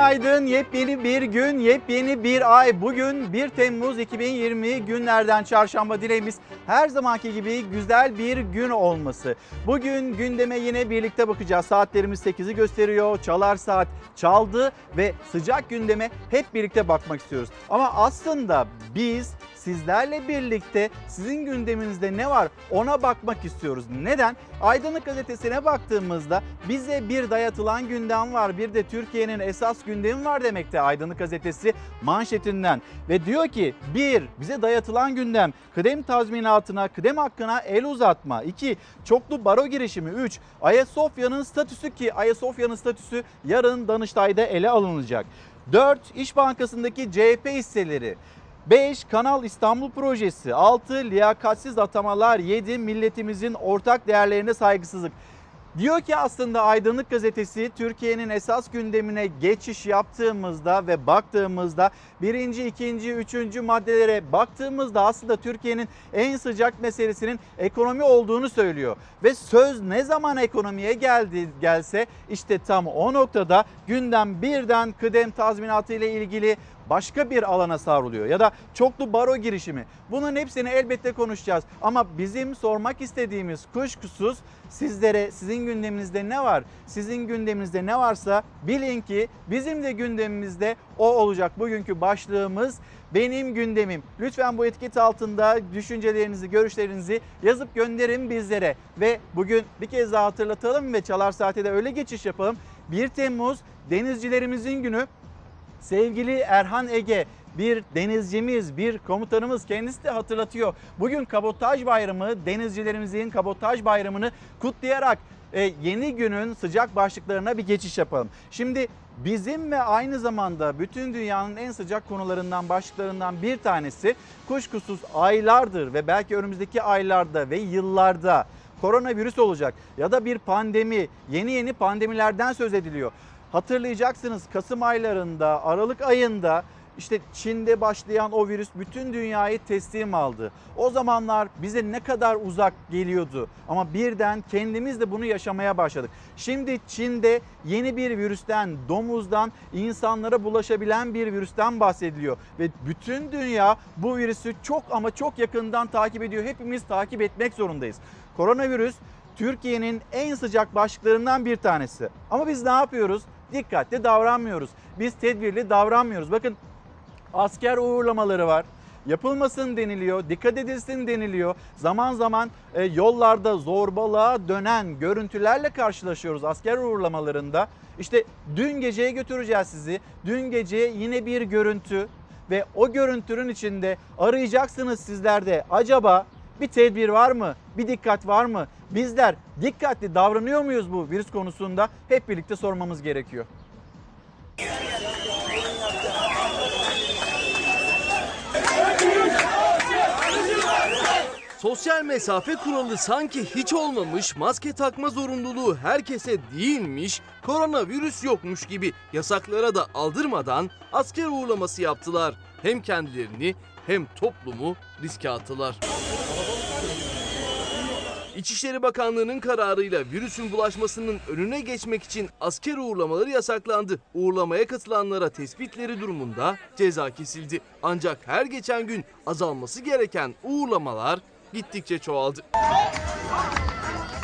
Günaydın. Yepyeni bir gün, yepyeni bir ay. Bugün 1 Temmuz 2020 günlerden çarşamba dileğimiz her zamanki gibi güzel bir gün olması. Bugün gündeme yine birlikte bakacağız. Saatlerimiz 8'i gösteriyor. Çalar saat çaldı ve sıcak gündeme hep birlikte bakmak istiyoruz. Ama aslında biz sizlerle birlikte sizin gündeminizde ne var ona bakmak istiyoruz. Neden? Aydınlık gazetesine baktığımızda bize bir dayatılan gündem var. Bir de Türkiye'nin esas gündemi var demekte Aydınlık gazetesi manşetinden. Ve diyor ki bir bize dayatılan gündem kıdem tazminatına, kıdem hakkına el uzatma. 2 çoklu baro girişimi. 3 Ayasofya'nın statüsü ki Ayasofya'nın statüsü yarın Danıştay'da ele alınacak. 4 İş Bankası'ndaki CHP hisseleri. 5 Kanal İstanbul projesi, 6 liyakatsiz atamalar, 7 milletimizin ortak değerlerine saygısızlık. Diyor ki aslında Aydınlık Gazetesi Türkiye'nin esas gündemine geçiş yaptığımızda ve baktığımızda birinci, ikinci, üçüncü maddelere baktığımızda aslında Türkiye'nin en sıcak meselesinin ekonomi olduğunu söylüyor. Ve söz ne zaman ekonomiye geldi gelse işte tam o noktada gündem birden kıdem tazminatı ile ilgili başka bir alana savruluyor ya da çoklu baro girişimi. Bunun hepsini elbette konuşacağız ama bizim sormak istediğimiz kuşkusuz sizlere sizin gündeminizde ne var? Sizin gündeminizde ne varsa bilin ki bizim de gündemimizde o olacak. Bugünkü başlığımız benim gündemim. Lütfen bu etiket altında düşüncelerinizi, görüşlerinizi yazıp gönderin bizlere. Ve bugün bir kez daha hatırlatalım ve Çalar Saat'e de öyle geçiş yapalım. 1 Temmuz denizcilerimizin günü sevgili Erhan Ege bir denizcimiz, bir komutanımız kendisi de hatırlatıyor. Bugün kabotaj bayramı, denizcilerimizin kabotaj bayramını kutlayarak e, yeni günün sıcak başlıklarına bir geçiş yapalım. Şimdi bizim ve aynı zamanda bütün dünyanın en sıcak konularından, başlıklarından bir tanesi kuşkusuz aylardır ve belki önümüzdeki aylarda ve yıllarda koronavirüs olacak ya da bir pandemi, yeni yeni pandemilerden söz ediliyor. Hatırlayacaksınız Kasım aylarında, Aralık ayında işte Çin'de başlayan o virüs bütün dünyayı teslim aldı. O zamanlar bize ne kadar uzak geliyordu ama birden kendimiz de bunu yaşamaya başladık. Şimdi Çin'de yeni bir virüsten, domuzdan insanlara bulaşabilen bir virüsten bahsediliyor ve bütün dünya bu virüsü çok ama çok yakından takip ediyor. Hepimiz takip etmek zorundayız. Koronavirüs Türkiye'nin en sıcak başlıklarından bir tanesi. Ama biz ne yapıyoruz? Dikkatli davranmıyoruz. Biz tedbirli davranmıyoruz. Bakın asker uğurlamaları var. Yapılmasın deniliyor, dikkat edilsin deniliyor. Zaman zaman e, yollarda zorbalığa dönen görüntülerle karşılaşıyoruz asker uğurlamalarında. İşte dün geceye götüreceğiz sizi. Dün gece yine bir görüntü ve o görüntünün içinde arayacaksınız sizler de acaba bir tedbir var mı? Bir dikkat var mı? Bizler dikkatli davranıyor muyuz bu virüs konusunda? Hep birlikte sormamız gerekiyor. Sosyal mesafe kuralı sanki hiç olmamış, maske takma zorunluluğu herkese değilmiş, koronavirüs yokmuş gibi yasaklara da aldırmadan asker uğurlaması yaptılar. Hem kendilerini hem toplumu riske attılar. İçişleri Bakanlığı'nın kararıyla virüsün bulaşmasının önüne geçmek için asker uğurlamaları yasaklandı. Uğurlamaya katılanlara tespitleri durumunda ceza kesildi. Ancak her geçen gün azalması gereken uğurlamalar gittikçe çoğaldı.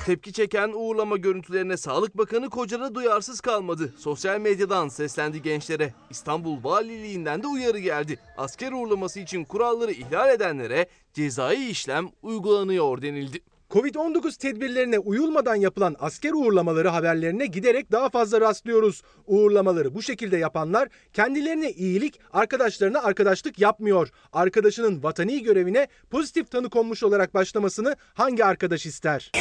Tepki çeken uğurlama görüntülerine Sağlık Bakanı Kocara duyarsız kalmadı. Sosyal medyadan seslendi gençlere. İstanbul Valiliğinden de uyarı geldi. Asker uğurlaması için kuralları ihlal edenlere cezai işlem uygulanıyor denildi. Covid-19 tedbirlerine uyulmadan yapılan asker uğurlamaları haberlerine giderek daha fazla rastlıyoruz. Uğurlamaları bu şekilde yapanlar kendilerine iyilik, arkadaşlarına arkadaşlık yapmıyor. Arkadaşının vatani görevine pozitif tanı konmuş olarak başlamasını hangi arkadaş ister?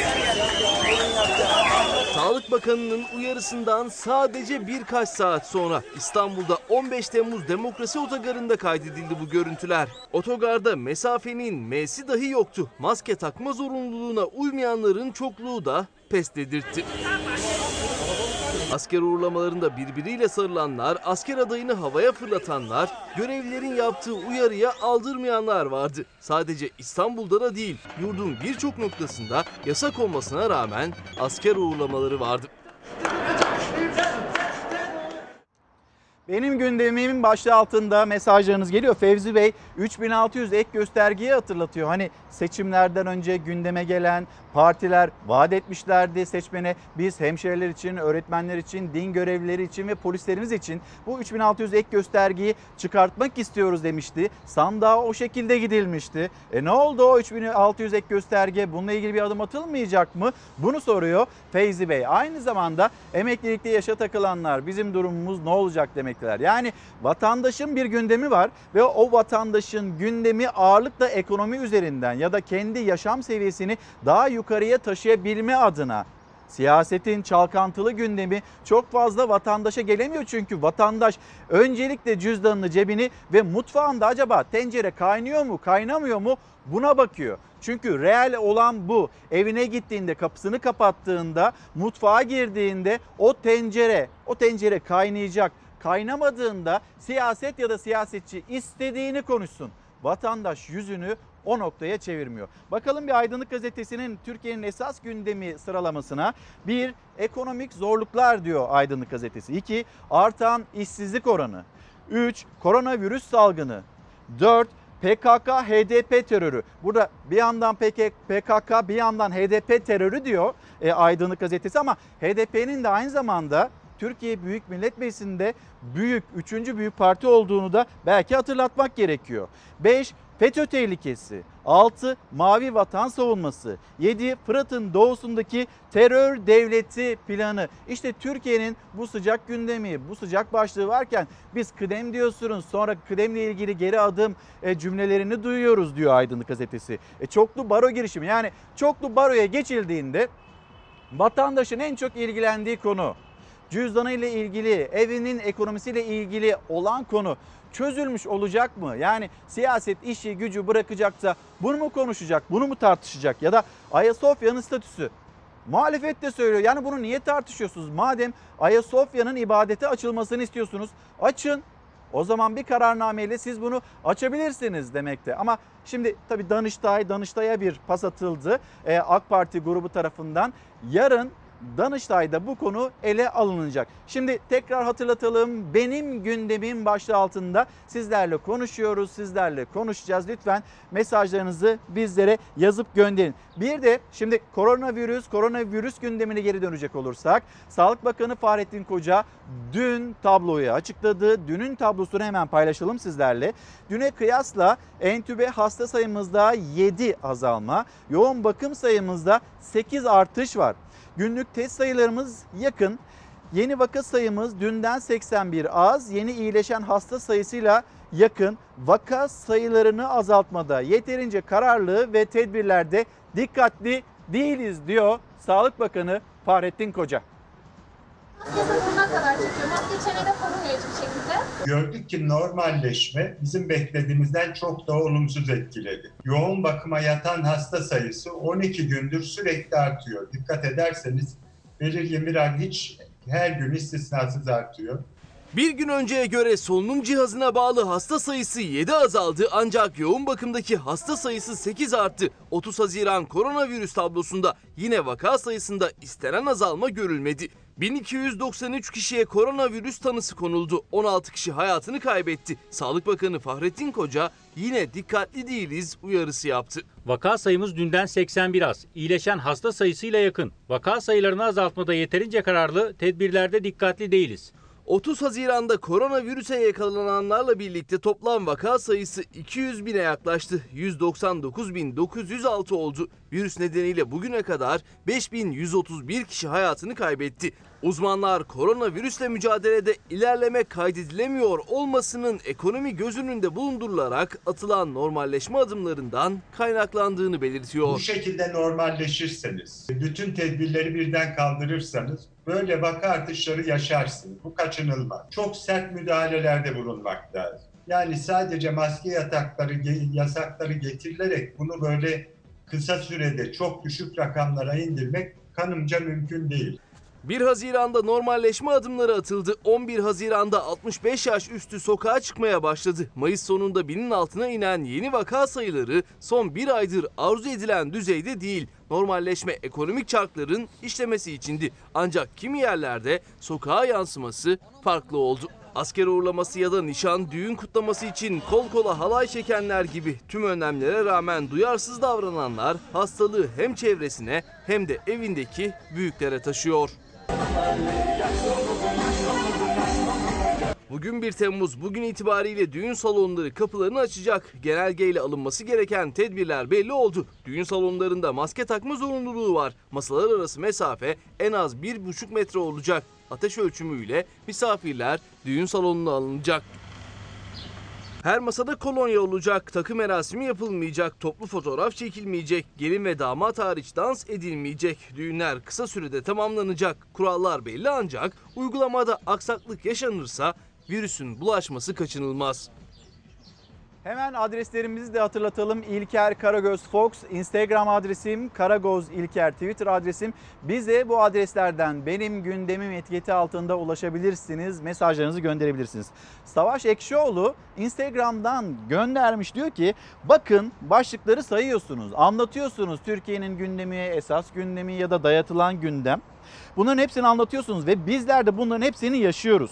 Sağlık Bakanı'nın uyarısından sadece birkaç saat sonra İstanbul'da 15 Temmuz Demokrasi Otogarı'nda kaydedildi bu görüntüler. Otogarda mesafenin M'si dahi yoktu. Maske takma zorunluluğuna uymayanların çokluğu da pes dedirtti. Asker uğurlamalarında birbiriyle sarılanlar, asker adayını havaya fırlatanlar, görevlilerin yaptığı uyarıya aldırmayanlar vardı. Sadece İstanbul'da da değil, yurdun birçok noktasında yasak olmasına rağmen asker uğurlamaları vardı. Benim gündemimin başlığı altında mesajlarınız geliyor. Fevzi Bey 3600 ek göstergeyi hatırlatıyor. Hani seçimlerden önce gündeme gelen partiler vaat etmişlerdi seçmene. Biz hemşireler için, öğretmenler için, din görevlileri için ve polislerimiz için bu 3600 ek göstergeyi çıkartmak istiyoruz demişti. Sandığa o şekilde gidilmişti. E ne oldu o 3600 ek gösterge? Bununla ilgili bir adım atılmayacak mı? Bunu soruyor Feyzi Bey. Aynı zamanda emeklilikte yaşa takılanlar bizim durumumuz ne olacak demekteler. Yani vatandaşın bir gündemi var ve o vatandaşın gündemi ağırlıkla ekonomi üzerinden ya da kendi yaşam seviyesini daha yukarıya taşıyabilme adına Siyasetin çalkantılı gündemi çok fazla vatandaşa gelemiyor çünkü vatandaş öncelikle cüzdanını cebini ve mutfağında acaba tencere kaynıyor mu kaynamıyor mu buna bakıyor. Çünkü reel olan bu. Evine gittiğinde kapısını kapattığında mutfağa girdiğinde o tencere o tencere kaynayacak. Kaynamadığında siyaset ya da siyasetçi istediğini konuşsun. Vatandaş yüzünü o noktaya çevirmiyor. Bakalım bir Aydınlık Gazetesi'nin Türkiye'nin esas gündemi sıralamasına. Bir, ekonomik zorluklar diyor Aydınlık Gazetesi. İki, artan işsizlik oranı. Üç, koronavirüs salgını. Dört, PKK, HDP terörü. Burada bir yandan PKK bir yandan HDP terörü diyor e, Aydınlık Gazetesi ama HDP'nin de aynı zamanda Türkiye Büyük Millet Meclisi'nde büyük, üçüncü büyük parti olduğunu da belki hatırlatmak gerekiyor. 5. FETÖ tehlikesi. 6. Mavi vatan savunması. 7. Fırat'ın doğusundaki terör devleti planı. İşte Türkiye'nin bu sıcak gündemi, bu sıcak başlığı varken biz kıdem diyorsunuz sonra kıdemle ilgili geri adım e, cümlelerini duyuyoruz diyor Aydınlık Gazetesi. E, çoklu baro girişimi yani çoklu baroya geçildiğinde vatandaşın en çok ilgilendiği konu cüzdanı ile ilgili, evinin ekonomisiyle ilgili olan konu çözülmüş olacak mı? Yani siyaset işi gücü bırakacaksa bunu mu konuşacak, bunu mu tartışacak ya da Ayasofya'nın statüsü Muhalefet de söylüyor. Yani bunu niye tartışıyorsunuz? Madem Ayasofya'nın ibadete açılmasını istiyorsunuz, açın. O zaman bir kararnameyle siz bunu açabilirsiniz demekte. Ama şimdi tabii Danıştay, Danıştay'a bir pas atıldı ee, AK Parti grubu tarafından. Yarın Danıştay'da bu konu ele alınacak. Şimdi tekrar hatırlatalım. Benim gündemim başlığı altında sizlerle konuşuyoruz, sizlerle konuşacağız. Lütfen mesajlarınızı bizlere yazıp gönderin. Bir de şimdi koronavirüs, koronavirüs gündemine geri dönecek olursak Sağlık Bakanı Fahrettin Koca dün tabloyu açıkladı. Dünün tablosunu hemen paylaşalım sizlerle. Düne kıyasla entübe hasta sayımızda 7 azalma, yoğun bakım sayımızda 8 artış var. Günlük test sayılarımız yakın. Yeni vaka sayımız dünden 81 az, yeni iyileşen hasta sayısıyla yakın. Vaka sayılarını azaltmada yeterince kararlı ve tedbirlerde dikkatli değiliz diyor Sağlık Bakanı Fahrettin Koca. Maske sonuna kadar çekiyor. Maske çenede korumuyor hiçbir şekilde. Gördük ki normalleşme bizim beklediğimizden çok daha olumsuz etkiledi. Yoğun bakıma yatan hasta sayısı 12 gündür sürekli artıyor. Dikkat ederseniz belirli bir ay hiç her gün istisnasız artıyor. Bir gün önceye göre solunum cihazına bağlı hasta sayısı 7 azaldı ancak yoğun bakımdaki hasta sayısı 8 arttı. 30 Haziran koronavirüs tablosunda yine vaka sayısında istenen azalma görülmedi. 1293 kişiye koronavirüs tanısı konuldu. 16 kişi hayatını kaybetti. Sağlık Bakanı Fahrettin Koca yine dikkatli değiliz uyarısı yaptı. Vaka sayımız dünden 81 az. İyileşen hasta sayısıyla yakın. Vaka sayılarını azaltmada yeterince kararlı, tedbirlerde dikkatli değiliz. 30 Haziran'da koronavirüse yakalananlarla birlikte toplam vaka sayısı 200 bine yaklaştı. 199.906 oldu. Virüs nedeniyle bugüne kadar 5131 kişi hayatını kaybetti. Uzmanlar koronavirüsle mücadelede ilerleme kaydedilemiyor olmasının ekonomi göz önünde bulundurularak atılan normalleşme adımlarından kaynaklandığını belirtiyor. Bu şekilde normalleşirseniz, bütün tedbirleri birden kaldırırsanız böyle vaka artışları yaşarsınız. Bu kaçınılmaz. Çok sert müdahalelerde bulunmak lazım. Yani sadece maske yatakları, yasakları getirilerek bunu böyle kısa sürede çok düşük rakamlara indirmek kanımca mümkün değil. 1 Haziran'da normalleşme adımları atıldı. 11 Haziran'da 65 yaş üstü sokağa çıkmaya başladı. Mayıs sonunda binin altına inen yeni vaka sayıları son bir aydır arzu edilen düzeyde değil. Normalleşme ekonomik çarkların işlemesi içindi. Ancak kimi yerlerde sokağa yansıması farklı oldu. Asker uğurlaması ya da nişan, düğün kutlaması için kol kola halay çekenler gibi tüm önlemlere rağmen duyarsız davrananlar hastalığı hem çevresine hem de evindeki büyüklere taşıyor. Bugün 1 Temmuz, bugün itibariyle düğün salonları kapılarını açacak. Genelgeyle alınması gereken tedbirler belli oldu. Düğün salonlarında maske takma zorunluluğu var. Masalar arası mesafe en az 1,5 metre olacak. Ateş ölçümüyle misafirler düğün salonuna alınacak. Her masada kolonya olacak, takı merasimi yapılmayacak, toplu fotoğraf çekilmeyecek, gelin ve damat hariç dans edilmeyecek. Düğünler kısa sürede tamamlanacak. Kurallar belli ancak uygulamada aksaklık yaşanırsa virüsün bulaşması kaçınılmaz. Hemen adreslerimizi de hatırlatalım. İlker Karagöz Fox, Instagram adresim, Karagoz İlker Twitter adresim. Bize bu adreslerden benim gündemim etiketi altında ulaşabilirsiniz. Mesajlarınızı gönderebilirsiniz. Savaş Ekşioğlu Instagram'dan göndermiş diyor ki bakın başlıkları sayıyorsunuz, anlatıyorsunuz Türkiye'nin gündemi, esas gündemi ya da dayatılan gündem. Bunların hepsini anlatıyorsunuz ve bizler de bunların hepsini yaşıyoruz.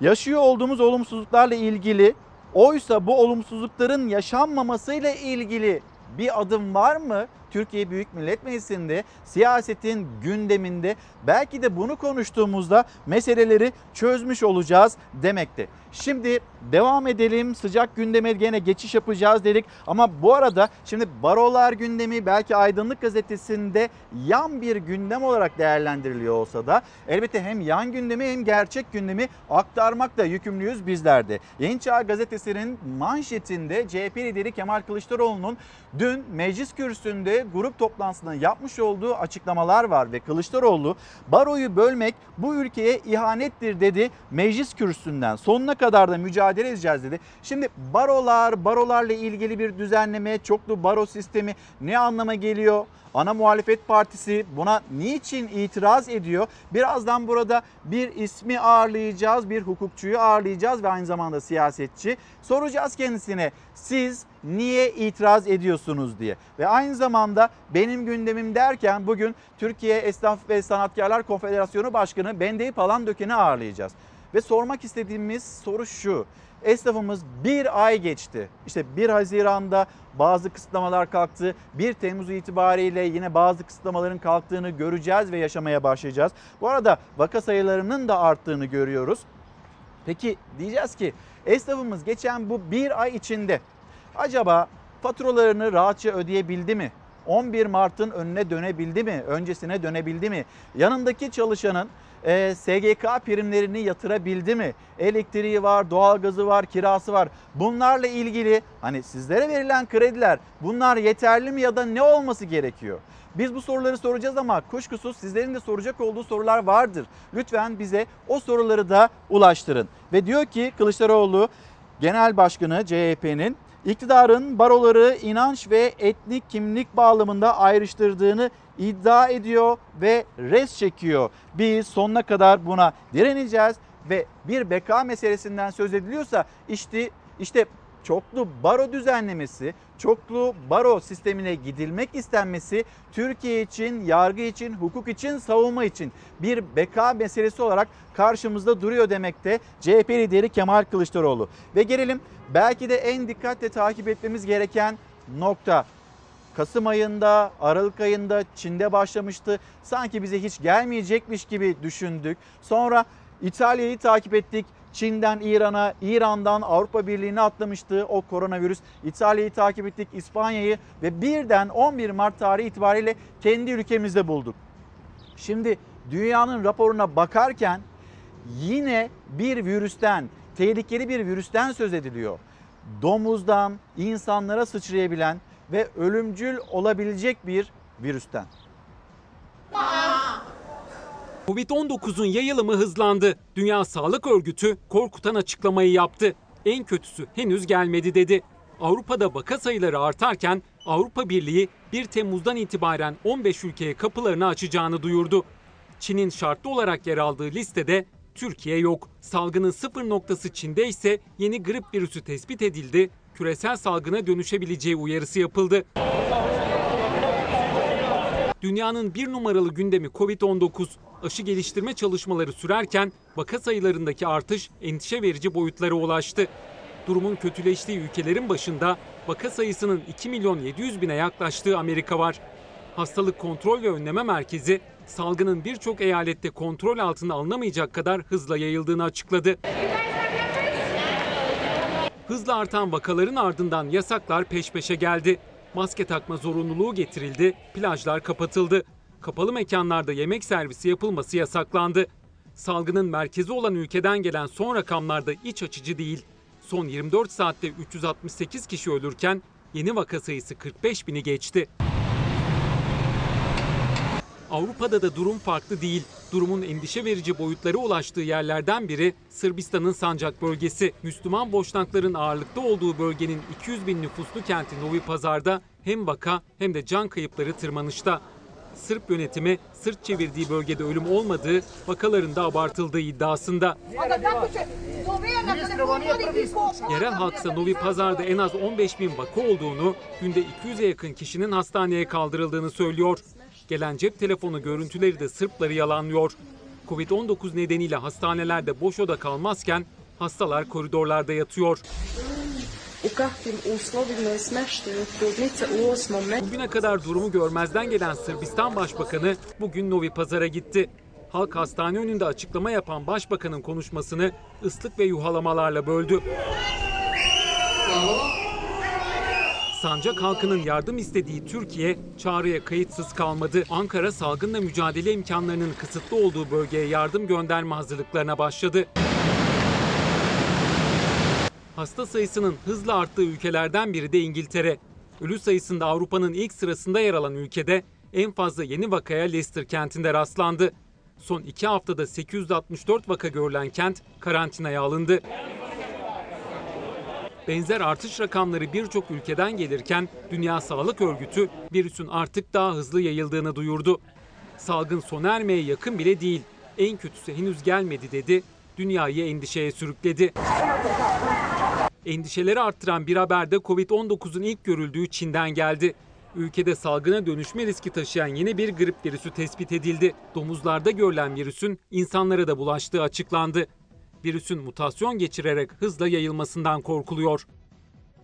Yaşıyor olduğumuz olumsuzluklarla ilgili Oysa bu olumsuzlukların yaşanmamasıyla ilgili bir adım var mı? Türkiye Büyük Millet Meclisi'nde siyasetin gündeminde belki de bunu konuştuğumuzda meseleleri çözmüş olacağız demekti. Şimdi devam edelim. Sıcak gündeme gene geçiş yapacağız dedik. Ama bu arada şimdi barolar gündemi belki Aydınlık Gazetesi'nde yan bir gündem olarak değerlendiriliyor olsa da elbette hem yan gündemi hem gerçek gündemi aktarmakla yükümlüyüz bizler de. Yeni Çağ Gazetesi'nin manşetinde CHP lideri Kemal Kılıçdaroğlu'nun dün meclis kürsüsünde grup toplantısında yapmış olduğu açıklamalar var ve Kılıçdaroğlu baroyu bölmek bu ülkeye ihanettir dedi meclis kürsüsünden. Sonuna kadar da mücadele edeceğiz dedi. Şimdi barolar, barolarla ilgili bir düzenleme, çoklu baro sistemi ne anlama geliyor? Ana muhalefet partisi buna niçin itiraz ediyor? Birazdan burada bir ismi ağırlayacağız, bir hukukçuyu ağırlayacağız ve aynı zamanda siyasetçi. Soracağız kendisine siz niye itiraz ediyorsunuz diye. Ve aynı zamanda benim gündemim derken bugün Türkiye Esnaf ve Sanatkarlar Konfederasyonu Başkanı Bendeyi Palandöken'i ağırlayacağız. Ve sormak istediğimiz soru şu. Esnafımız bir ay geçti. İşte 1 Haziran'da bazı kısıtlamalar kalktı. 1 Temmuz itibariyle yine bazı kısıtlamaların kalktığını göreceğiz ve yaşamaya başlayacağız. Bu arada vaka sayılarının da arttığını görüyoruz. Peki diyeceğiz ki esnafımız geçen bu bir ay içinde acaba faturalarını rahatça ödeyebildi mi? 11 Mart'ın önüne dönebildi mi? Öncesine dönebildi mi? Yanındaki çalışanın e, SGK primlerini yatırabildi mi? Elektriği var, doğalgazı var, kirası var. Bunlarla ilgili hani sizlere verilen krediler bunlar yeterli mi ya da ne olması gerekiyor? Biz bu soruları soracağız ama kuşkusuz sizlerin de soracak olduğu sorular vardır. Lütfen bize o soruları da ulaştırın. Ve diyor ki Kılıçdaroğlu Genel Başkanı CHP'nin iktidarın baroları inanç ve etnik kimlik bağlamında ayrıştırdığını iddia ediyor ve res çekiyor. Biz sonuna kadar buna direneceğiz ve bir beka meselesinden söz ediliyorsa işte işte çoklu baro düzenlemesi, çoklu baro sistemine gidilmek istenmesi Türkiye için, yargı için, hukuk için, savunma için bir beka meselesi olarak karşımızda duruyor demekte CHP lideri Kemal Kılıçdaroğlu. Ve gelelim belki de en dikkatle takip etmemiz gereken nokta. Kasım ayında, Aralık ayında Çin'de başlamıştı. Sanki bize hiç gelmeyecekmiş gibi düşündük. Sonra İtalya'yı takip ettik. Çin'den İran'a, İran'dan Avrupa Birliği'ne atlamıştı o koronavirüs. İtalya'yı takip ettik, İspanya'yı ve birden 11 Mart tarihi itibariyle kendi ülkemizde bulduk. Şimdi dünyanın raporuna bakarken yine bir virüsten, tehlikeli bir virüsten söz ediliyor. Domuzdan insanlara sıçrayabilen ve ölümcül olabilecek bir virüsten. Covid-19'un yayılımı hızlandı. Dünya Sağlık Örgütü korkutan açıklamayı yaptı. En kötüsü henüz gelmedi dedi. Avrupa'da vaka sayıları artarken Avrupa Birliği 1 Temmuz'dan itibaren 15 ülkeye kapılarını açacağını duyurdu. Çin'in şartlı olarak yer aldığı listede Türkiye yok. Salgının sıfır noktası Çin'de ise yeni grip virüsü tespit edildi. Küresel salgına dönüşebileceği uyarısı yapıldı. Dünyanın bir numaralı gündemi Covid-19. Aşı geliştirme çalışmaları sürerken vaka sayılarındaki artış endişe verici boyutlara ulaştı. Durumun kötüleştiği ülkelerin başında vaka sayısının 2 milyon 700 bine yaklaştığı Amerika var. Hastalık Kontrol ve Önleme Merkezi salgının birçok eyalette kontrol altına alınamayacak kadar hızla yayıldığını açıkladı. Hızla artan vakaların ardından yasaklar peş peşe geldi. Maske takma zorunluluğu getirildi, plajlar kapatıldı. Kapalı mekanlarda yemek servisi yapılması yasaklandı. Salgının merkezi olan ülkeden gelen son rakamlar da iç açıcı değil. Son 24 saatte 368 kişi ölürken yeni vaka sayısı 45 bini geçti. Avrupa'da da durum farklı değil. Durumun endişe verici boyutlara ulaştığı yerlerden biri Sırbistan'ın Sancak bölgesi. Müslüman boşnakların ağırlıkta olduğu bölgenin 200 bin nüfuslu kenti Novi Pazar'da hem vaka hem de can kayıpları tırmanışta. Sırp yönetimi sırt çevirdiği bölgede ölüm olmadığı, vakaların da abartıldığı iddiasında. Yerel halksa Novi Pazar'da en az 15 bin vaka olduğunu, günde 200'e yakın kişinin hastaneye kaldırıldığını söylüyor. Gelen cep telefonu görüntüleri de Sırpları yalanlıyor. Covid-19 nedeniyle hastanelerde boş oda kalmazken hastalar koridorlarda yatıyor. Bugüne kadar durumu görmezden gelen Sırbistan Başbakanı bugün Novi Pazar'a gitti. Halk hastane önünde açıklama yapan başbakanın konuşmasını ıslık ve yuhalamalarla böldü. Sancak halkının yardım istediği Türkiye çağrıya kayıtsız kalmadı. Ankara salgınla mücadele imkanlarının kısıtlı olduğu bölgeye yardım gönderme hazırlıklarına başladı. Hasta sayısının hızla arttığı ülkelerden biri de İngiltere. Ölü sayısında Avrupa'nın ilk sırasında yer alan ülkede en fazla yeni vakaya Leicester kentinde rastlandı. Son iki haftada 864 vaka görülen kent karantinaya alındı. Benzer artış rakamları birçok ülkeden gelirken Dünya Sağlık Örgütü virüsün artık daha hızlı yayıldığını duyurdu. Salgın sona ermeye yakın bile değil. En kötüsü henüz gelmedi dedi. Dünyayı endişeye sürükledi. Endişeleri arttıran bir haber de Covid-19'un ilk görüldüğü Çin'den geldi. Ülkede salgına dönüşme riski taşıyan yeni bir grip virüsü tespit edildi. Domuzlarda görülen virüsün insanlara da bulaştığı açıklandı. Virüsün mutasyon geçirerek hızla yayılmasından korkuluyor.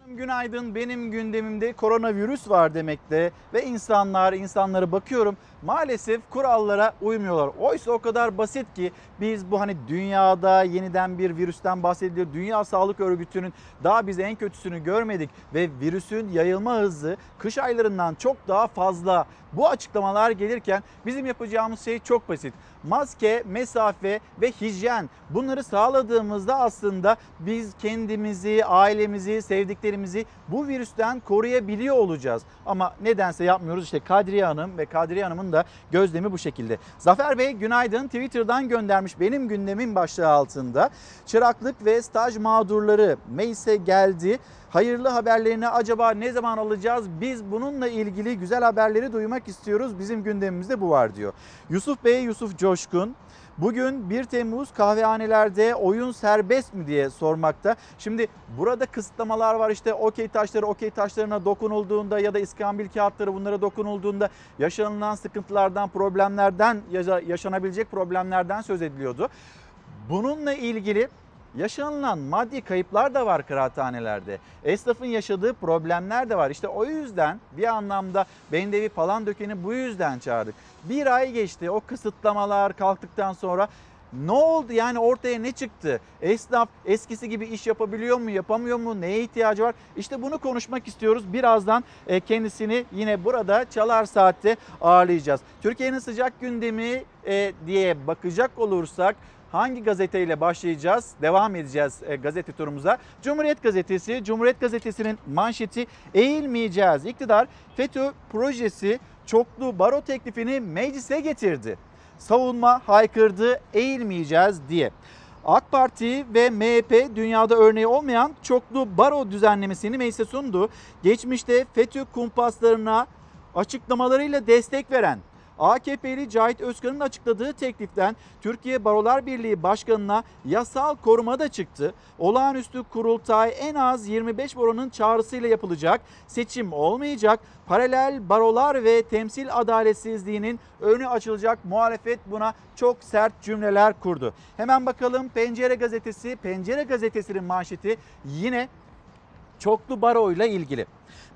Günaydın benim gündemimde koronavirüs var demekte ve insanlar insanlara bakıyorum maalesef kurallara uymuyorlar. Oysa o kadar basit ki biz bu hani dünyada yeniden bir virüsten bahsediliyor. Dünya Sağlık Örgütü'nün daha biz en kötüsünü görmedik ve virüsün yayılma hızı kış aylarından çok daha fazla. Bu açıklamalar gelirken bizim yapacağımız şey çok basit. Maske, mesafe ve hijyen bunları sağladığımızda aslında biz kendimizi, ailemizi, sevdiklerimizi bu virüsten koruyabiliyor olacağız. Ama nedense yapmıyoruz. İşte Kadriye Hanım ve Kadriye Hanım'ın da gözlemi bu şekilde. Zafer Bey günaydın Twitter'dan göndermiş benim gündemin başlığı altında. Çıraklık ve staj mağdurları meclise geldi. Hayırlı haberlerini acaba ne zaman alacağız? Biz bununla ilgili güzel haberleri duymak istiyoruz. Bizim gündemimizde bu var diyor. Yusuf Bey, Yusuf Coşkun Bugün 1 Temmuz kahvehanelerde oyun serbest mi diye sormakta. Şimdi burada kısıtlamalar var işte okey taşları okey taşlarına dokunulduğunda ya da iskambil kağıtları bunlara dokunulduğunda yaşanılan sıkıntılardan, problemlerden, yaşanabilecek problemlerden söz ediliyordu. Bununla ilgili yaşanılan maddi kayıplar da var kıraathanelerde. Esnafın yaşadığı problemler de var. İşte o yüzden bir anlamda Bendevi Palandöken'i bu yüzden çağırdık. Bir ay geçti o kısıtlamalar kalktıktan sonra ne oldu yani ortaya ne çıktı? Esnaf eskisi gibi iş yapabiliyor mu, yapamıyor mu, neye ihtiyacı var? İşte bunu konuşmak istiyoruz. Birazdan e, kendisini yine burada Çalar Saat'te ağırlayacağız. Türkiye'nin sıcak gündemi e, diye bakacak olursak hangi gazeteyle başlayacağız? Devam edeceğiz e, gazete turumuza. Cumhuriyet Gazetesi, Cumhuriyet Gazetesi'nin manşeti eğilmeyeceğiz. İktidar FETÖ projesi çoklu baro teklifini meclise getirdi. Savunma haykırdı eğilmeyeceğiz diye. AK Parti ve MHP dünyada örneği olmayan çoklu baro düzenlemesini meclise sundu. Geçmişte FETÖ kumpaslarına açıklamalarıyla destek veren AKP'li Cahit Özkan'ın açıkladığı tekliften Türkiye Barolar Birliği Başkanı'na yasal koruma da çıktı. Olağanüstü kurultay en az 25 baronun çağrısıyla yapılacak. Seçim olmayacak. Paralel barolar ve temsil adaletsizliğinin önü açılacak. Muhalefet buna çok sert cümleler kurdu. Hemen bakalım Pencere Gazetesi. Pencere Gazetesi'nin manşeti yine çoklu baro ile ilgili.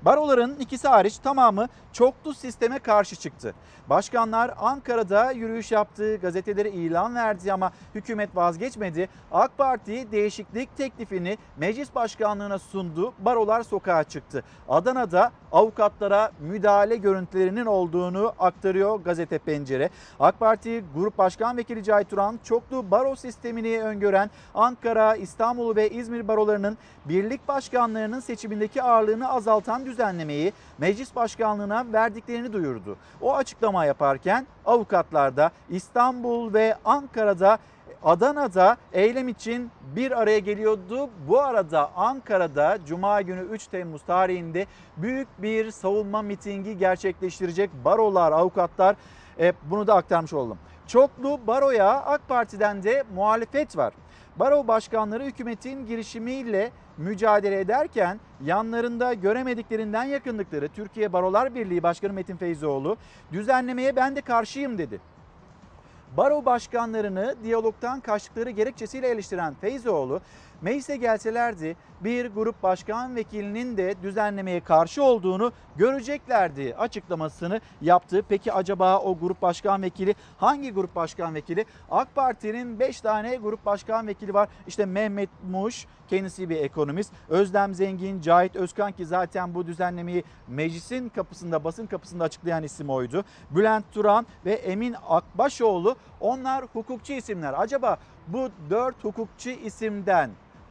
Baroların ikisi hariç tamamı çoklu sisteme karşı çıktı. Başkanlar Ankara'da yürüyüş yaptı, gazetelere ilan verdi ama hükümet vazgeçmedi. AK Parti değişiklik teklifini meclis başkanlığına sundu. Barolar sokağa çıktı. Adana'da avukatlara müdahale görüntülerinin olduğunu aktarıyor gazete Pencere. AK Parti Grup Başkan Vekili Cahit Turan çoklu baro sistemini öngören Ankara, İstanbul ve İzmir barolarının birlik başkanlarının seçimindeki ağırlığını azaltan düzenlemeyi meclis başkanlığına verdiklerini duyurdu. O açıklama yaparken avukatlar da İstanbul ve Ankara'da Adana'da eylem için bir araya geliyordu. Bu arada Ankara'da Cuma günü 3 Temmuz tarihinde büyük bir savunma mitingi gerçekleştirecek barolar, avukatlar e, bunu da aktarmış oldum. Çoklu baroya AK Parti'den de muhalefet var. Baro başkanları hükümetin girişimiyle mücadele ederken yanlarında göremediklerinden yakındıkları Türkiye Barolar Birliği Başkanı Metin Feyzoğlu düzenlemeye ben de karşıyım dedi. Baro başkanlarını diyalogtan kaçtıkları gerekçesiyle eleştiren Feyzoğlu, meclise gelselerdi bir grup başkan vekilinin de düzenlemeye karşı olduğunu göreceklerdi açıklamasını yaptı. Peki acaba o grup başkan vekili hangi grup başkan vekili? AK Parti'nin 5 tane grup başkan vekili var. İşte Mehmet Muş kendisi bir ekonomist. Özlem Zengin, Cahit Özkan ki zaten bu düzenlemeyi meclisin kapısında basın kapısında açıklayan isim oydu. Bülent Turan ve Emin Akbaşoğlu onlar hukukçu isimler. Acaba bu dört hukukçu isimden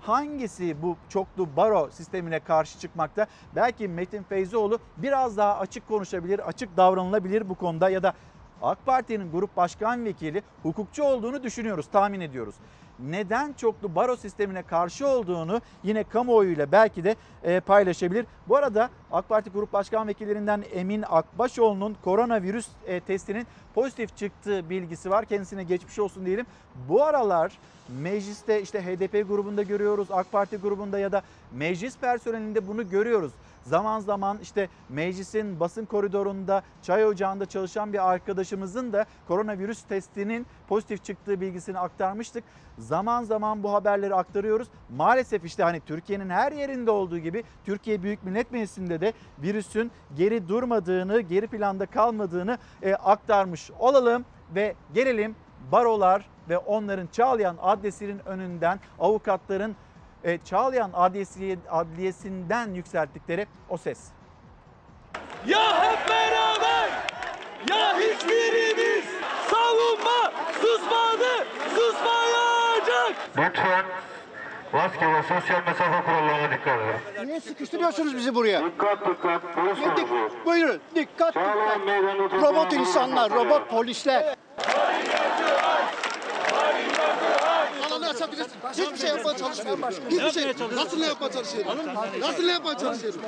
hangisi bu çoklu baro sistemine karşı çıkmakta? Belki Metin Feyzoğlu biraz daha açık konuşabilir, açık davranılabilir bu konuda ya da AK Parti'nin grup başkan vekili hukukçu olduğunu düşünüyoruz, tahmin ediyoruz. Neden çoklu baro sistemine karşı olduğunu yine kamuoyuyla belki de e, paylaşabilir. Bu arada AK Parti Grup Başkan Vekillerinden Emin Akbaşoğlu'nun koronavirüs e, testinin pozitif çıktığı bilgisi var. Kendisine geçmiş olsun diyelim. Bu aralar mecliste işte HDP grubunda görüyoruz, AK Parti grubunda ya da meclis personelinde bunu görüyoruz. Zaman zaman işte meclisin basın koridorunda, çay ocağında çalışan bir arkadaşımızın da koronavirüs testinin pozitif çıktığı bilgisini aktarmıştık. Zaman zaman bu haberleri aktarıyoruz. Maalesef işte hani Türkiye'nin her yerinde olduğu gibi Türkiye Büyük Millet Meclisi'nde de virüsün geri durmadığını, geri planda kalmadığını e, aktarmış olalım ve gelelim barolar ve onların Çağlayan Adliyesi'nin önünden avukatların e, Çağlayan Adliyesi, Adliyesi'nden yükselttikleri o ses. Ya hep beraber ya hiçbirimiz savunma susmadı susmayacak. Lütfen maske ve sosyal mesafe kurallarına dikkat edin. Niye sıkıştırıyorsunuz bizi buraya? Dikkat dikkat polis Dik, grubu. buyurun dikkat Çağlayan dikkat. Robot insanlar, robot polisler. Alanı açabilirsin. Hiçbir şey yapmaya çalışmıyorum. Hiçbir şey. Nasıl ne yapmaya çalışıyorum? Nasıl ne yapmaya çalışıyorum?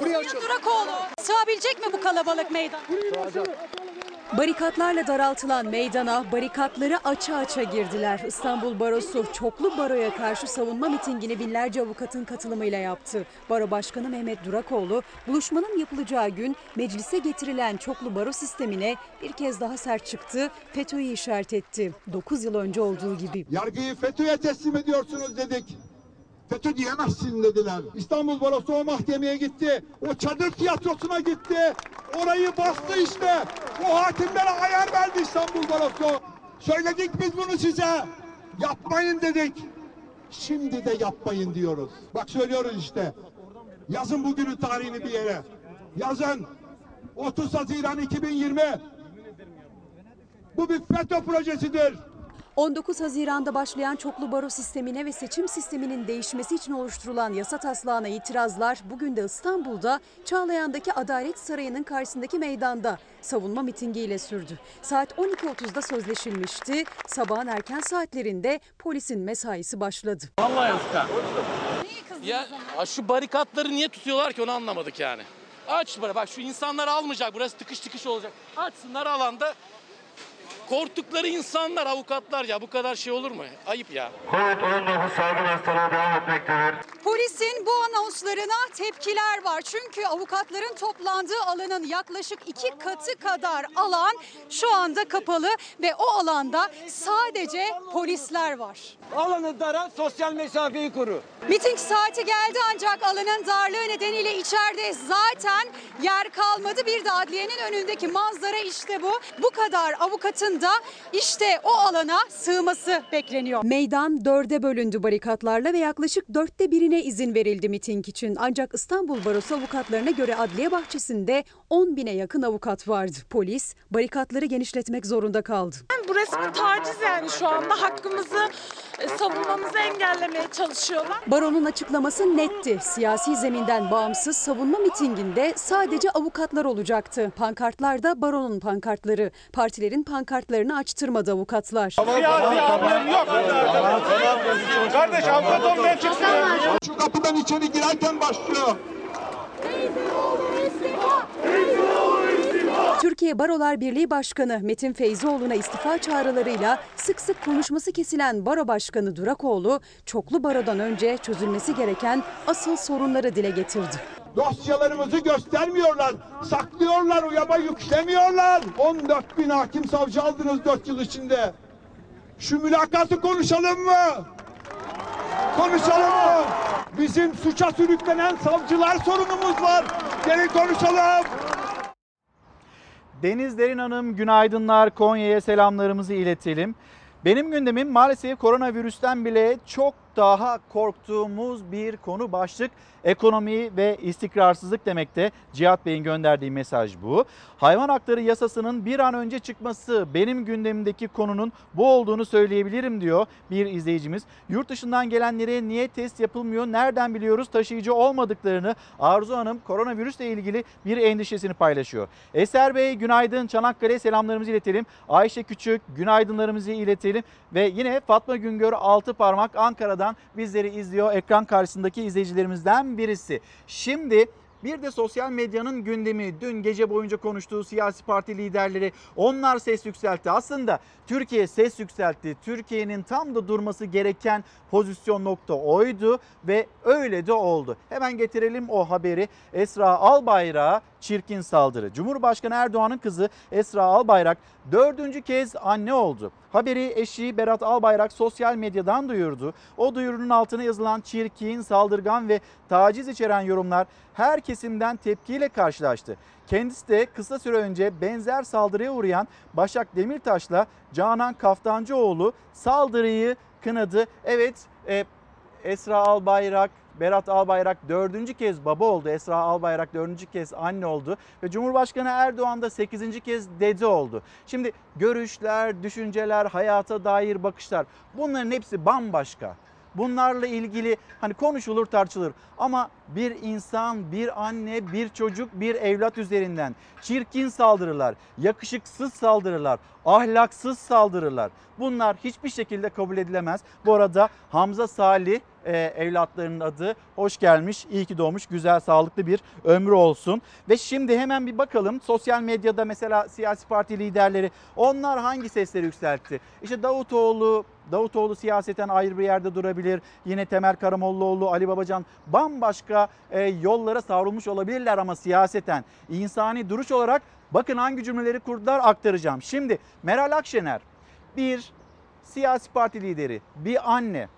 Buraya. Durakoğlu sığabilecek mi bu kalabalık meydan? Barikatlarla daraltılan meydana barikatları aça aça girdiler. İstanbul Barosu çoklu baroya karşı savunma mitingini binlerce avukatın katılımıyla yaptı. Baro Başkanı Mehmet Durakoğlu buluşmanın yapılacağı gün meclise getirilen çoklu baro sistemine bir kez daha sert çıktı. FETÖ'yü işaret etti. 9 yıl önce olduğu gibi. Yargıyı FETÖ'ye teslim ediyorsunuz dedik. FETÖ diyemezsin dediler. İstanbul Barosu o mahkemeye gitti. O çadır tiyatrosuna gitti. Orayı bastı işte. O hakimlere ayar verdi İstanbul Barosu. Söyledik biz bunu size. Yapmayın dedik. Şimdi de yapmayın diyoruz. Bak söylüyoruz işte. Yazın bugünün tarihini bir yere. Yazın. 30 Haziran 2020. Bu bir FETÖ projesidir. 19 Haziran'da başlayan çoklu baro sistemine ve seçim sisteminin değişmesi için oluşturulan yasa taslağına itirazlar bugün de İstanbul'da Çağlayan'daki Adalet Sarayı'nın karşısındaki meydanda savunma mitingiyle sürdü. Saat 12.30'da sözleşilmişti. Sabahın erken saatlerinde polisin mesaisi başladı. Vallahi yazık ha. Ya şu barikatları niye tutuyorlar ki onu anlamadık yani. Aç bırak. Bak şu insanlar almayacak. Burası tıkış tıkış olacak. Açsınlar alanda. Korktukları insanlar, avukatlar ya bu kadar şey olur mu? Ayıp ya. Covid-19 salgın hastalığı devam etmektedir. Polisin bu anonslarına tepkiler var. Çünkü avukatların toplandığı alanın yaklaşık iki katı kadar alan şu anda kapalı ve o alanda sadece polisler var. Alanı dara, sosyal mesafeyi koru. Miting saati geldi ancak alanın darlığı nedeniyle içeride zaten yer kalmadı. Bir de adliyenin önündeki manzara işte bu. Bu kadar avukatın da işte o alana sığması bekleniyor. Meydan dörde bölündü barikatlarla ve yaklaşık dörtte birine izin verildi miting için. Ancak İstanbul Barosu avukatlarına göre adliye bahçesinde 10 bine yakın avukat vardı. Polis barikatları genişletmek zorunda kaldı. Burası bir taciz yani şu anda hakkımızı savunmamızı engellemeye çalışıyorlar. Baronun açıklaması netti. Siyasi zeminden bağımsız savunma mitinginde sadece avukatlar olacaktı. Pankartlar da baronun pankartları. Partilerin pankartlarını açtırmadı avukatlar. Kardeş avukat olmaya çıksın. Şu kapıdan içeri girerken başlıyor. Türkiye Barolar Birliği Başkanı Metin Feyzioğlu'na istifa çağrılarıyla sık sık konuşması kesilen Baro Başkanı Durakoğlu, çoklu barodan önce çözülmesi gereken asıl sorunları dile getirdi. Dosyalarımızı göstermiyorlar. Saklıyorlar, uyama yüklemiyorlar. 14 bin hakim savcı aldınız 4 yıl içinde. Şu mülakatı konuşalım mı? Konuşalım mı? Bizim suça sürüklenen savcılar sorunumuz var. Gelin konuşalım. Deniz Derin Hanım günaydınlar. Konya'ya selamlarımızı iletelim. Benim gündemim maalesef koronavirüsten bile çok daha korktuğumuz bir konu başlık ekonomi ve istikrarsızlık demekte. Cihat Bey'in gönderdiği mesaj bu. Hayvan hakları yasasının bir an önce çıkması benim gündemimdeki konunun bu olduğunu söyleyebilirim diyor bir izleyicimiz. Yurt dışından gelenlere niye test yapılmıyor? Nereden biliyoruz taşıyıcı olmadıklarını? Arzu Hanım koronavirüsle ilgili bir endişesini paylaşıyor. Eser Bey günaydın. Çanakkale selamlarımızı iletelim. Ayşe Küçük günaydınlarımızı iletelim. Ve yine Fatma Güngör altı parmak Ankara'dan bizleri izliyor. Ekran karşısındaki izleyicilerimizden birisi. Şimdi bir de sosyal medyanın gündemi dün gece boyunca konuştuğu siyasi parti liderleri onlar ses yükseltti. Aslında Türkiye ses yükseltti. Türkiye'nin tam da durması gereken pozisyon nokta oydu ve öyle de oldu. Hemen getirelim o haberi. Esra Albayrak'a çirkin saldırı. Cumhurbaşkanı Erdoğan'ın kızı Esra Albayrak dördüncü kez anne oldu. Haberi eşi Berat Albayrak sosyal medyadan duyurdu. O duyurunun altına yazılan çirkin, saldırgan ve taciz içeren yorumlar her kesimden tepkiyle karşılaştı. Kendisi de kısa süre önce benzer saldırıya uğrayan Başak Demirtaş'la Canan Kaftancıoğlu saldırıyı kınadı. Evet e, Esra Albayrak, Berat Albayrak dördüncü kez baba oldu. Esra Albayrak dördüncü kez anne oldu. Ve Cumhurbaşkanı Erdoğan da sekizinci kez dede oldu. Şimdi görüşler, düşünceler, hayata dair bakışlar bunların hepsi bambaşka. Bunlarla ilgili hani konuşulur tartışılır ama bir insan, bir anne, bir çocuk, bir evlat üzerinden çirkin saldırılar, yakışıksız saldırılar, ahlaksız saldırılar bunlar hiçbir şekilde kabul edilemez. Bu arada Hamza Salih e, evlatlarının adı hoş gelmiş, iyi ki doğmuş, güzel, sağlıklı bir ömrü olsun. Ve şimdi hemen bir bakalım sosyal medyada mesela siyasi parti liderleri onlar hangi sesleri yükseltti? İşte Davutoğlu, Davutoğlu siyaseten ayrı bir yerde durabilir. Yine Temel Karamollaoğlu, Ali Babacan bambaşka e, yollara savrulmuş olabilirler ama siyaseten insani duruş olarak bakın hangi cümleleri kurdular aktaracağım. Şimdi Meral Akşener bir siyasi parti lideri, bir anne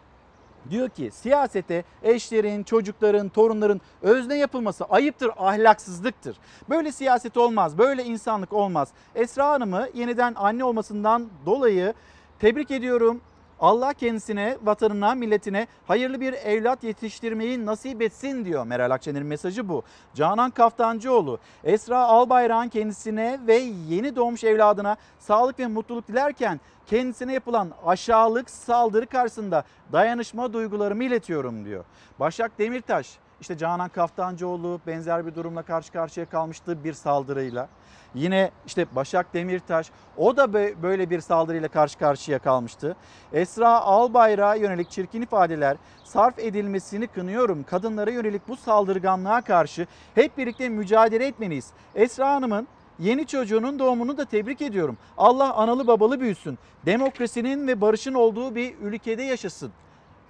diyor ki siyasete eşlerin, çocukların, torunların özne yapılması ayıptır, ahlaksızlıktır. Böyle siyaset olmaz, böyle insanlık olmaz. Esra Hanım'ı yeniden anne olmasından dolayı tebrik ediyorum. Allah kendisine, vatanına, milletine hayırlı bir evlat yetiştirmeyi nasip etsin diyor Meral Akşener'in mesajı bu. Canan Kaftancıoğlu, Esra Albayrak'ın kendisine ve yeni doğmuş evladına sağlık ve mutluluk dilerken kendisine yapılan aşağılık saldırı karşısında dayanışma duygularımı iletiyorum diyor. Başak Demirtaş, işte Canan Kaftancıoğlu benzer bir durumla karşı karşıya kalmıştı bir saldırıyla. Yine işte Başak Demirtaş o da bö- böyle bir saldırıyla karşı karşıya kalmıştı. Esra Albayrak'a yönelik çirkin ifadeler sarf edilmesini kınıyorum. Kadınlara yönelik bu saldırganlığa karşı hep birlikte mücadele etmeliyiz. Esra Hanım'ın Yeni çocuğunun doğumunu da tebrik ediyorum. Allah analı babalı büyüsün. Demokrasinin ve barışın olduğu bir ülkede yaşasın.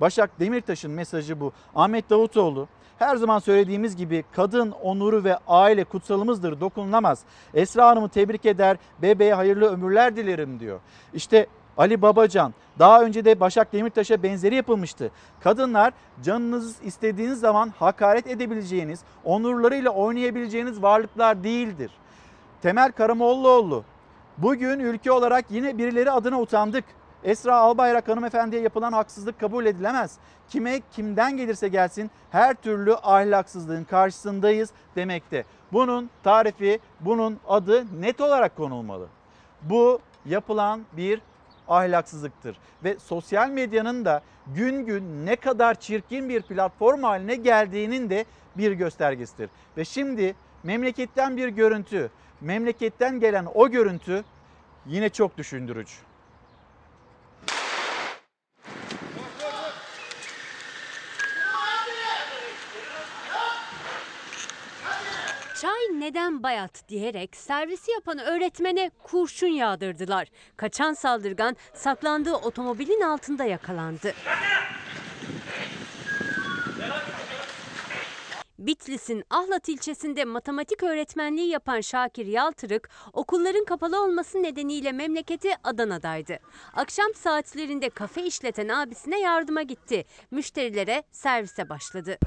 Başak Demirtaş'ın mesajı bu. Ahmet Davutoğlu her zaman söylediğimiz gibi kadın onuru ve aile kutsalımızdır dokunulamaz. Esra Hanım'ı tebrik eder bebeğe hayırlı ömürler dilerim diyor. İşte Ali Babacan daha önce de Başak Demirtaş'a benzeri yapılmıştı. Kadınlar canınız istediğiniz zaman hakaret edebileceğiniz, onurlarıyla oynayabileceğiniz varlıklar değildir. Temel Karamollaoğlu bugün ülke olarak yine birileri adına utandık. Esra Albayrak hanımefendiye yapılan haksızlık kabul edilemez. Kime kimden gelirse gelsin her türlü ahlaksızlığın karşısındayız demekte. Bunun tarifi, bunun adı net olarak konulmalı. Bu yapılan bir ahlaksızlıktır ve sosyal medyanın da gün gün ne kadar çirkin bir platform haline geldiğinin de bir göstergesidir. Ve şimdi memleketten bir görüntü, memleketten gelen o görüntü yine çok düşündürücü. Çay neden bayat diyerek servisi yapan öğretmene kurşun yağdırdılar. Kaçan saldırgan saklandığı otomobilin altında yakalandı. Bitlis'in Ahlat ilçesinde matematik öğretmenliği yapan Şakir Yaltırık, okulların kapalı olması nedeniyle memleketi Adana'daydı. Akşam saatlerinde kafe işleten abisine yardıma gitti. Müşterilere servise başladı.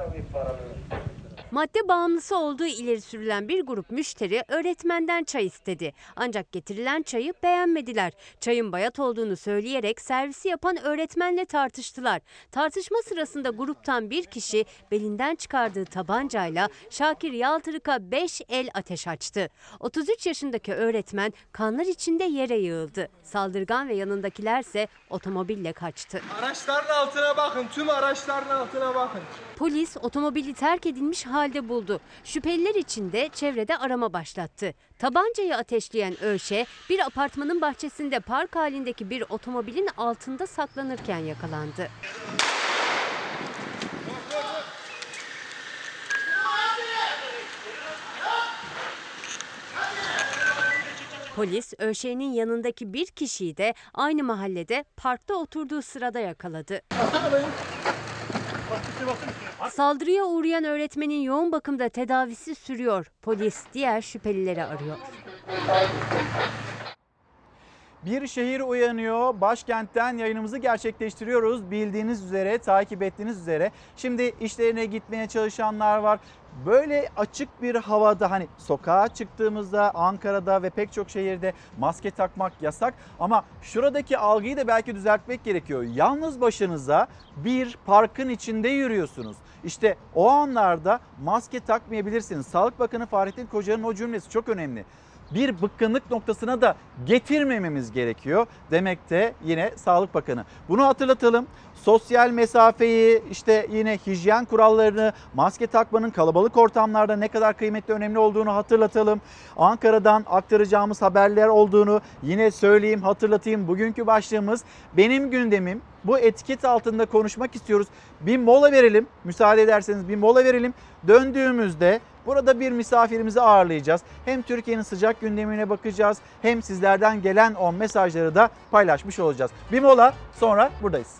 Madde bağımlısı olduğu ileri sürülen bir grup müşteri öğretmenden çay istedi. Ancak getirilen çayı beğenmediler. Çayın bayat olduğunu söyleyerek servisi yapan öğretmenle tartıştılar. Tartışma sırasında gruptan bir kişi belinden çıkardığı tabancayla Şakir Yaltırık'a 5 el ateş açtı. 33 yaşındaki öğretmen kanlar içinde yere yığıldı. Saldırgan ve yanındakilerse otomobille kaçtı. Araçların altına bakın. Tüm araçların altına bakın. Polis otomobili terk edilmiş halde buldu. Şüpheliler için de çevrede arama başlattı. Tabancayı ateşleyen Ölşe bir apartmanın bahçesinde park halindeki bir otomobilin altında saklanırken yakalandı. Polis Ölşe'nin yanındaki bir kişiyi de aynı mahallede parkta oturduğu sırada yakaladı. Saldırıya uğrayan öğretmenin yoğun bakımda tedavisi sürüyor. Polis diğer şüphelileri arıyor. Bir şehir uyanıyor. Başkentten yayınımızı gerçekleştiriyoruz. Bildiğiniz üzere, takip ettiğiniz üzere. Şimdi işlerine gitmeye çalışanlar var. Böyle açık bir havada hani sokağa çıktığımızda Ankara'da ve pek çok şehirde maske takmak yasak ama şuradaki algıyı da belki düzeltmek gerekiyor. Yalnız başınıza bir parkın içinde yürüyorsunuz. İşte o anlarda maske takmayabilirsiniz. Sağlık Bakanı Fahrettin Koca'nın o cümlesi çok önemli bir bıkkınlık noktasına da getirmememiz gerekiyor demekte yine Sağlık Bakanı. Bunu hatırlatalım. Sosyal mesafeyi işte yine hijyen kurallarını maske takmanın kalabalık ortamlarda ne kadar kıymetli önemli olduğunu hatırlatalım. Ankara'dan aktaracağımız haberler olduğunu yine söyleyeyim hatırlatayım. Bugünkü başlığımız benim gündemim bu etiket altında konuşmak istiyoruz. Bir mola verelim. Müsaade ederseniz bir mola verelim. Döndüğümüzde burada bir misafirimizi ağırlayacağız. Hem Türkiye'nin sıcak gündemine bakacağız hem sizlerden gelen o mesajları da paylaşmış olacağız. Bir mola sonra buradayız.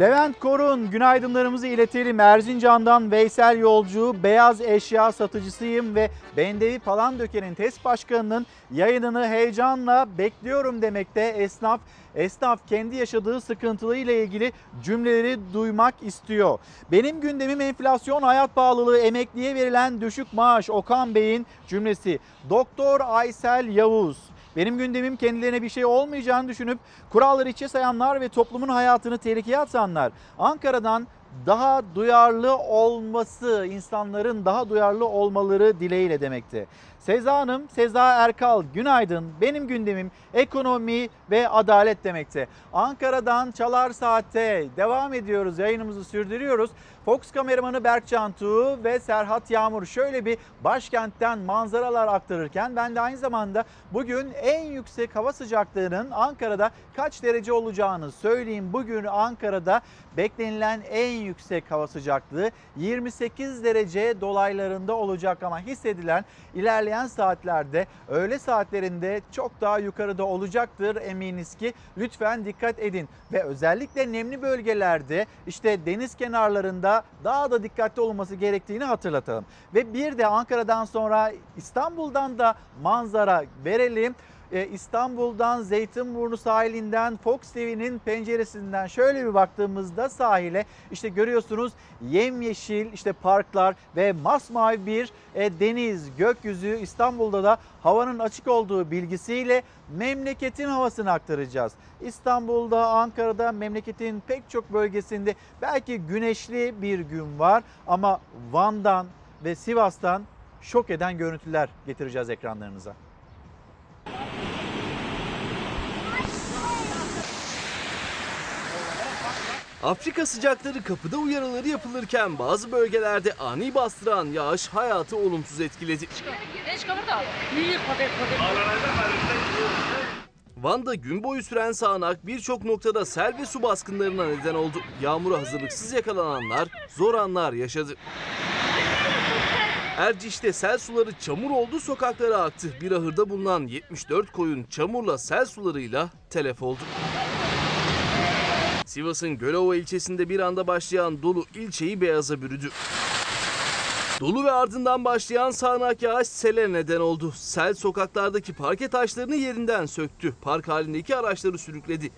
Levent Korun günaydınlarımızı iletelim. Erzincan'dan Veysel Yolcu, beyaz eşya satıcısıyım ve Bendevi Palandöken'in TES Başkanı'nın yayınını heyecanla bekliyorum demekte esnaf. Esnaf kendi yaşadığı sıkıntılarıyla ilgili cümleleri duymak istiyor. Benim gündemim enflasyon, hayat pahalılığı, emekliye verilen düşük maaş. Okan Bey'in cümlesi. Doktor Aysel Yavuz. Benim gündemim kendilerine bir şey olmayacağını düşünüp kuralları içe sayanlar ve toplumun hayatını tehlikeye atanlar. Ankara'dan daha duyarlı olması, insanların daha duyarlı olmaları dileğiyle demekti. Seza Hanım, Seza Erkal günaydın. Benim gündemim ekonomi ve adalet demekte. Ankara'dan Çalar Saat'te devam ediyoruz. Yayınımızı sürdürüyoruz. Fox kameramanı Berk Cantu ve Serhat Yağmur şöyle bir başkentten manzaralar aktarırken ben de aynı zamanda bugün en yüksek hava sıcaklığının Ankara'da kaç derece olacağını söyleyeyim. Bugün Ankara'da beklenilen en yüksek hava sıcaklığı 28 derece dolaylarında olacak ama hissedilen ilerleyen saatlerde öğle saatlerinde çok daha yukarıda olacaktır eminiz ki lütfen dikkat edin ve özellikle nemli bölgelerde işte deniz kenarlarında daha da dikkatli olması gerektiğini hatırlatalım. Ve bir de Ankara'dan sonra İstanbul'dan da manzara verelim. Ee, İstanbul'dan Zeytinburnu sahilinden Fox TV'nin penceresinden şöyle bir baktığımızda sahile işte görüyorsunuz yemyeşil işte parklar ve masmavi bir e, deniz, gökyüzü İstanbul'da da havanın açık olduğu bilgisiyle memleketin havasını aktaracağız. İstanbul'da, Ankara'da, memleketin pek çok bölgesinde belki güneşli bir gün var ama Van'dan ve Sivas'tan şok eden görüntüler getireceğiz ekranlarınıza. Afrika sıcakları kapıda uyarıları yapılırken bazı bölgelerde ani bastıran yağış hayatı olumsuz etkiledi. Van'da gün boyu süren sağanak birçok noktada sel ve su baskınlarına neden oldu. Yağmura hazırlıksız yakalananlar zor anlar yaşadı. Erciş'te sel suları çamur oldu sokaklara aktı. Bir ahırda bulunan 74 koyun çamurla sel sularıyla telef oldu. Sivas'ın Gölova ilçesinde bir anda başlayan dolu ilçeyi beyaza bürüdü. Dolu ve ardından başlayan sağanak yağış sele neden oldu. Sel sokaklardaki parke taşlarını yerinden söktü. Park halindeki araçları sürükledi.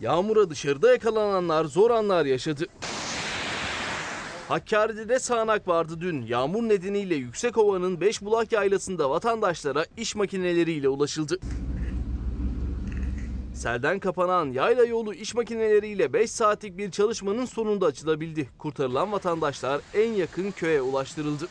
Yağmura dışarıda yakalananlar zor anlar yaşadı. Hakkari'de de sağanak vardı dün. Yağmur nedeniyle Yüksekova'nın Beşbulak yaylasında vatandaşlara iş makineleriyle ulaşıldı. Selden kapanan yayla yolu iş makineleriyle 5 saatlik bir çalışmanın sonunda açılabildi. Kurtarılan vatandaşlar en yakın köye ulaştırıldı.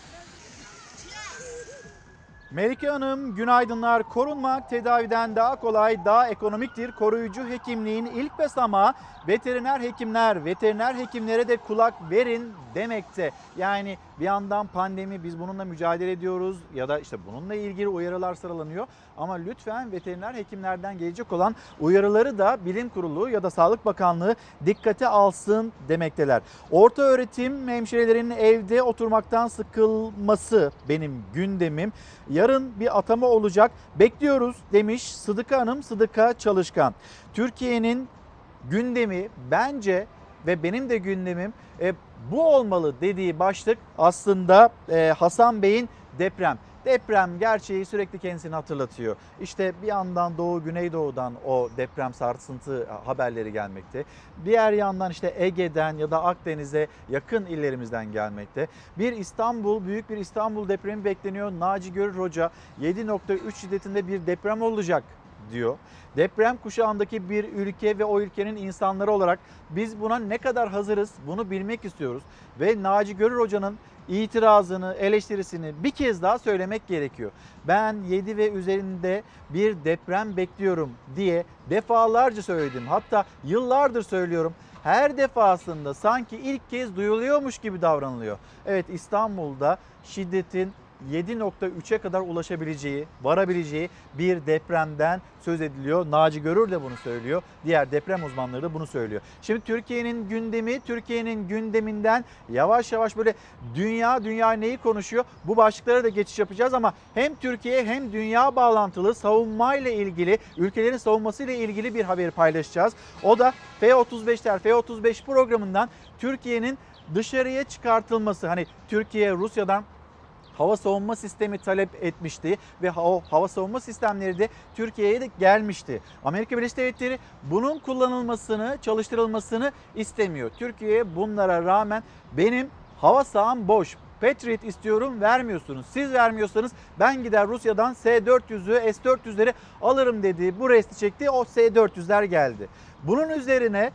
Melike Hanım günaydınlar. Korunmak tedaviden daha kolay, daha ekonomiktir. Koruyucu hekimliğin ilk basamağı veteriner hekimler, veteriner hekimlere de kulak verin demekte. Yani bir yandan pandemi biz bununla mücadele ediyoruz ya da işte bununla ilgili uyarılar sıralanıyor. Ama lütfen veteriner hekimlerden gelecek olan uyarıları da bilim kurulu ya da Sağlık Bakanlığı dikkate alsın demekteler. Orta öğretim hemşirelerin evde oturmaktan sıkılması benim gündemim. Yarın bir atama olacak bekliyoruz demiş Sıdıka Hanım Sıdıka Çalışkan. Türkiye'nin gündemi bence ve benim de gündemim e, bu olmalı dediği başlık aslında e, Hasan Bey'in deprem. Deprem gerçeği sürekli kendisini hatırlatıyor. İşte bir yandan Doğu Güneydoğu'dan o deprem sarsıntı haberleri gelmekte. Diğer yandan işte Ege'den ya da Akdeniz'e yakın illerimizden gelmekte. Bir İstanbul, büyük bir İstanbul depremi bekleniyor. Naci Görür Hoca 7.3 şiddetinde bir deprem olacak diyor. Deprem kuşağındaki bir ülke ve o ülkenin insanları olarak biz buna ne kadar hazırız bunu bilmek istiyoruz. Ve Naci Görür Hoca'nın itirazını, eleştirisini bir kez daha söylemek gerekiyor. Ben 7 ve üzerinde bir deprem bekliyorum diye defalarca söyledim. Hatta yıllardır söylüyorum. Her defasında sanki ilk kez duyuluyormuş gibi davranılıyor. Evet İstanbul'da şiddetin 7.3'e kadar ulaşabileceği, varabileceği bir depremden söz ediliyor. Naci Görür de bunu söylüyor. Diğer deprem uzmanları da bunu söylüyor. Şimdi Türkiye'nin gündemi, Türkiye'nin gündeminden yavaş yavaş böyle dünya dünya neyi konuşuyor? Bu başlıklara da geçiş yapacağız ama hem Türkiye hem dünya bağlantılı savunmayla ilgili, ülkelerin savunmasıyla ilgili bir haberi paylaşacağız. O da F-35'ler, F-35 programından Türkiye'nin dışarıya çıkartılması. Hani Türkiye Rusya'dan hava savunma sistemi talep etmişti ve o hava savunma sistemleri de Türkiye'ye de gelmişti. Amerika Birleşik Devletleri bunun kullanılmasını, çalıştırılmasını istemiyor. Türkiye bunlara rağmen benim hava saham boş. Patriot istiyorum vermiyorsunuz. Siz vermiyorsanız ben gider Rusya'dan S-400'ü, S-400'leri alırım dediği bu resti çekti. O S-400'ler geldi. Bunun üzerine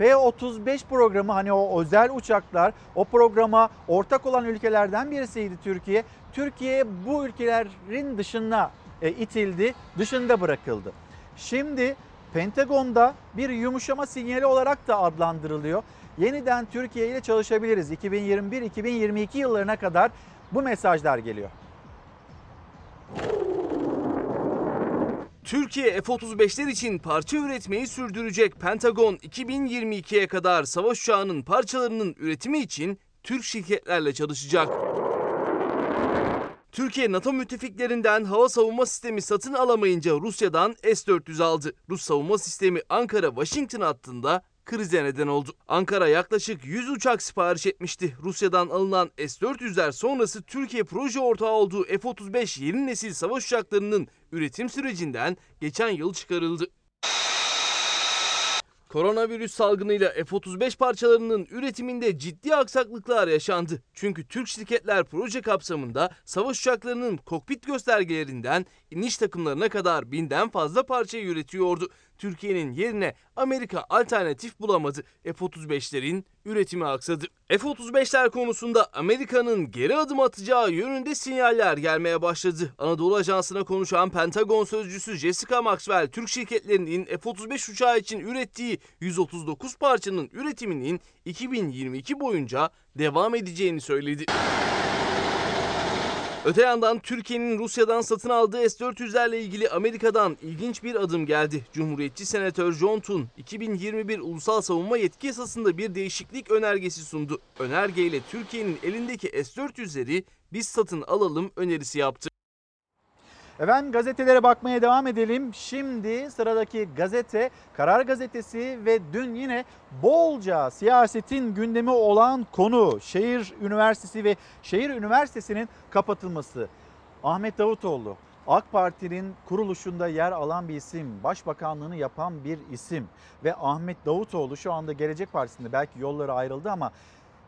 F-35 programı hani o özel uçaklar o programa ortak olan ülkelerden birisiydi Türkiye. Türkiye bu ülkelerin dışına e, itildi, dışında bırakıldı. Şimdi Pentagon'da bir yumuşama sinyali olarak da adlandırılıyor. Yeniden Türkiye ile çalışabiliriz. 2021-2022 yıllarına kadar bu mesajlar geliyor. Türkiye F-35'ler için parça üretmeyi sürdürecek. Pentagon 2022'ye kadar savaş uçağının parçalarının üretimi için Türk şirketlerle çalışacak. Türkiye NATO müttefiklerinden hava savunma sistemi satın alamayınca Rusya'dan S-400 aldı. Rus savunma sistemi Ankara-Washington hattında krize neden oldu. Ankara yaklaşık 100 uçak sipariş etmişti. Rusya'dan alınan S-400'ler sonrası Türkiye proje ortağı olduğu F-35 yeni nesil savaş uçaklarının üretim sürecinden geçen yıl çıkarıldı. Koronavirüs salgınıyla F-35 parçalarının üretiminde ciddi aksaklıklar yaşandı. Çünkü Türk şirketler proje kapsamında savaş uçaklarının kokpit göstergelerinden iniş takımlarına kadar binden fazla parçayı üretiyordu. Türkiye'nin yerine Amerika alternatif bulamadı. F-35'lerin üretimi aksadı. F-35'ler konusunda Amerika'nın geri adım atacağı yönünde sinyaller gelmeye başladı. Anadolu Ajansı'na konuşan Pentagon sözcüsü Jessica Maxwell, Türk şirketlerinin F-35 uçağı için ürettiği 139 parçanın üretiminin 2022 boyunca devam edeceğini söyledi. Öte yandan Türkiye'nin Rusya'dan satın aldığı S-400'lerle ilgili Amerika'dan ilginç bir adım geldi. Cumhuriyetçi Senatör John Thune 2021 Ulusal Savunma Yetki Yasası'nda bir değişiklik önergesi sundu. Önergeyle Türkiye'nin elindeki S-400'leri biz satın alalım önerisi yaptı. Efendim gazetelere bakmaya devam edelim. Şimdi sıradaki gazete Karar Gazetesi ve dün yine bolca siyasetin gündemi olan konu Şehir Üniversitesi ve Şehir Üniversitesi'nin kapatılması. Ahmet Davutoğlu AK Parti'nin kuruluşunda yer alan bir isim, başbakanlığını yapan bir isim ve Ahmet Davutoğlu şu anda Gelecek Partisi'nde belki yolları ayrıldı ama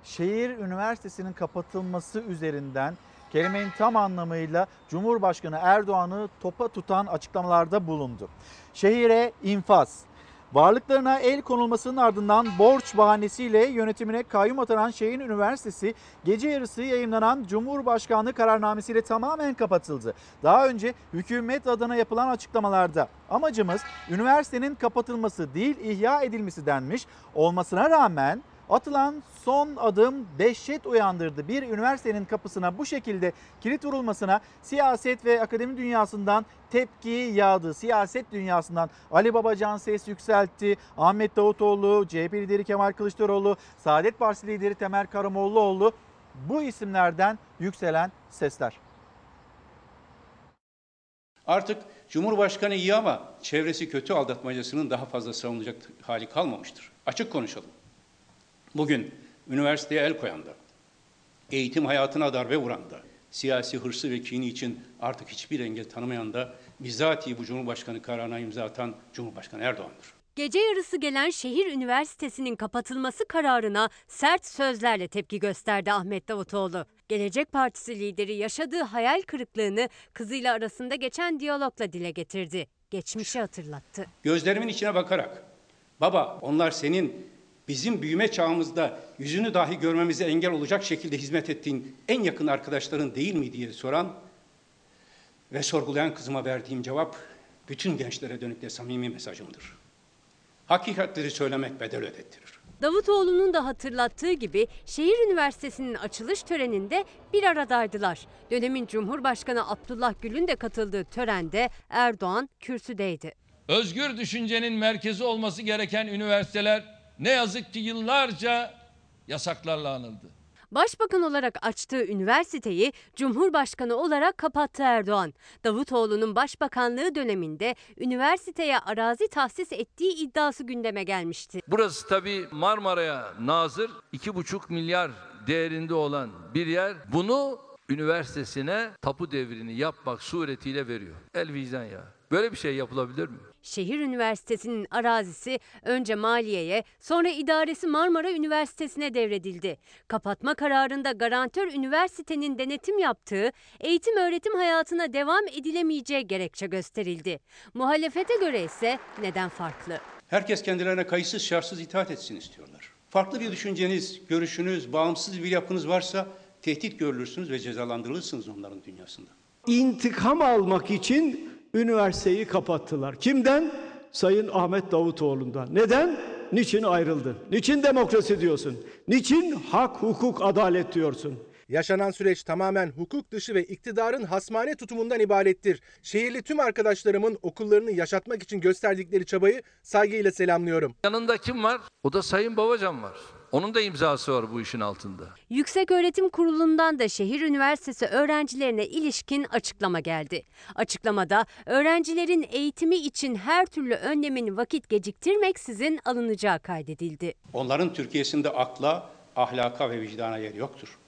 Şehir Üniversitesi'nin kapatılması üzerinden kelimenin tam anlamıyla Cumhurbaşkanı Erdoğan'ı topa tutan açıklamalarda bulundu. Şehire infaz, Varlıklarına el konulmasının ardından borç bahanesiyle yönetimine kayyum atanan Şehir Üniversitesi gece yarısı yayınlanan Cumhurbaşkanlığı kararnamesiyle tamamen kapatıldı. Daha önce hükümet adına yapılan açıklamalarda amacımız üniversitenin kapatılması değil ihya edilmesi denmiş olmasına rağmen Atılan son adım dehşet uyandırdı. Bir üniversitenin kapısına bu şekilde kilit vurulmasına siyaset ve akademi dünyasından tepki yağdı. Siyaset dünyasından Ali Babacan ses yükseltti. Ahmet Davutoğlu, CHP lideri Kemal Kılıçdaroğlu, Saadet Partisi lideri Temel Karamollaoğlu bu isimlerden yükselen sesler. Artık Cumhurbaşkanı iyi ama çevresi kötü aldatmacasının daha fazla savunulacak hali kalmamıştır. Açık konuşalım. Bugün üniversiteye el koyan da, eğitim hayatına darbe vuran da, siyasi hırsı ve kini için artık hiçbir engel tanımayan da bizzatihi bu Cumhurbaşkanı kararına imza atan Cumhurbaşkanı Erdoğan'dır. Gece yarısı gelen şehir üniversitesinin kapatılması kararına sert sözlerle tepki gösterdi Ahmet Davutoğlu. Gelecek Partisi lideri yaşadığı hayal kırıklığını kızıyla arasında geçen diyalogla dile getirdi. Geçmişi hatırlattı. Gözlerimin içine bakarak, baba onlar senin bizim büyüme çağımızda yüzünü dahi görmemize engel olacak şekilde hizmet ettiğin en yakın arkadaşların değil mi diye soran ve sorgulayan kızıma verdiğim cevap bütün gençlere dönük de samimi mesajımdır. Hakikatleri söylemek bedel ödettirir. Davutoğlu'nun da hatırlattığı gibi şehir üniversitesinin açılış töreninde bir aradaydılar. Dönemin Cumhurbaşkanı Abdullah Gül'ün de katıldığı törende Erdoğan kürsüdeydi. Özgür düşüncenin merkezi olması gereken üniversiteler ne yazık ki yıllarca yasaklarla anıldı. Başbakan olarak açtığı üniversiteyi Cumhurbaşkanı olarak kapattı Erdoğan. Davutoğlu'nun başbakanlığı döneminde üniversiteye arazi tahsis ettiği iddiası gündeme gelmişti. Burası tabii Marmara'ya nazır 2,5 milyar değerinde olan bir yer. Bunu üniversitesine tapu devrini yapmak suretiyle veriyor. El vicdan ya. Böyle bir şey yapılabilir mi? Şehir Üniversitesi'nin arazisi önce Maliye'ye, sonra idaresi Marmara Üniversitesi'ne devredildi. Kapatma kararında garantör üniversitenin denetim yaptığı, eğitim öğretim hayatına devam edilemeyeceği gerekçe gösterildi. Muhalefete göre ise neden farklı? Herkes kendilerine kayıtsız şartsız itaat etsin istiyorlar. Farklı bir düşünceniz, görüşünüz, bağımsız bir yapınız varsa tehdit görülürsünüz ve cezalandırılırsınız onların dünyasında. İntikam almak için üniversiteyi kapattılar. Kimden? Sayın Ahmet Davutoğlu'ndan. Neden? Niçin ayrıldın? Niçin demokrasi diyorsun? Niçin hak, hukuk, adalet diyorsun? Yaşanan süreç tamamen hukuk dışı ve iktidarın hasmane tutumundan ibarettir. Şehirli tüm arkadaşlarımın okullarını yaşatmak için gösterdikleri çabayı saygıyla selamlıyorum. Yanında kim var? O da Sayın Babacan var. Onun da imzası var bu işin altında. Yükseköğretim Kurulu'ndan da şehir üniversitesi öğrencilerine ilişkin açıklama geldi. Açıklamada öğrencilerin eğitimi için her türlü önlemin vakit geciktirmeksizin alınacağı kaydedildi. Onların Türkiye'sinde akla, ahlaka ve vicdana yer yoktur.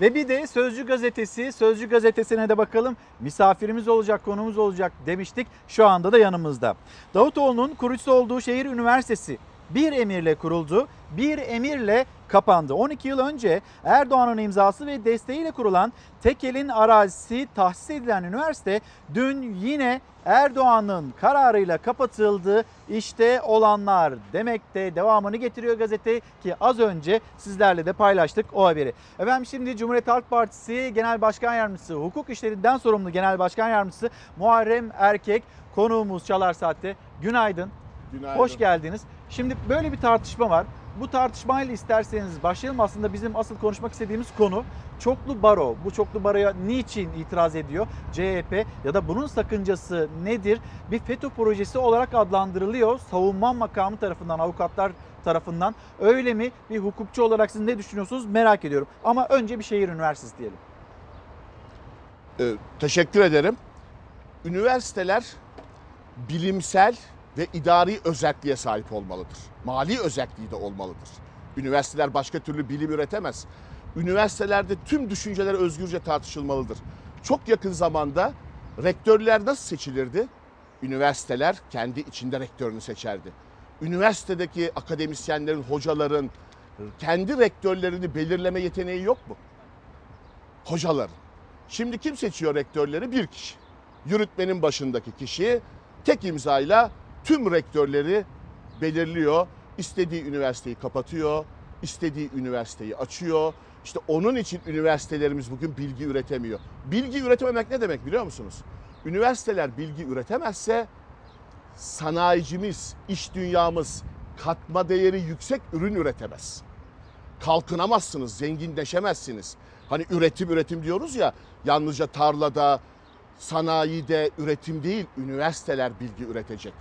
Ve bir de Sözcü Gazetesi, Sözcü Gazetesi'ne de bakalım. Misafirimiz olacak, konumuz olacak demiştik. Şu anda da yanımızda. Davutoğlu'nun kurucusu olduğu şehir üniversitesi bir emirle kuruldu, bir emirle kapandı. 12 yıl önce Erdoğan'ın imzası ve desteğiyle kurulan Tekel'in arazisi tahsis edilen üniversite dün yine Erdoğan'ın kararıyla kapatıldı. İşte olanlar demek de devamını getiriyor gazete ki az önce sizlerle de paylaştık o haberi. Efendim şimdi Cumhuriyet Halk Partisi Genel Başkan Yardımcısı, hukuk işlerinden sorumlu Genel Başkan Yardımcısı Muharrem Erkek konuğumuz Çalar Saat'te. Günaydın. Günaydın. Hoş geldiniz. Şimdi böyle bir tartışma var. Bu tartışmayla isterseniz başlayalım. Aslında bizim asıl konuşmak istediğimiz konu çoklu baro. Bu çoklu baroya niçin itiraz ediyor CHP ya da bunun sakıncası nedir? Bir FETÖ projesi olarak adlandırılıyor savunma makamı tarafından, avukatlar tarafından. Öyle mi? Bir hukukçu olarak siz ne düşünüyorsunuz merak ediyorum. Ama önce bir şehir üniversitesi diyelim. Ee, teşekkür ederim. Üniversiteler bilimsel ve idari özelliğe sahip olmalıdır. Mali özelliği de olmalıdır. Üniversiteler başka türlü bilim üretemez. Üniversitelerde tüm düşünceler özgürce tartışılmalıdır. Çok yakın zamanda rektörler nasıl seçilirdi? Üniversiteler kendi içinde rektörünü seçerdi. Üniversitedeki akademisyenlerin, hocaların kendi rektörlerini belirleme yeteneği yok mu? Hocaların. Şimdi kim seçiyor rektörleri? Bir kişi. Yürütmenin başındaki kişi tek imzayla tüm rektörleri belirliyor. İstediği üniversiteyi kapatıyor, istediği üniversiteyi açıyor. İşte onun için üniversitelerimiz bugün bilgi üretemiyor. Bilgi üretememek ne demek biliyor musunuz? Üniversiteler bilgi üretemezse sanayicimiz, iş dünyamız katma değeri yüksek ürün üretemez. Kalkınamazsınız, zenginleşemezsiniz. Hani üretim üretim diyoruz ya, yalnızca tarlada, sanayide üretim değil, üniversiteler bilgi üretecek.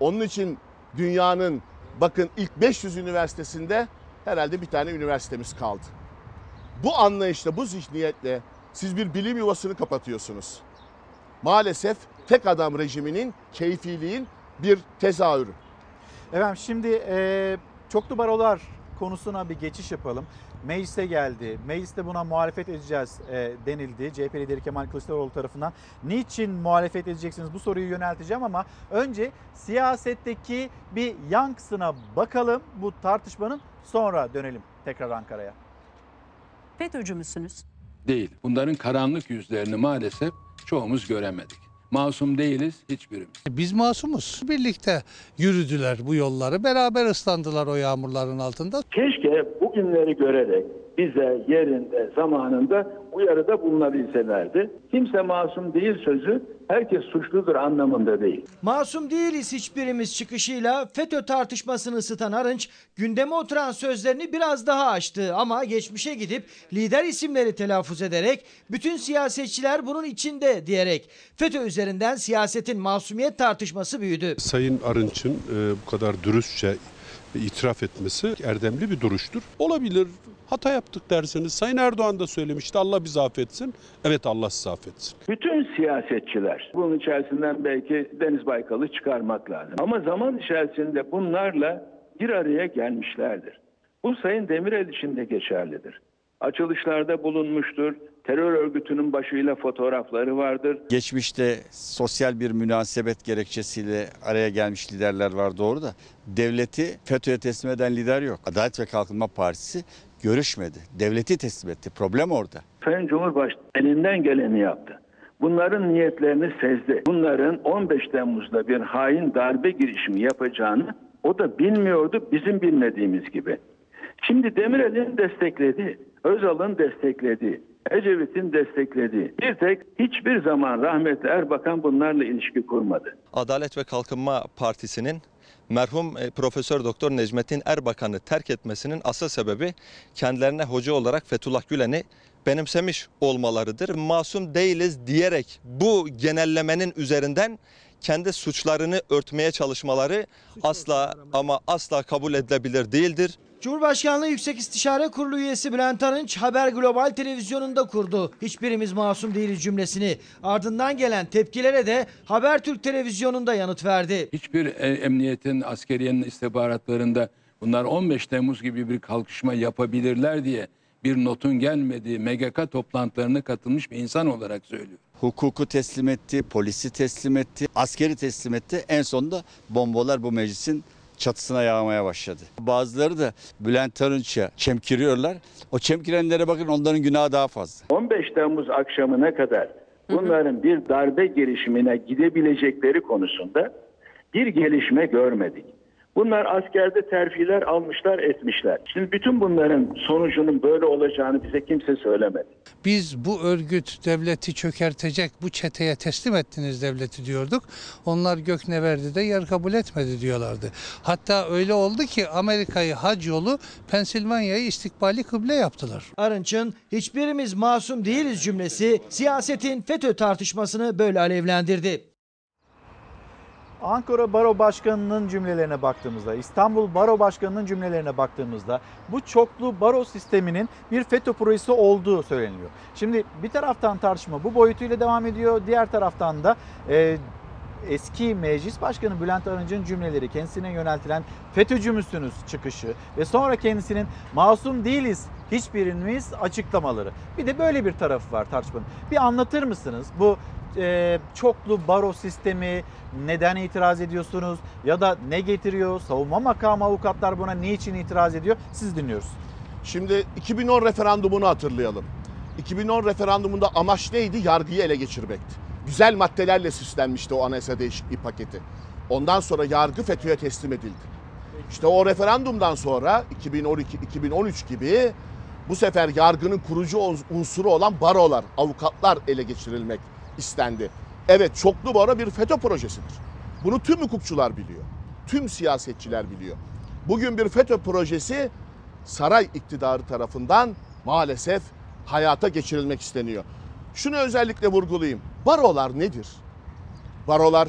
Onun için dünyanın bakın ilk 500 üniversitesinde herhalde bir tane üniversitemiz kaldı. Bu anlayışla, bu zihniyetle siz bir bilim yuvasını kapatıyorsunuz. Maalesef tek adam rejiminin keyfiliğin bir tezahürü. Efendim şimdi e, çoklu barolar konusuna bir geçiş yapalım. Meclise geldi. Mecliste buna muhalefet edeceğiz e, denildi. CHP lideri Kemal Kılıçdaroğlu tarafından. Niçin muhalefet edeceksiniz bu soruyu yönelteceğim ama önce siyasetteki bir yankısına bakalım bu tartışmanın sonra dönelim tekrar Ankara'ya. FETÖ'cü müsünüz? Değil. Bunların karanlık yüzlerini maalesef çoğumuz göremedik. Masum değiliz hiçbirimiz. Biz masumuz. Birlikte yürüdüler bu yolları. Beraber ıslandılar o yağmurların altında. Keşke bugünleri görerek bize yerinde, zamanında uyarıda bulunabilselerdi. Kimse masum değil sözü herkes suçludur anlamında değil. Masum değiliz hiçbirimiz çıkışıyla FETÖ tartışmasını ısıtan Arınç gündeme oturan sözlerini biraz daha açtı ama geçmişe gidip lider isimleri telaffuz ederek bütün siyasetçiler bunun içinde diyerek FETÖ üzerinden siyasetin masumiyet tartışması büyüdü. Sayın Arınç'ın e, bu kadar dürüstçe itiraf etmesi erdemli bir duruştur. Olabilir, hata yaptık derseniz. Sayın Erdoğan da söylemişti Allah bizi affetsin. Evet Allah sizi affetsin. Bütün siyasetçiler bunun içerisinden belki Deniz Baykal'ı çıkarmak lazım. Ama zaman içerisinde bunlarla bir araya gelmişlerdir. Bu Sayın Demirel için de geçerlidir. Açılışlarda bulunmuştur, Terör örgütünün başıyla fotoğrafları vardır. Geçmişte sosyal bir münasebet gerekçesiyle araya gelmiş liderler var doğru da devleti FETÖ'ye teslim eden lider yok. Adalet ve Kalkınma Partisi görüşmedi. Devleti teslim etti. Problem orada. Sayın Cumhurbaşkanı elinden geleni yaptı. Bunların niyetlerini sezdi. Bunların 15 Temmuz'da bir hain darbe girişimi yapacağını o da bilmiyordu bizim bilmediğimiz gibi. Şimdi Demirel'in destekledi, Özal'ın destekledi, Ecevit'in desteklediği. Bir tek hiçbir zaman rahmetli Erbakan bunlarla ilişki kurmadı. Adalet ve Kalkınma Partisi'nin merhum e, Profesör Doktor Necmettin Erbakan'ı terk etmesinin asıl sebebi kendilerine hoca olarak Fethullah Gülen'i benimsemiş olmalarıdır. Masum değiliz diyerek bu genellemenin üzerinden kendi suçlarını örtmeye çalışmaları asla ama asla kabul edilebilir değildir. Cumhurbaşkanlığı Yüksek İstişare Kurulu üyesi Bülent Arınç Haber Global televizyonunda kurdu. Hiçbirimiz masum değiliz cümlesini. Ardından gelen tepkilere de Habertürk televizyonunda yanıt verdi. Hiçbir e, emniyetin, askeriyenin istihbaratlarında bunlar 15 Temmuz gibi bir kalkışma yapabilirler diye bir notun gelmediği MGK toplantılarına katılmış bir insan olarak söylüyorum. Hukuku teslim etti, polisi teslim etti, askeri teslim etti. En sonunda bombalar bu meclisin çatısına yağmaya başladı. Bazıları da Bülent Arınç'a çemkiriyorlar. O çemkirenlere bakın onların günahı daha fazla. 15 Temmuz akşamına kadar bunların bir darbe girişimine gidebilecekleri konusunda bir gelişme görmedik. Bunlar askerde terfiler almışlar etmişler. Şimdi bütün bunların sonucunun böyle olacağını bize kimse söylemedi. Biz bu örgüt devleti çökertecek bu çeteye teslim ettiniz devleti diyorduk. Onlar gök ne verdi de yer kabul etmedi diyorlardı. Hatta öyle oldu ki Amerika'yı hac yolu Pensilvanya'yı istikbali kıble yaptılar. Arınç'ın hiçbirimiz masum değiliz cümlesi siyasetin FETÖ tartışmasını böyle alevlendirdi. Ankara Baro Başkanı'nın cümlelerine baktığımızda, İstanbul Baro Başkanı'nın cümlelerine baktığımızda bu çoklu baro sisteminin bir FETÖ projesi olduğu söyleniyor. Şimdi bir taraftan tartışma bu boyutuyla devam ediyor. Diğer taraftan da e, eski meclis başkanı Bülent Arınç'ın cümleleri, kendisine yöneltilen FETÖ'cü müsünüz çıkışı ve sonra kendisinin masum değiliz hiçbirimiz açıklamaları. Bir de böyle bir tarafı var tartışmanın. Bir anlatır mısınız bu e, çoklu baro sistemi neden itiraz ediyorsunuz ya da ne getiriyor? Savunma makamı avukatlar buna niçin itiraz ediyor? Siz dinliyoruz. Şimdi 2010 referandumunu hatırlayalım. 2010 referandumunda amaç neydi? Yargıyı ele geçirmekti. Güzel maddelerle süslenmişti o anayasa değişikliği paketi. Ondan sonra yargı FETÖ'ye teslim edildi. İşte o referandumdan sonra 2012-2013 gibi bu sefer yargının kurucu unsuru olan barolar, avukatlar ele geçirilmek istendi. Evet çoklu baro bir FETÖ projesidir. Bunu tüm hukukçular biliyor. Tüm siyasetçiler biliyor. Bugün bir FETÖ projesi saray iktidarı tarafından maalesef hayata geçirilmek isteniyor. Şunu özellikle vurgulayayım. Barolar nedir? Barolar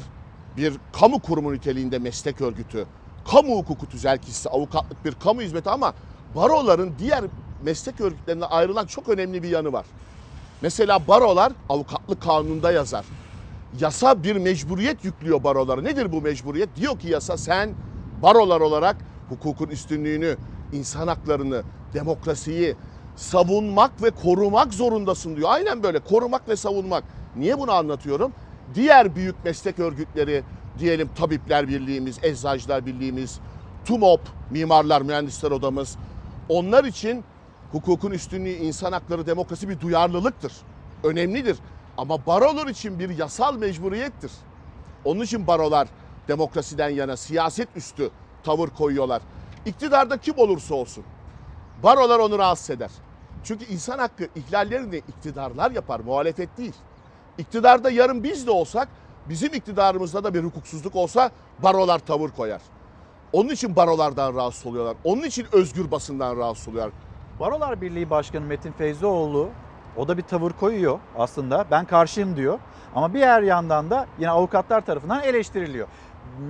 bir kamu kurumu niteliğinde meslek örgütü, kamu hukuku tüzelkisi, avukatlık bir kamu hizmeti ama baroların diğer meslek örgütlerine ayrılan çok önemli bir yanı var. Mesela barolar avukatlık kanununda yazar. Yasa bir mecburiyet yüklüyor barolara. Nedir bu mecburiyet? Diyor ki yasa sen barolar olarak hukukun üstünlüğünü, insan haklarını, demokrasiyi savunmak ve korumak zorundasın diyor. Aynen böyle korumak ve savunmak. Niye bunu anlatıyorum? Diğer büyük meslek örgütleri diyelim Tabipler Birliğimiz, Eczacılar Birliğimiz, TUMOP, Mimarlar Mühendisler Odamız onlar için hukukun üstünlüğü, insan hakları, demokrasi bir duyarlılıktır. Önemlidir. Ama barolar için bir yasal mecburiyettir. Onun için barolar demokrasiden yana siyaset üstü tavır koyuyorlar. İktidarda kim olursa olsun barolar onu rahatsız eder. Çünkü insan hakkı ihlallerini iktidarlar yapar, muhalefet değil. İktidarda yarın biz de olsak, bizim iktidarımızda da bir hukuksuzluk olsa barolar tavır koyar. Onun için barolardan rahatsız oluyorlar. Onun için özgür basından rahatsız oluyorlar. Barolar Birliği Başkanı Metin Feyzioğlu o da bir tavır koyuyor aslında. Ben karşıyım diyor. Ama bir yer yandan da yine avukatlar tarafından eleştiriliyor.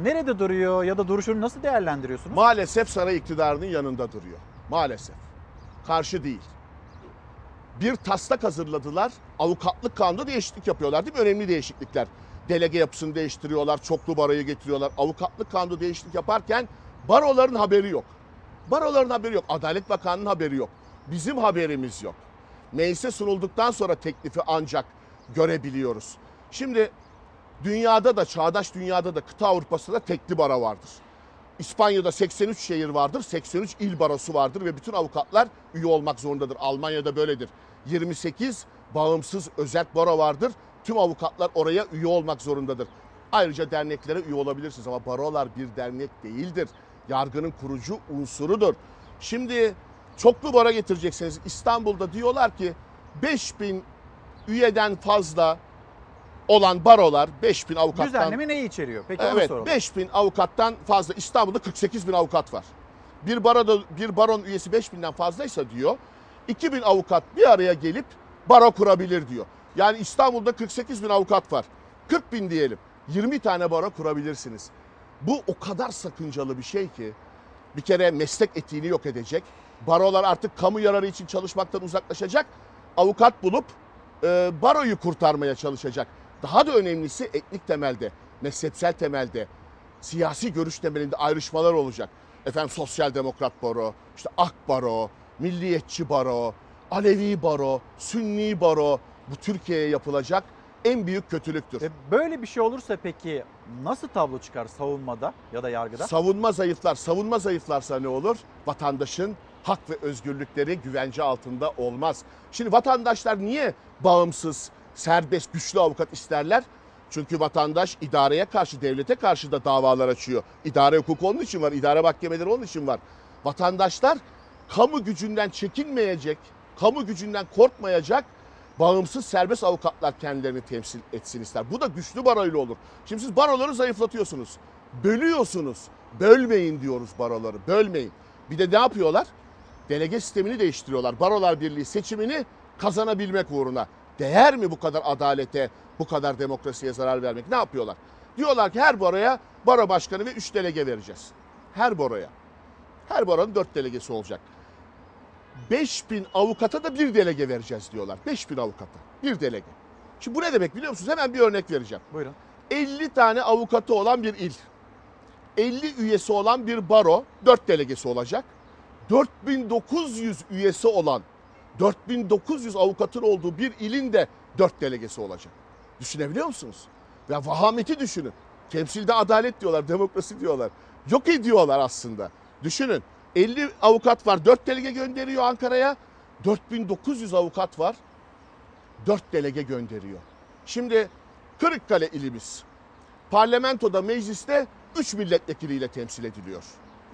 Nerede duruyor ya da duruşunu nasıl değerlendiriyorsunuz? Maalesef saray iktidarının yanında duruyor. Maalesef. Karşı değil. Bir taslak hazırladılar. Avukatlık kanunda değişiklik yapıyorlar değil mi? Önemli değişiklikler. Delege yapısını değiştiriyorlar, çoklu baroyu getiriyorlar. Avukatlık kanunu değişiklik yaparken baroların haberi yok. Baroların haberi yok. Adalet Bakanı'nın haberi yok. Bizim haberimiz yok. Meclise sunulduktan sonra teklifi ancak görebiliyoruz. Şimdi dünyada da çağdaş dünyada da kıta Avrupa'sında tekli bara vardır. İspanya'da 83 şehir vardır, 83 il barosu vardır ve bütün avukatlar üye olmak zorundadır. Almanya'da böyledir. 28 bağımsız özerk baro vardır. Tüm avukatlar oraya üye olmak zorundadır. Ayrıca derneklere üye olabilirsiniz ama barolar bir dernek değildir. Yargının kurucu unsurudur. Şimdi çoklu bara getireceksiniz. İstanbul'da diyorlar ki 5000 üyeden fazla olan barolar 5000 avukattan Düzenleme neyi içeriyor? Peki onu Evet soralım. 5000 avukattan fazla İstanbul'da 48 bin avukat var. Bir baroda bir baron üyesi 5000'den fazlaysa diyor 2000 avukat bir araya gelip baro kurabilir diyor. Yani İstanbul'da 48 bin avukat var. 40 bin diyelim. 20 tane baro kurabilirsiniz. Bu o kadar sakıncalı bir şey ki bir kere meslek etiğini yok edecek. Barolar artık kamu yararı için çalışmaktan uzaklaşacak. Avukat bulup e, baroyu kurtarmaya çalışacak. Daha da önemlisi etnik temelde, mezhepsel temelde, siyasi görüş temelinde ayrışmalar olacak. Efendim sosyal demokrat baro, işte ak baro, milliyetçi baro, Alevi baro, Sünni baro bu Türkiye'ye yapılacak en büyük kötülüktür. E, Böyle bir şey olursa peki nasıl tablo çıkar savunmada ya da yargıda? Savunma zayıflar. Savunma zayıflarsa ne olur? Vatandaşın hak ve özgürlükleri güvence altında olmaz. Şimdi vatandaşlar niye bağımsız, serbest, güçlü avukat isterler? Çünkü vatandaş idareye karşı, devlete karşı da davalar açıyor. İdare hukuku onun için var, idare mahkemeleri onun için var. Vatandaşlar kamu gücünden çekinmeyecek, kamu gücünden korkmayacak bağımsız serbest avukatlar kendilerini temsil etsin ister. Bu da güçlü baroyla olur. Şimdi siz baroları zayıflatıyorsunuz. Bölüyorsunuz. Bölmeyin diyoruz baroları. Bölmeyin. Bir de ne yapıyorlar? Delege sistemini değiştiriyorlar. Barolar Birliği seçimini kazanabilmek uğruna. Değer mi bu kadar adalete, bu kadar demokrasiye zarar vermek? Ne yapıyorlar? Diyorlar ki her baroya baro başkanı ve 3 delege vereceğiz. Her baroya. Her baronun 4 delegesi olacak. 5000 avukata da bir delege vereceğiz diyorlar. 5000 avukata bir delege. Şimdi bu ne demek biliyor musunuz? Hemen bir örnek vereceğim. Buyurun. 50 tane avukatı olan bir il. 50 üyesi olan bir baro 4 delegesi olacak. 4900 üyesi olan 4900 avukatın olduğu bir ilin de 4 delegesi olacak. Düşünebiliyor musunuz? Ya vahameti düşünün. Temsilde adalet diyorlar, demokrasi diyorlar. Yok ediyorlar aslında. Düşünün 50 avukat var 4 delege gönderiyor Ankara'ya. 4900 avukat var 4 delege gönderiyor. Şimdi Kırıkkale ilimiz parlamentoda mecliste 3 milletvekiliyle temsil ediliyor.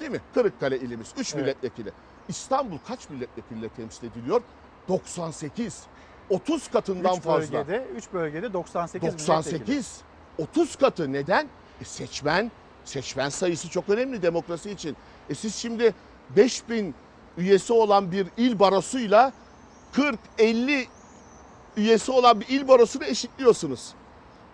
Değil mi? Kırıkkale ilimiz 3 Evet. milletvekili. İstanbul kaç milletvekiliyle temsil ediliyor? 98. 30 katından 3 fazla. bölgede, 3 bölgede 98 milletvekili. 98. 30 katı neden? E seçmen, seçmen sayısı çok önemli demokrasi için. E siz şimdi 5000 üyesi olan bir il barosuyla 40-50 üyesi olan bir il barosunu eşitliyorsunuz.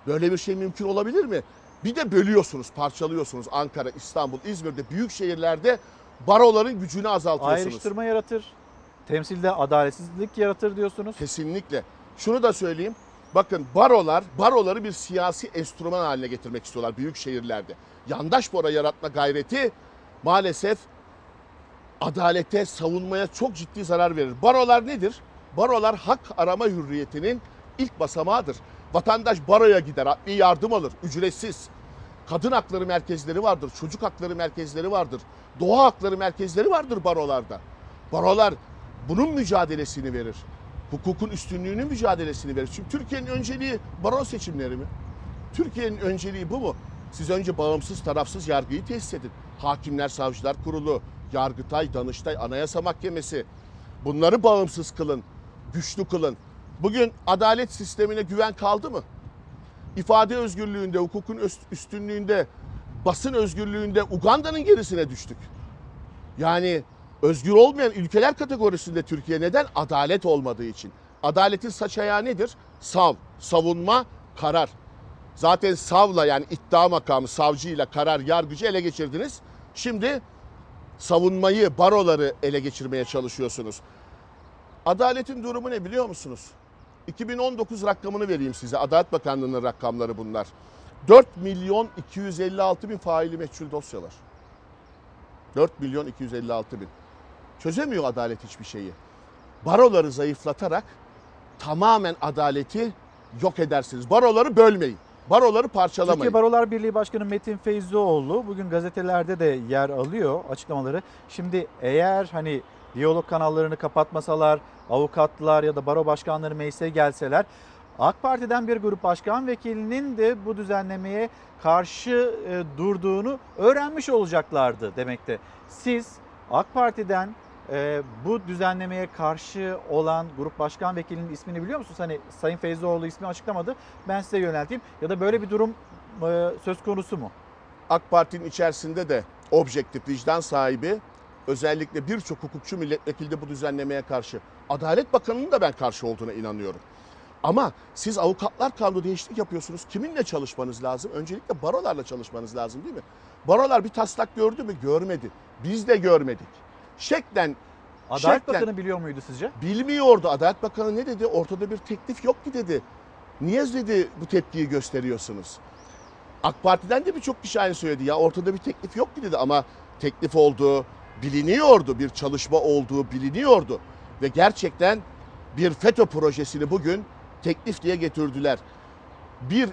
Böyle bir şey mümkün olabilir mi? Bir de bölüyorsunuz, parçalıyorsunuz. Ankara, İstanbul, İzmir'de büyük şehirlerde baroların gücünü azaltıyorsunuz. Ayrıştırma yaratır. Temsilde adaletsizlik yaratır diyorsunuz. Kesinlikle. Şunu da söyleyeyim. Bakın barolar, baroları bir siyasi enstrüman haline getirmek istiyorlar büyük şehirlerde. Yandaş baro yaratma gayreti maalesef adalete, savunmaya çok ciddi zarar verir. Barolar nedir? Barolar hak arama hürriyetinin ilk basamağıdır. Vatandaş baroya gider, adli yardım alır, ücretsiz. Kadın hakları merkezleri vardır, çocuk hakları merkezleri vardır, doğa hakları merkezleri vardır barolarda. Barolar bunun mücadelesini verir. Hukukun üstünlüğünün mücadelesini verir. Çünkü Türkiye'nin önceliği baro seçimleri mi? Türkiye'nin önceliği bu mu? Siz önce bağımsız tarafsız yargıyı tesis edin. Hakimler Savcılar Kurulu, Yargıtay, Danıştay, Anayasa Mahkemesi. Bunları bağımsız kılın, güçlü kılın. Bugün adalet sistemine güven kaldı mı? İfade özgürlüğünde, hukukun üst- üstünlüğünde, basın özgürlüğünde Uganda'nın gerisine düştük. Yani özgür olmayan ülkeler kategorisinde Türkiye neden? Adalet olmadığı için. Adaletin saç ayağı nedir? Sav, savunma, karar. Zaten savla yani iddia makamı savcıyla karar yargıcı ele geçirdiniz. Şimdi savunmayı, baroları ele geçirmeye çalışıyorsunuz. Adaletin durumu ne biliyor musunuz? 2019 rakamını vereyim size. Adalet Bakanlığı'nın rakamları bunlar. 4 milyon 256 bin faili meçhul dosyalar. 4 milyon 256 bin. Çözemiyor adalet hiçbir şeyi. baroları zayıflatarak tamamen adaleti yok edersiniz. Baroları bölmeyin. Baroları parçalamayın. Türkiye Barolar Birliği Başkanı Metin Feyzioğlu bugün gazetelerde de yer alıyor açıklamaları. Şimdi eğer hani diyalog kanallarını kapatmasalar, avukatlar ya da baro başkanları meclise gelseler AK Parti'den bir grup başkan vekilinin de bu düzenlemeye karşı e, durduğunu öğrenmiş olacaklardı demekte. Siz AK Parti'den e, bu düzenlemeye karşı olan grup başkan vekilinin ismini biliyor musunuz? Hani Sayın Feyzoğlu ismi açıklamadı. Ben size yönelteyim. Ya da böyle bir durum e, söz konusu mu? AK Parti'nin içerisinde de objektif vicdan sahibi özellikle birçok hukukçu milletvekili de bu düzenlemeye karşı. Adalet Bakanı'nın da ben karşı olduğuna inanıyorum. Ama siz avukatlar kanunu değişiklik yapıyorsunuz. Kiminle çalışmanız lazım? Öncelikle barolarla çalışmanız lazım değil mi? Barolar bir taslak gördü mü? Görmedi. Biz de görmedik. Şeklen Adalet şeklen- Bakanı biliyor muydu sizce? Bilmiyordu. Adalet Bakanı ne dedi? Ortada bir teklif yok ki dedi. Niye dedi bu tepkiyi gösteriyorsunuz? AK Parti'den de birçok kişi aynı söyledi. Ya ortada bir teklif yok ki dedi ama teklif olduğu biliniyordu. Bir çalışma olduğu biliniyordu. Ve gerçekten bir FETÖ projesini bugün teklif diye getirdiler. Bir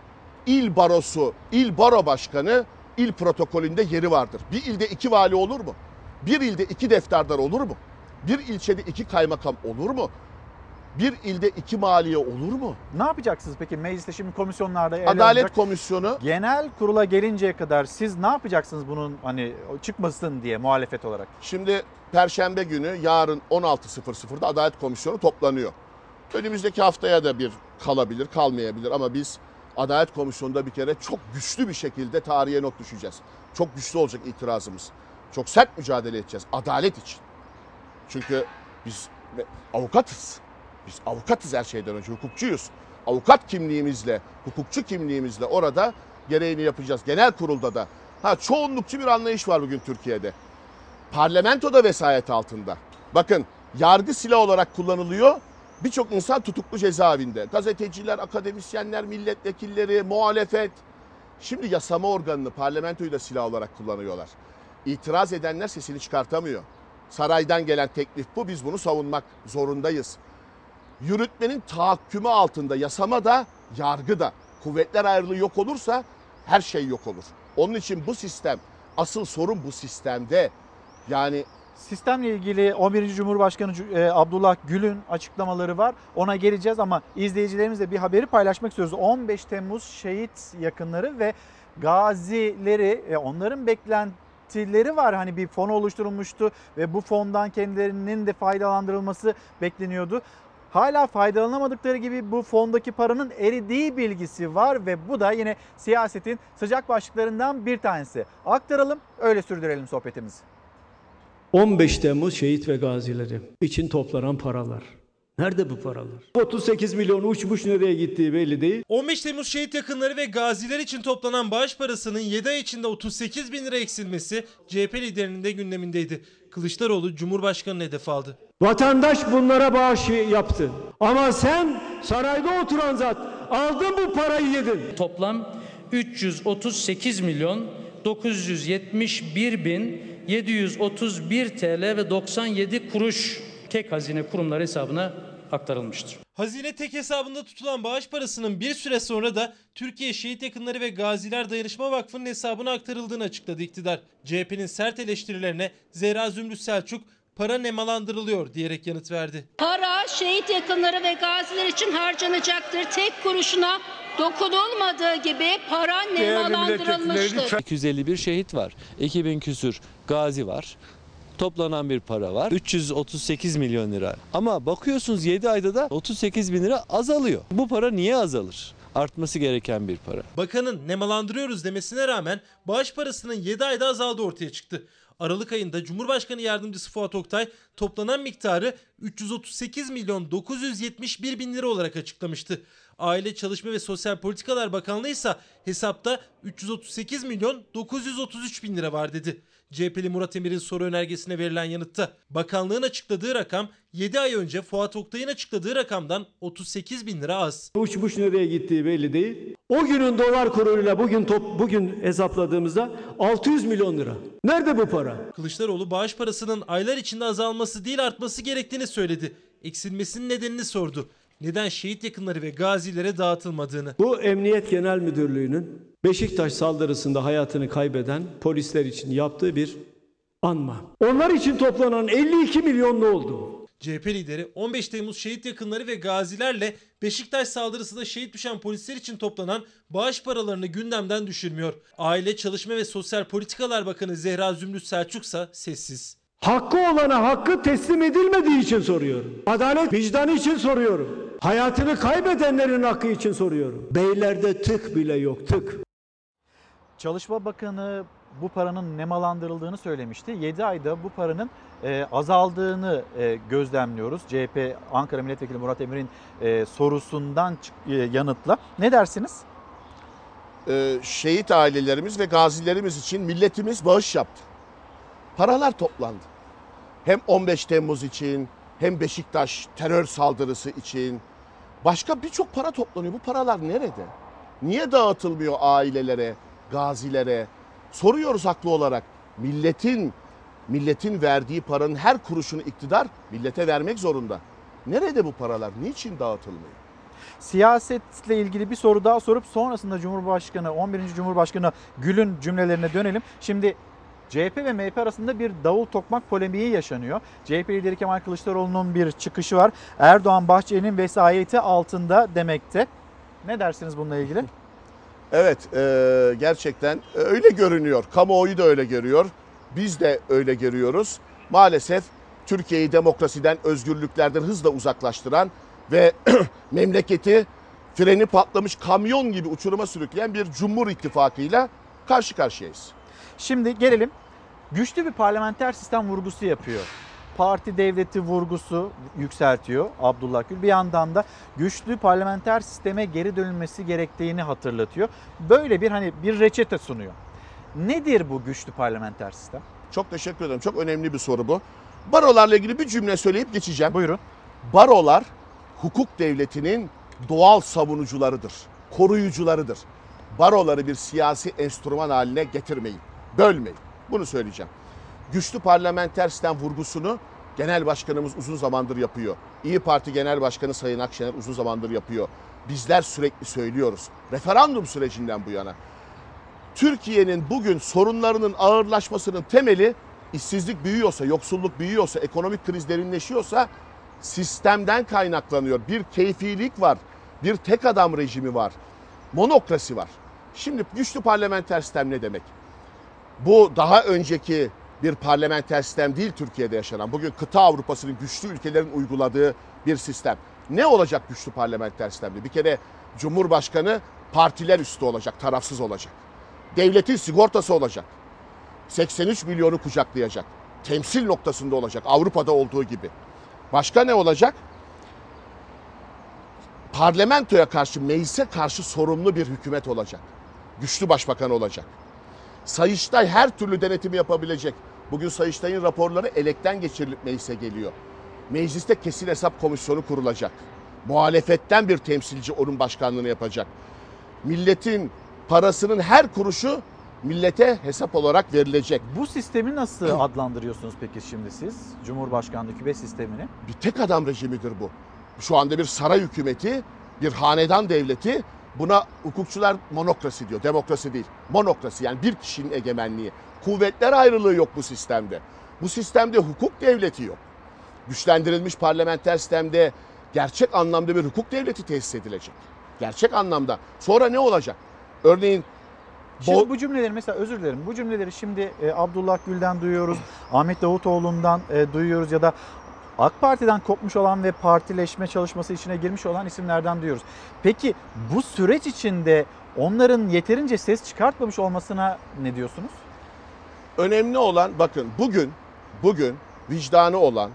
il barosu, il baro başkanı il protokolünde yeri vardır. Bir ilde iki vali olur mu? Bir ilde iki defterdar olur mu? Bir ilçede iki kaymakam olur mu? Bir ilde iki maliye olur mu? Ne yapacaksınız peki mecliste şimdi komisyonlarda ele Adalet alınacak. Komisyonu Genel kurula gelinceye kadar siz ne yapacaksınız bunun hani çıkmasın diye muhalefet olarak? Şimdi Perşembe günü yarın 16.00'da Adalet Komisyonu toplanıyor. Önümüzdeki haftaya da bir kalabilir, kalmayabilir ama biz Adalet Komisyonu'nda bir kere çok güçlü bir şekilde tarihe not düşeceğiz. Çok güçlü olacak itirazımız. Çok sert mücadele edeceğiz adalet için. Çünkü biz avukatız. Biz avukatız her şeyden önce, hukukçuyuz. Avukat kimliğimizle, hukukçu kimliğimizle orada gereğini yapacağız. Genel kurulda da. Ha çoğunlukçu bir anlayış var bugün Türkiye'de. Parlamento da vesayet altında. Bakın yargı silah olarak kullanılıyor. Birçok insan tutuklu cezaevinde. Gazeteciler, akademisyenler, milletvekilleri, muhalefet. Şimdi yasama organını, parlamentoyu da silah olarak kullanıyorlar. İtiraz edenler sesini çıkartamıyor. Saraydan gelen teklif bu. Biz bunu savunmak zorundayız. Yürütmenin tahakkümü altında yasama da yargı da. Kuvvetler ayrılığı yok olursa her şey yok olur. Onun için bu sistem, asıl sorun bu sistemde. Yani Sistemle ilgili 11. Cumhurbaşkanı e, Abdullah Gül'ün açıklamaları var. Ona geleceğiz ama izleyicilerimizle bir haberi paylaşmak istiyoruz. 15 Temmuz şehit yakınları ve gazileri e, onların beklentileri var. Hani bir fon oluşturulmuştu ve bu fondan kendilerinin de faydalandırılması bekleniyordu. Hala faydalanamadıkları gibi bu fondaki paranın eridiği bilgisi var ve bu da yine siyasetin sıcak başlıklarından bir tanesi. Aktaralım, öyle sürdürelim sohbetimizi. 15 Temmuz şehit ve gazileri için toplanan paralar. Nerede bu paralar? 38 milyon uçmuş nereye gittiği belli değil. 15 Temmuz şehit yakınları ve gaziler için toplanan bağış parasının 7 ay içinde 38 bin lira eksilmesi CHP liderinin de gündemindeydi. Kılıçdaroğlu Cumhurbaşkanı'nı hedef aldı. Vatandaş bunlara bağış yaptı. Ama sen sarayda oturan zat aldın bu parayı yedin. Toplam 338 milyon 971 bin 731 TL ve 97 kuruş tek hazine kurumları hesabına aktarılmıştır. Hazine tek hesabında tutulan bağış parasının bir süre sonra da Türkiye Şehit Yakınları ve Gaziler Dayanışma Vakfı'nın hesabına aktarıldığını açıkladı iktidar. CHP'nin sert eleştirilerine Zehra Zümrüt Selçuk para nemalandırılıyor diyerek yanıt verdi. Para şehit yakınları ve gaziler için harcanacaktır. Tek kuruşuna dokunulmadığı gibi para nemalandırılmıştır. 251 şehit var. 2000 küsür gazi var. Toplanan bir para var. 338 milyon lira. Ama bakıyorsunuz 7 ayda da 38 bin lira azalıyor. Bu para niye azalır? Artması gereken bir para. Bakanın nemalandırıyoruz demesine rağmen bağış parasının 7 ayda azaldığı ortaya çıktı. Aralık ayında Cumhurbaşkanı Yardımcısı Fuat Oktay toplanan miktarı 338 milyon 971 bin lira olarak açıklamıştı. Aile Çalışma ve Sosyal Politikalar Bakanlığı ise hesapta 338 milyon 933 bin lira var dedi. CHP'li Murat Emir'in soru önergesine verilen yanıtta bakanlığın açıkladığı rakam 7 ay önce Fuat Oktay'ın açıkladığı rakamdan 38 bin lira az. Uçmuş nereye gittiği belli değil. O günün dolar kuruyla bugün top, bugün hesapladığımızda 600 milyon lira. Nerede bu para? Kılıçdaroğlu bağış parasının aylar içinde azalması değil artması gerektiğini söyledi. eksilmesinin nedenini sordu. Neden şehit yakınları ve gazilere dağıtılmadığını. Bu Emniyet Genel Müdürlüğü'nün Beşiktaş saldırısında hayatını kaybeden polisler için yaptığı bir anma. Onlar için toplanan 52 milyon ne oldu? CHP lideri 15 Temmuz şehit yakınları ve gazilerle Beşiktaş saldırısında şehit düşen polisler için toplanan bağış paralarını gündemden düşürmüyor. Aile, Çalışma ve Sosyal Politikalar Bakanı Zehra Zümrüt Selçuk ise sessiz. Hakkı olana hakkı teslim edilmediği için soruyorum. Adalet vicdanı için soruyorum. Hayatını kaybedenlerin hakkı için soruyorum. Beylerde tık bile yok tık. Çalışma Bakanı bu paranın nemalandırıldığını söylemişti. 7 ayda bu paranın e, azaldığını e, gözlemliyoruz. CHP Ankara Milletvekili Murat Emir'in e, sorusundan e, yanıtla. Ne dersiniz? Ee, şehit ailelerimiz ve gazilerimiz için milletimiz bağış yaptı. Paralar toplandı. Hem 15 Temmuz için hem Beşiktaş terör saldırısı için başka birçok para toplanıyor. Bu paralar nerede? Niye dağıtılmıyor ailelere, gazilere? Soruyoruz haklı olarak. Milletin milletin verdiği paranın her kuruşunu iktidar millete vermek zorunda. Nerede bu paralar? Niçin dağıtılmıyor? Siyasetle ilgili bir soru daha sorup sonrasında Cumhurbaşkanı 11. Cumhurbaşkanı Gül'ün cümlelerine dönelim. Şimdi CHP ve MHP arasında bir davul tokmak polemiği yaşanıyor. CHP lideri Kemal Kılıçdaroğlu'nun bir çıkışı var. Erdoğan Bahçeli'nin vesayeti altında demekte. Ne dersiniz bununla ilgili? Evet e, gerçekten öyle görünüyor. Kamuoyu da öyle görüyor. Biz de öyle görüyoruz. Maalesef Türkiye'yi demokrasiden, özgürlüklerden hızla uzaklaştıran ve memleketi freni patlamış kamyon gibi uçuruma sürükleyen bir Cumhur İttifakı'yla karşı karşıyayız. Şimdi gelelim güçlü bir parlamenter sistem vurgusu yapıyor. Parti devleti vurgusu yükseltiyor Abdullah Gül. Bir yandan da güçlü parlamenter sisteme geri dönülmesi gerektiğini hatırlatıyor. Böyle bir hani bir reçete sunuyor. Nedir bu güçlü parlamenter sistem? Çok teşekkür ederim. Çok önemli bir soru bu. Barolarla ilgili bir cümle söyleyip geçeceğim. Buyurun. Barolar hukuk devletinin doğal savunucularıdır, koruyucularıdır. Baroları bir siyasi enstrüman haline getirmeyin, bölmeyin. Bunu söyleyeceğim. Güçlü parlamenter sistem vurgusunu Genel Başkanımız uzun zamandır yapıyor. İyi Parti Genel Başkanı Sayın Akşener uzun zamandır yapıyor. Bizler sürekli söylüyoruz. Referandum sürecinden bu yana. Türkiye'nin bugün sorunlarının ağırlaşmasının temeli işsizlik büyüyorsa, yoksulluk büyüyorsa, ekonomik kriz derinleşiyorsa sistemden kaynaklanıyor. Bir keyfilik var, bir tek adam rejimi var, monokrasi var. Şimdi güçlü parlamenter sistem ne demek? Bu daha önceki bir parlamenter sistem değil Türkiye'de yaşanan. Bugün kıta Avrupa'sının güçlü ülkelerin uyguladığı bir sistem. Ne olacak güçlü parlamenter sistemde? Bir kere Cumhurbaşkanı partiler üstü olacak, tarafsız olacak. Devletin sigortası olacak. 83 milyonu kucaklayacak. Temsil noktasında olacak Avrupa'da olduğu gibi. Başka ne olacak? Parlamentoya karşı, meclise karşı sorumlu bir hükümet olacak. Güçlü başbakan olacak. Sayıştay her türlü denetimi yapabilecek. Bugün Sayıştay'ın raporları elekten geçirilip meclise geliyor. Mecliste kesin hesap komisyonu kurulacak. Muhalefetten bir temsilci onun başkanlığını yapacak. Milletin parasının her kuruşu millete hesap olarak verilecek. Bu sistemi nasıl adlandırıyorsunuz peki şimdi siz? Cumhurbaşkanlığı hükümet sistemini. Bir tek adam rejimidir bu. Şu anda bir saray hükümeti, bir hanedan devleti. Buna hukukçular monokrasi diyor. Demokrasi değil. Monokrasi yani bir kişinin egemenliği. Kuvvetler ayrılığı yok bu sistemde. Bu sistemde hukuk devleti yok. Güçlendirilmiş parlamenter sistemde gerçek anlamda bir hukuk devleti tesis edilecek. Gerçek anlamda. Sonra ne olacak? Örneğin Şimdi bu cümleleri mesela özür dilerim. Bu cümleleri şimdi e, Abdullah Gül'den duyuyoruz. Ahmet Davutoğlu'ndan e, duyuyoruz ya da AK Parti'den kopmuş olan ve partileşme çalışması içine girmiş olan isimlerden duyuyoruz. Peki bu süreç içinde onların yeterince ses çıkartmamış olmasına ne diyorsunuz? Önemli olan bakın bugün bugün vicdanı olan,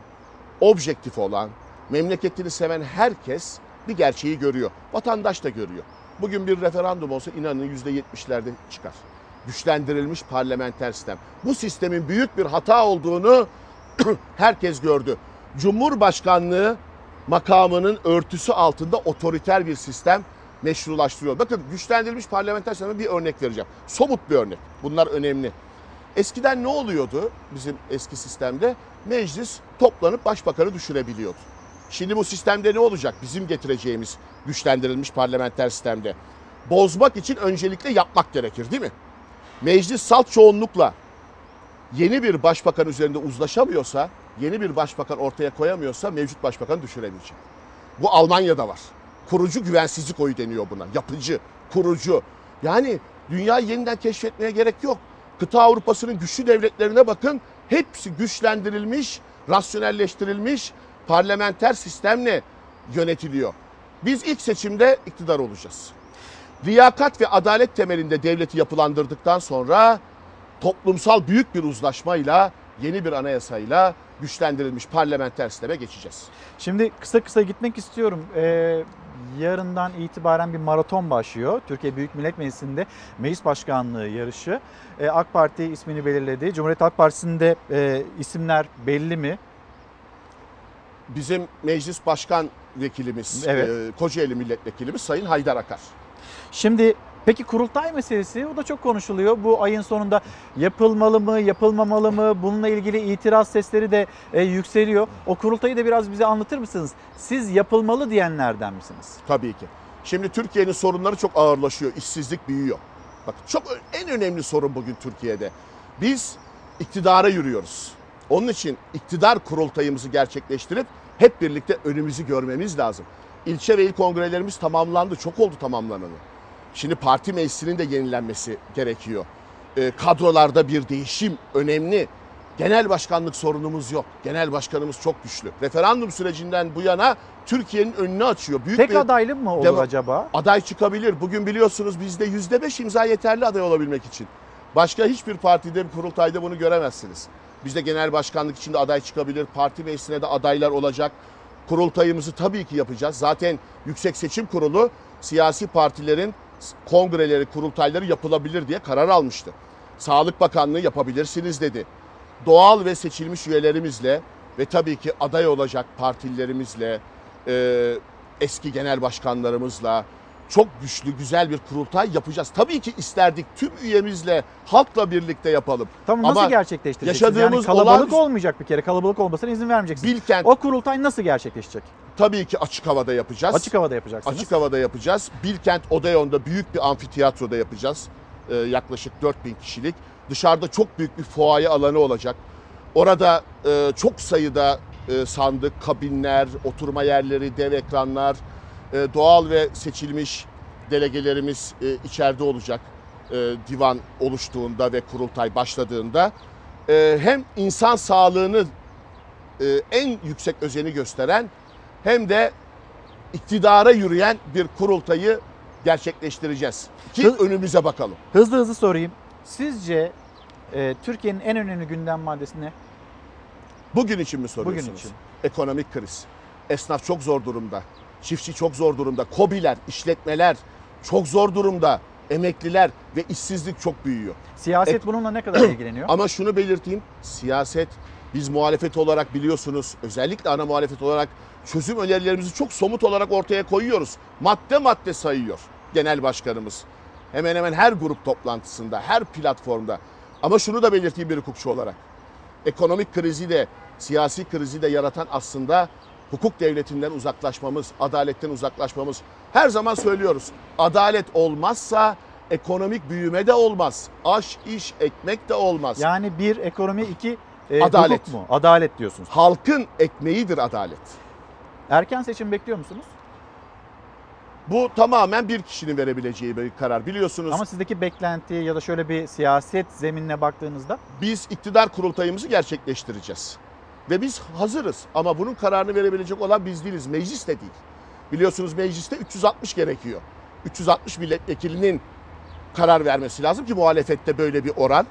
objektif olan, memleketini seven herkes bir gerçeği görüyor. Vatandaş da görüyor. Bugün bir referandum olsa inanın %70'lerde çıkar. Güçlendirilmiş parlamenter sistem. Bu sistemin büyük bir hata olduğunu herkes gördü. Cumhurbaşkanlığı makamının örtüsü altında otoriter bir sistem meşrulaştırıyor. Bakın güçlendirilmiş parlamenter sisteme bir örnek vereceğim. Somut bir örnek. Bunlar önemli. Eskiden ne oluyordu bizim eski sistemde? Meclis toplanıp başbakanı düşürebiliyordu. Şimdi bu sistemde ne olacak? Bizim getireceğimiz güçlendirilmiş parlamenter sistemde. Bozmak için öncelikle yapmak gerekir değil mi? Meclis salt çoğunlukla yeni bir başbakan üzerinde uzlaşamıyorsa, yeni bir başbakan ortaya koyamıyorsa mevcut başbakanı düşüremeyecek. Bu Almanya'da var. Kurucu güvensizlik oyu deniyor buna. Yapıcı, kurucu. Yani dünyayı yeniden keşfetmeye gerek yok. Kıta Avrupa'sının güçlü devletlerine bakın. Hepsi güçlendirilmiş, rasyonelleştirilmiş parlamenter sistemle yönetiliyor. Biz ilk seçimde iktidar olacağız. Liyakat ve adalet temelinde devleti yapılandırdıktan sonra toplumsal büyük bir uzlaşmayla, yeni bir anayasayla güçlendirilmiş parlamenter sisteme geçeceğiz. Şimdi kısa kısa gitmek istiyorum. Ee, yarından itibaren bir maraton başlıyor. Türkiye Büyük Millet Meclisi'nde meclis başkanlığı yarışı. Ee, AK Parti ismini belirledi. Cumhuriyet Halk Partisi'nde e, isimler belli mi? Bizim meclis başkan vekilimiz, Evet. e, Kocaeli milletvekilimiz Sayın Haydar Akar. Şimdi peki kurultay meselesi o da çok konuşuluyor. Bu ayın sonunda yapılmalı mı, yapılmamalı mı? Bununla ilgili itiraz sesleri de e, yükseliyor. O kurultayı da biraz bize anlatır mısınız? Siz yapılmalı diyenlerden misiniz? Tabii ki. Şimdi Türkiye'nin sorunları çok ağırlaşıyor. İşsizlik büyüyor. Bak çok en önemli sorun bugün Türkiye'de. Biz iktidara yürüyoruz. Onun için iktidar kurultayımızı gerçekleştirip hep birlikte önümüzü görmemiz lazım. İlçe ve il kongrelerimiz tamamlandı. Çok oldu tamamlanalı. Şimdi parti meclisinin de yenilenmesi gerekiyor. Ee, kadrolarda bir değişim önemli. Genel başkanlık sorunumuz yok. Genel başkanımız çok güçlü. Referandum sürecinden bu yana Türkiye'nin önünü açıyor. Büyük Tek bir adaylı mı olur Demo- acaba? Aday çıkabilir. Bugün biliyorsunuz bizde yüzde beş imza yeterli aday olabilmek için. Başka hiçbir partide, bir kurultayda bunu göremezsiniz. Bizde genel başkanlık için de aday çıkabilir. Parti meclisine de adaylar olacak. Kurultayımızı tabii ki yapacağız. Zaten Yüksek Seçim Kurulu siyasi partilerin kongreleri, kurultayları yapılabilir diye karar almıştı. Sağlık Bakanlığı yapabilirsiniz dedi. Doğal ve seçilmiş üyelerimizle ve tabii ki aday olacak partilerimizle, e, eski genel başkanlarımızla çok güçlü, güzel bir kurultay yapacağız. Tabii ki isterdik tüm üyemizle, halkla birlikte yapalım. Tamam nasıl Ama gerçekleştireceksiniz? Yaşadığımız yani kalabalık olağanüstü- olmayacak bir kere. Kalabalık olmasına izin vermeyeceksiniz. Bilkent O kurultay nasıl gerçekleşecek? tabii ki açık havada yapacağız. Açık havada yapacaksınız. Açık havada yapacağız. Bilkent Odeon'da büyük bir amfiteyatroda yapacağız. Ee, yaklaşık 4000 kişilik. Dışarıda çok büyük bir fuaye alanı olacak. Orada e, çok sayıda e, sandık, kabinler, oturma yerleri, dev ekranlar, e, doğal ve seçilmiş delegelerimiz e, içeride olacak. E, divan oluştuğunda ve kurultay başladığında E, hem insan sağlığını e, en yüksek özeni gösteren hem de iktidara yürüyen bir kurultayı gerçekleştireceğiz. Ki Hı- önümüze bakalım. Hızlı hızlı sorayım. Sizce e, Türkiye'nin en önemli gündem maddesi ne? Bugün için mi soruyorsunuz? Bugün için. Ekonomik kriz. Esnaf çok zor durumda. Çiftçi çok zor durumda. Kobiler, işletmeler çok zor durumda. Emekliler ve işsizlik çok büyüyor. Siyaset Ek- bununla ne kadar ilgileniyor? Ama şunu belirteyim. Siyaset biz muhalefet olarak biliyorsunuz özellikle ana muhalefet olarak çözüm önerilerimizi çok somut olarak ortaya koyuyoruz. Madde madde sayıyor genel başkanımız. Hemen hemen her grup toplantısında, her platformda. Ama şunu da belirteyim bir hukukçu olarak. Ekonomik krizi de, siyasi krizi de yaratan aslında hukuk devletinden uzaklaşmamız, adaletten uzaklaşmamız. Her zaman söylüyoruz. Adalet olmazsa ekonomik büyüme de olmaz. Aş, iş, ekmek de olmaz. Yani bir ekonomi, iki e, Adalet. hukuk mu? Adalet diyorsunuz. Halkın ekmeğidir adalet. Erken seçim bekliyor musunuz? Bu tamamen bir kişinin verebileceği bir karar. Biliyorsunuz Ama sizdeki beklenti ya da şöyle bir siyaset zeminine baktığınızda biz iktidar kurultayımızı gerçekleştireceğiz. Ve biz hazırız ama bunun kararını verebilecek olan biz değiliz. Meclis de değil. Biliyorsunuz mecliste 360 gerekiyor. 360 milletvekilinin karar vermesi lazım ki muhalefette böyle bir oran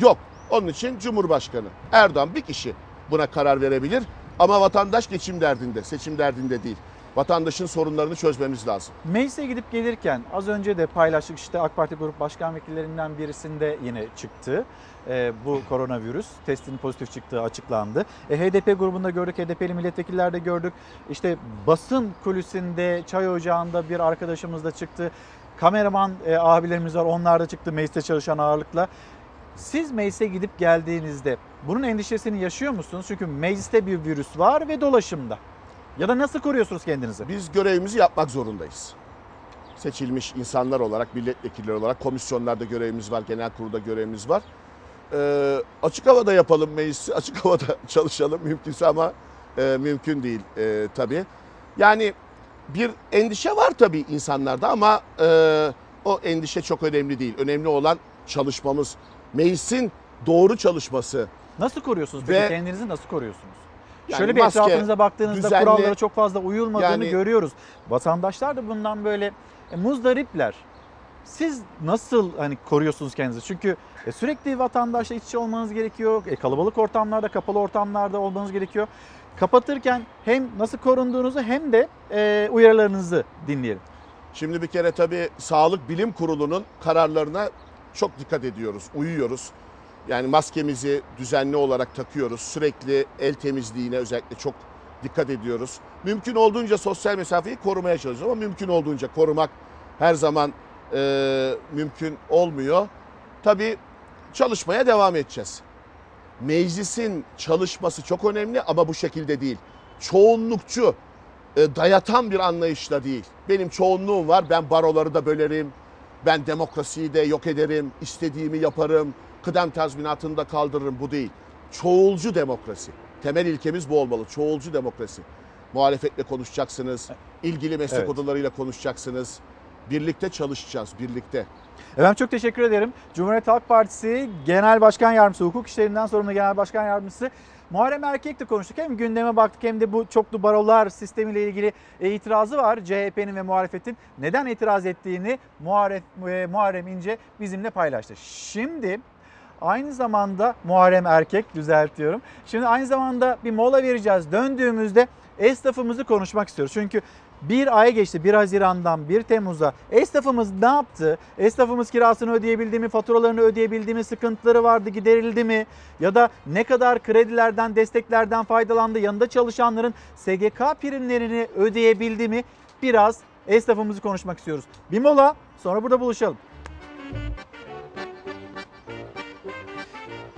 yok. Onun için Cumhurbaşkanı Erdoğan bir kişi buna karar verebilir. Ama vatandaş geçim derdinde, seçim derdinde değil. Vatandaşın sorunlarını çözmemiz lazım. Meclise gidip gelirken az önce de paylaştık işte AK Parti Grup Başkan Vekillerinden birisinde yine çıktı. Ee, bu koronavirüs testinin pozitif çıktığı açıklandı. E, HDP grubunda gördük, HDP'li milletvekiller de gördük. İşte basın kulüsünde, çay ocağında bir arkadaşımız da çıktı. Kameraman e, abilerimiz var, onlar da çıktı mecliste çalışan ağırlıkla. Siz meclise gidip geldiğinizde bunun endişesini yaşıyor musunuz? Çünkü mecliste bir virüs var ve dolaşımda. Ya da nasıl koruyorsunuz kendinizi? Biz görevimizi yapmak zorundayız. Seçilmiş insanlar olarak, milletvekilleri olarak komisyonlarda görevimiz var, genel kurulda görevimiz var. Ee, açık havada yapalım meclisi, açık havada çalışalım mümkünse ama e, mümkün değil e, tabii. Yani bir endişe var tabii insanlarda ama e, o endişe çok önemli değil. Önemli olan çalışmamız, meclisin doğru çalışması. Nasıl koruyorsunuz peki? Ve- Kendinizi nasıl koruyorsunuz? Yani Şöyle bir maske, etrafınıza baktığınızda düzenli- kurallara çok fazla uyulmadığını Yani- görüyoruz. Vatandaşlar da bundan böyle e, muzdaripler. Siz nasıl hani koruyorsunuz kendinizi? Çünkü e, sürekli vatandaşla iç içe olmanız gerekiyor. E, kalabalık ortamlarda, kapalı ortamlarda olmanız gerekiyor. Kapatırken hem nasıl korunduğunuzu hem de e, uyarılarınızı dinleyelim. Şimdi bir kere tabii Sağlık Bilim Kurulu'nun kararlarına çok dikkat ediyoruz, uyuyoruz. Yani maskemizi düzenli olarak takıyoruz. Sürekli el temizliğine özellikle çok dikkat ediyoruz. Mümkün olduğunca sosyal mesafeyi korumaya çalışıyoruz ama mümkün olduğunca korumak her zaman e, mümkün olmuyor. Tabii çalışmaya devam edeceğiz. Meclisin çalışması çok önemli ama bu şekilde değil. Çoğunlukçu, e, dayatan bir anlayışla değil. Benim çoğunluğum var, ben baroları da bölerim, ben demokrasiyi de yok ederim, istediğimi yaparım, kıdem tazminatını da kaldırırım. Bu değil. Çoğulcu demokrasi. Temel ilkemiz bu olmalı. Çoğulcu demokrasi. Muhalefetle konuşacaksınız, ilgili meslek Evet. odalarıyla konuşacaksınız. Birlikte çalışacağız, birlikte. Efendim çok teşekkür ederim. Cumhuriyet Halk Partisi Genel Başkan Yardımcısı, Hukuk İşlerinden sorumlu Genel Başkan Yardımcısı Muharrem Erkek'le konuştuk. Hem gündeme baktık hem de bu çoklu barolar sistemiyle ilgili e, itirazı var. CHP'nin ve muhalefetin neden itiraz ettiğini Muharrem, e, Muharrem İnce bizimle paylaştı. Şimdi aynı zamanda Muharrem Erkek düzeltiyorum. Şimdi aynı zamanda bir mola vereceğiz. Döndüğümüzde esnafımızı konuşmak istiyoruz. Çünkü bir ay geçti 1 Haziran'dan 1 Temmuz'a. Esnafımız ne yaptı? Esnafımız kirasını ödeyebildi mi? Faturalarını ödeyebildi mi? Sıkıntıları vardı giderildi mi? Ya da ne kadar kredilerden, desteklerden faydalandı? Yanında çalışanların SGK primlerini ödeyebildi mi? Biraz esnafımızı konuşmak istiyoruz. Bir mola sonra burada buluşalım.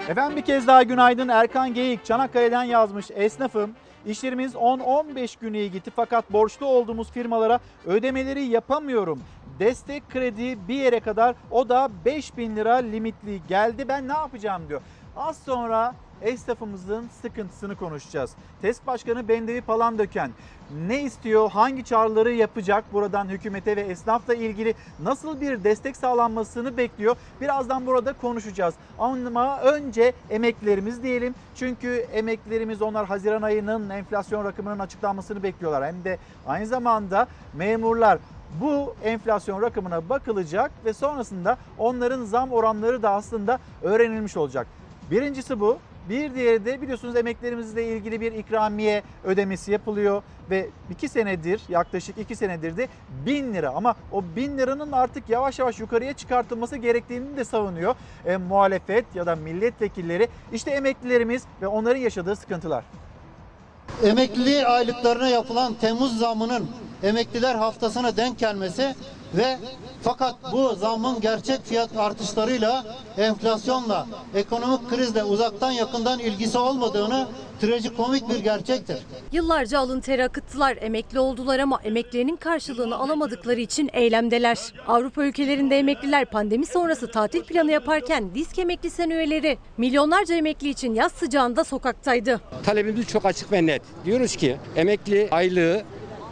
Efendim bir kez daha günaydın. Erkan Geyik Çanakkale'den yazmış. Esnafım. İşlerimiz 10-15 gün iyi gitti fakat borçlu olduğumuz firmalara ödemeleri yapamıyorum. Destek kredi bir yere kadar o da 5000 lira limitli geldi. Ben ne yapacağım diyor. Az sonra esnafımızın sıkıntısını konuşacağız. TESK Başkanı Bendevi Palandöken ne istiyor, hangi çağrıları yapacak buradan hükümete ve esnafla ilgili nasıl bir destek sağlanmasını bekliyor. Birazdan burada konuşacağız. Ama önce emeklilerimiz diyelim. Çünkü emeklilerimiz onlar Haziran ayının enflasyon rakamının açıklanmasını bekliyorlar. Hem de aynı zamanda memurlar bu enflasyon rakamına bakılacak ve sonrasında onların zam oranları da aslında öğrenilmiş olacak. Birincisi bu. Bir diğeri de biliyorsunuz emeklerimizle ilgili bir ikramiye ödemesi yapılıyor ve iki senedir yaklaşık iki senedir de bin lira ama o bin liranın artık yavaş yavaş yukarıya çıkartılması gerektiğini de savunuyor e, muhalefet ya da milletvekilleri. İşte emeklilerimiz ve onların yaşadığı sıkıntılar. Emekli aylıklarına yapılan Temmuz zammının emekliler haftasına denk gelmesi ve fakat bu zammın gerçek fiyat artışlarıyla, enflasyonla, ekonomik krizle uzaktan yakından ilgisi olmadığını trajikomik bir gerçektir. Yıllarca alın teri akıttılar, emekli oldular ama emeklerinin karşılığını alamadıkları için eylemdeler. Avrupa ülkelerinde emekliler pandemi sonrası tatil planı yaparken disk emekli sen üyeleri milyonlarca emekli için yaz sıcağında sokaktaydı. Talebimiz çok açık ve net. Diyoruz ki emekli aylığı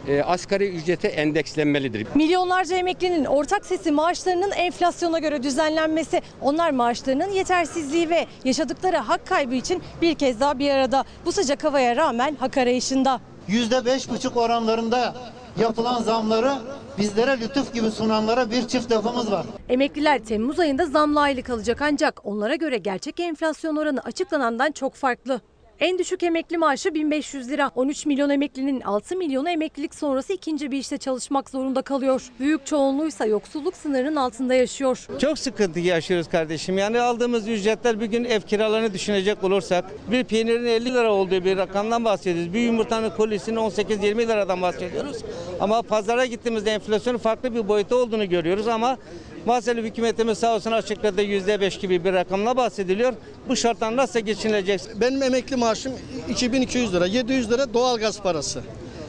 e, asgari ücrete endekslenmelidir. Milyonlarca emeklinin ortak sesi maaşlarının enflasyona göre düzenlenmesi, onlar maaşlarının yetersizliği ve yaşadıkları hak kaybı için bir kez daha bir arada. Bu sıcak havaya rağmen hak arayışında. Yüzde beş buçuk oranlarında yapılan zamları bizlere lütuf gibi sunanlara bir çift lafımız var. Emekliler Temmuz ayında zamlı aylık alacak ancak onlara göre gerçek enflasyon oranı açıklanandan çok farklı. En düşük emekli maaşı 1500 lira. 13 milyon emeklinin 6 milyonu emeklilik sonrası ikinci bir işte çalışmak zorunda kalıyor. Büyük çoğunluğuysa yoksulluk sınırının altında yaşıyor. Çok sıkıntı yaşıyoruz kardeşim. Yani aldığımız ücretler bir gün ev kiralarını düşünecek olursak bir peynirin 50 lira olduğu bir rakamdan bahsediyoruz. Bir yumurtanın kolisinin 18-20 liradan bahsediyoruz. Ama pazara gittiğimizde enflasyonun farklı bir boyutu olduğunu görüyoruz ama Maalesef hükümetimiz sağ olsun açıkladı %5 gibi bir rakamla bahsediliyor. Bu şarttan nasıl geçinilecek? Benim emekli maaşım 2200 lira, 700 lira doğalgaz parası.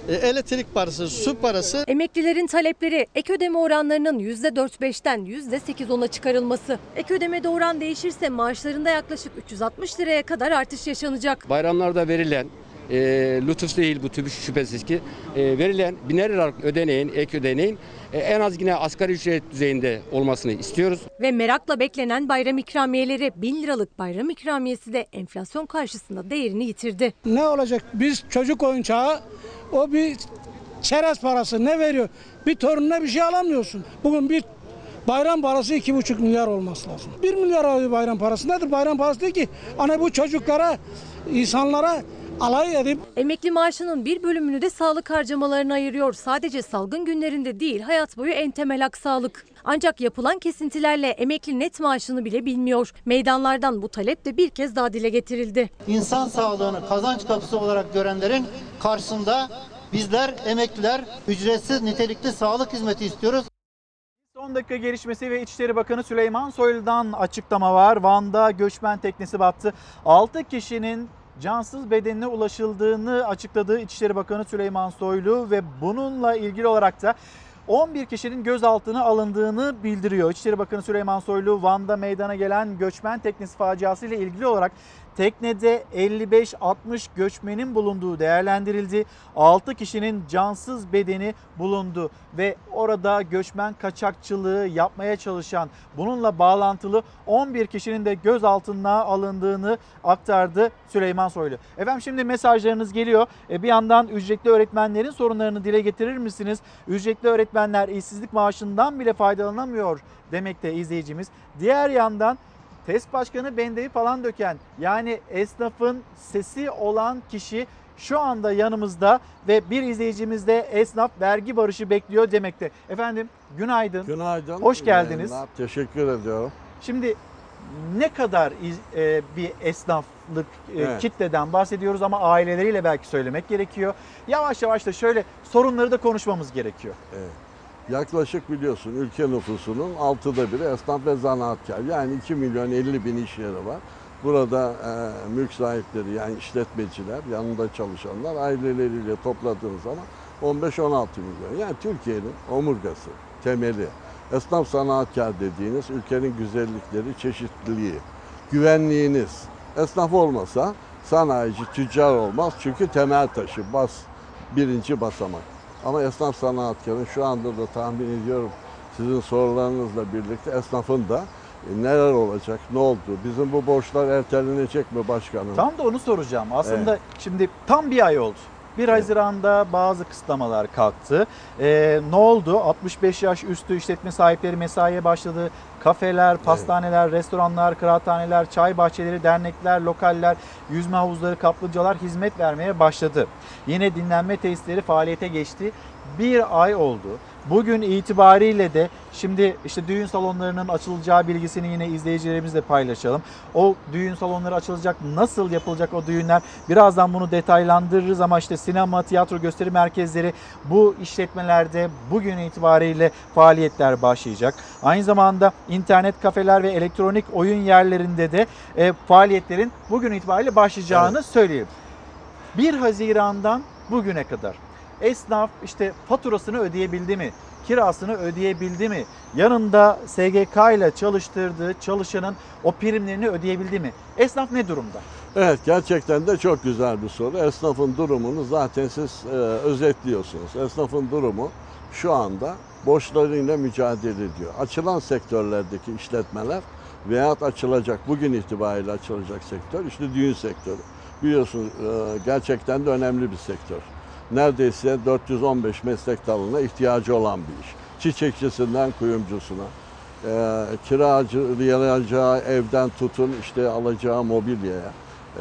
e, elektrik parası, su parası Emeklilerin talepleri ek ödeme oranlarının %4-5'ten %8-10'a çıkarılması. Ek ödemede oran değişirse maaşlarında yaklaşık 360 liraya kadar artış yaşanacak. Bayramlarda verilen e, lütuf değil bu tübü şüphesiz ki e, verilen biner liralık ödeneğin, ek ödeneğin e, en az yine asgari ücret düzeyinde olmasını istiyoruz. Ve merakla beklenen bayram ikramiyeleri 1000 liralık bayram ikramiyesi de enflasyon karşısında değerini yitirdi. Ne olacak? Biz çocuk oyuncağı o bir çerez parası ne veriyor? Bir torununa bir şey alamıyorsun. Bugün bir bayram parası iki buçuk milyar olması lazım. Bir milyar alıyor bayram parası. Nedir bayram parası değil ki? Hani bu çocuklara, insanlara alay edip Emekli maaşının bir bölümünü de sağlık harcamalarına ayırıyor. Sadece salgın günlerinde değil hayat boyu en temel hak sağlık. Ancak yapılan kesintilerle emekli net maaşını bile bilmiyor. Meydanlardan bu talep de bir kez daha dile getirildi. İnsan sağlığını kazanç kapısı olarak görenlerin karşısında bizler emekliler ücretsiz nitelikli sağlık hizmeti istiyoruz. Son dakika gelişmesi ve İçişleri Bakanı Süleyman Soylu'dan açıklama var. Van'da göçmen teknesi battı. 6 kişinin cansız bedenine ulaşıldığını açıkladığı İçişleri Bakanı Süleyman Soylu ve bununla ilgili olarak da 11 kişinin gözaltına alındığını bildiriyor. İçişleri Bakanı Süleyman Soylu Van'da meydana gelen göçmen teknesi faciası ile ilgili olarak teknede 55-60 göçmenin bulunduğu değerlendirildi. 6 kişinin cansız bedeni bulundu ve orada göçmen kaçakçılığı yapmaya çalışan bununla bağlantılı 11 kişinin de gözaltına alındığını aktardı Süleyman Soylu. Efendim şimdi mesajlarınız geliyor. E, bir yandan ücretli öğretmenlerin sorunlarını dile getirir misiniz? Ücretli öğretmenler işsizlik maaşından bile faydalanamıyor demekte izleyicimiz. Diğer yandan TES Başkanı bendeyi falan döken yani esnafın sesi olan kişi şu anda yanımızda ve bir izleyicimiz de esnaf vergi barışı bekliyor demekte. Efendim günaydın. Günaydın. Hoş geldiniz. Yayınlar. Teşekkür ediyorum. Şimdi ne kadar e, bir esnaflık e, Evet. kitleden bahsediyoruz ama aileleriyle belki söylemek gerekiyor. Yavaş yavaş da şöyle sorunları da konuşmamız gerekiyor. Evet. Yaklaşık biliyorsun ülke nüfusunun altıda biri esnaf ve zanaatkar. Yani 2 milyon 50 bin iş yeri var. Burada e, mülk sahipleri yani işletmeciler, yanında çalışanlar aileleriyle topladığınız zaman 15-16 milyon. Yani Türkiye'nin omurgası, temeli. Esnaf zanaatkar dediğiniz ülkenin güzellikleri, çeşitliliği, güvenliğiniz. Esnaf olmasa sanayici, tüccar olmaz. Çünkü temel taşı, bas, birinci basamak. Ama esnaf sanatkarın şu anda da tahmin ediyorum sizin sorularınızla birlikte esnafın da e, neler olacak, ne oldu, bizim bu borçlar ertelenecek mi başkanım? Tam da onu soracağım. Aslında şimdi tam bir ay oldu. 1 Haziran'da bazı kısıtlamalar kalktı. Ee, ne oldu? 65 yaş üstü işletme sahipleri mesaiye başladı. Kafeler, pastaneler, restoranlar, kıraathaneler, çay bahçeleri, dernekler, lokaller, yüzme havuzları, kaplıcalar hizmet vermeye başladı. Yine dinlenme tesisleri faaliyete geçti. Bir ay oldu. Bugün itibariyle de şimdi işte düğün salonlarının açılacağı bilgisini yine izleyicilerimizle paylaşalım. O düğün salonları açılacak, nasıl yapılacak o düğünler birazdan bunu detaylandırırız ama işte sinema, tiyatro, gösteri merkezleri bu işletmelerde bugün itibariyle faaliyetler başlayacak. Aynı zamanda internet kafeler ve elektronik oyun yerlerinde de e, faaliyetlerin bugün itibariyle başlayacağını söyleyeyim. 1 Haziran'dan bugüne kadar esnaf işte faturasını ödeyebildi mi? Kirasını ödeyebildi mi? Yanında SGK ile çalıştırdığı çalışanın o primlerini ödeyebildi mi? Esnaf ne durumda? Evet gerçekten de çok güzel bir soru. Esnafın durumunu zaten siz e, özetliyorsunuz. Esnafın durumu şu anda borçlarıyla mücadele ediyor. Açılan sektörlerdeki işletmeler veyahut açılacak, bugün itibariyle açılacak sektör işte düğün sektörü. Biliyorsunuz e, gerçekten de önemli bir sektör. Neredeyse 415 meslek dalına ihtiyacı olan bir iş. Çiçekçisinden kuyumcusuna, e, kiracılayacağı evden tutun işte alacağı mobilyaya,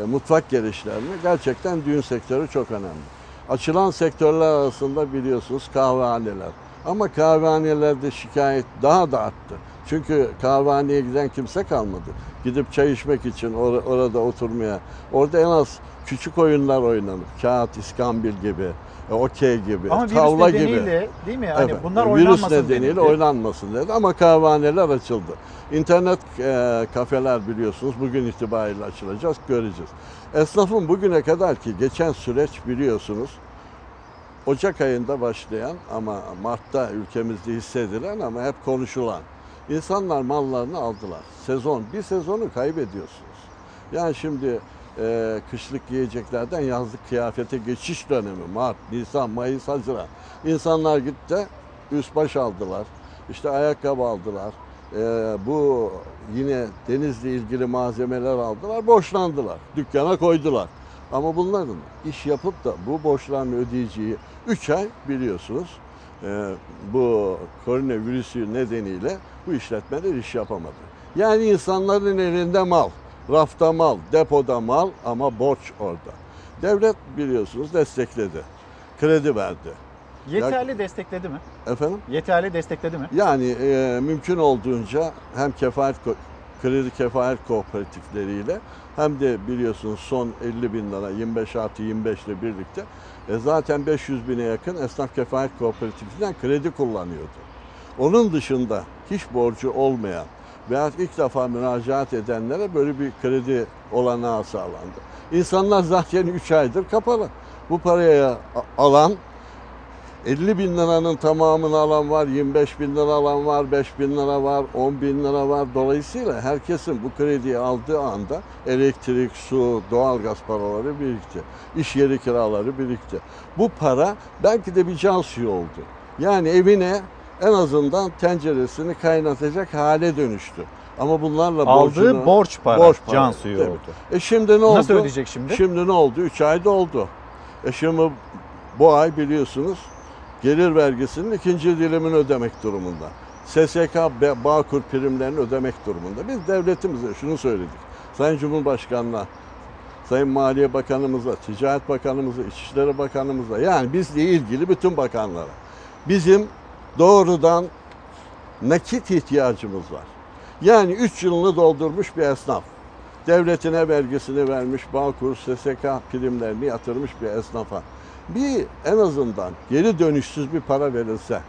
e, mutfak gelişlerine gerçekten düğün sektörü çok önemli. Açılan sektörler arasında biliyorsunuz kahvehaneler. Ama kahvehanelerde şikayet daha da arttı. Çünkü kahvehaneye giden kimse kalmadı. Gidip çay içmek için or- orada oturmaya. Orada en az küçük oyunlar oynanır. Kağıt, iskambil gibi, e, okey gibi, Ama virüs tavla gibi. nedeniyle değil mi? Hani bunlar virüs oynanmasın nedeniyle denildi. oynanmasın dedi ama kahvehaneler açıldı. İnternet e, kafeler biliyorsunuz bugün itibariyle açılacağız, göreceğiz. Esnafın bugüne kadar ki geçen süreç biliyorsunuz Ocak ayında başlayan ama Mart'ta ülkemizde hissedilen ama hep konuşulan. İnsanlar mallarını aldılar. Sezon, bir sezonu kaybediyorsunuz. Yani şimdi e, kışlık giyeceklerden yazlık kıyafete geçiş dönemi Mart, Nisan, Mayıs, Haziran. İnsanlar gitti üst baş aldılar. İşte ayakkabı aldılar. E, bu yine denizle ilgili malzemeler aldılar. Borçlandılar. Dükkana koydular. Ama bunların iş yapıp da bu borçlarını ödeyeceği 3 ay biliyorsunuz e, bu koronavirüsü nedeniyle bu işletmeler iş yapamadı. Yani insanların elinde mal, rafta mal, depoda mal ama borç orada. Devlet biliyorsunuz destekledi, kredi verdi. Yeterli destekledi mi? Efendim? Yeterli destekledi mi? Yani e, mümkün olduğunca hem kefalet kredi kefalet kooperatifleriyle hem de biliyorsunuz son 50 bin lira 25 artı 25 ile birlikte e, zaten 500 bine yakın esnaf kefalet kooperatifinden kredi kullanıyordu. Onun dışında hiç borcu olmayan veya ilk defa müracaat edenlere böyle bir kredi olanağı sağlandı. İnsanlar zaten 3 aydır kapalı. Bu paraya alan 50 bin liranın tamamını alan var, 25 bin lira alan var, 5 bin lira var, 10 bin lira var. Dolayısıyla herkesin bu krediyi aldığı anda elektrik, su, doğalgaz paraları birikti. İş yeri kiraları birikti. Bu para belki de bir can suyu oldu. Yani evine en azından tenceresini kaynatacak hale dönüştü. Ama bunlarla Aldığı borcunu, borç para, can suyu tabii. oldu. E şimdi ne oldu? Nasıl ödeyecek şimdi? Şimdi ne oldu? 3 ayda oldu. E şimdi bu ay biliyorsunuz gelir vergisinin ikinci dilimini ödemek durumunda. SSK Bağkur primlerini ödemek durumunda. Biz devletimize şunu söyledik. Sayın Cumhurbaşkanı'na, Sayın Maliye Bakanımıza, Ticaret Bakanımıza, İçişleri Bakanımıza yani bizle ilgili bütün bakanlara. Bizim doğrudan nakit ihtiyacımız var. Yani 3 yılını doldurmuş bir esnaf. Devletine vergisini vermiş, Bağkur, SSK primlerini yatırmış bir esnafa. Bir en azından geri dönüşsüz bir para verilse,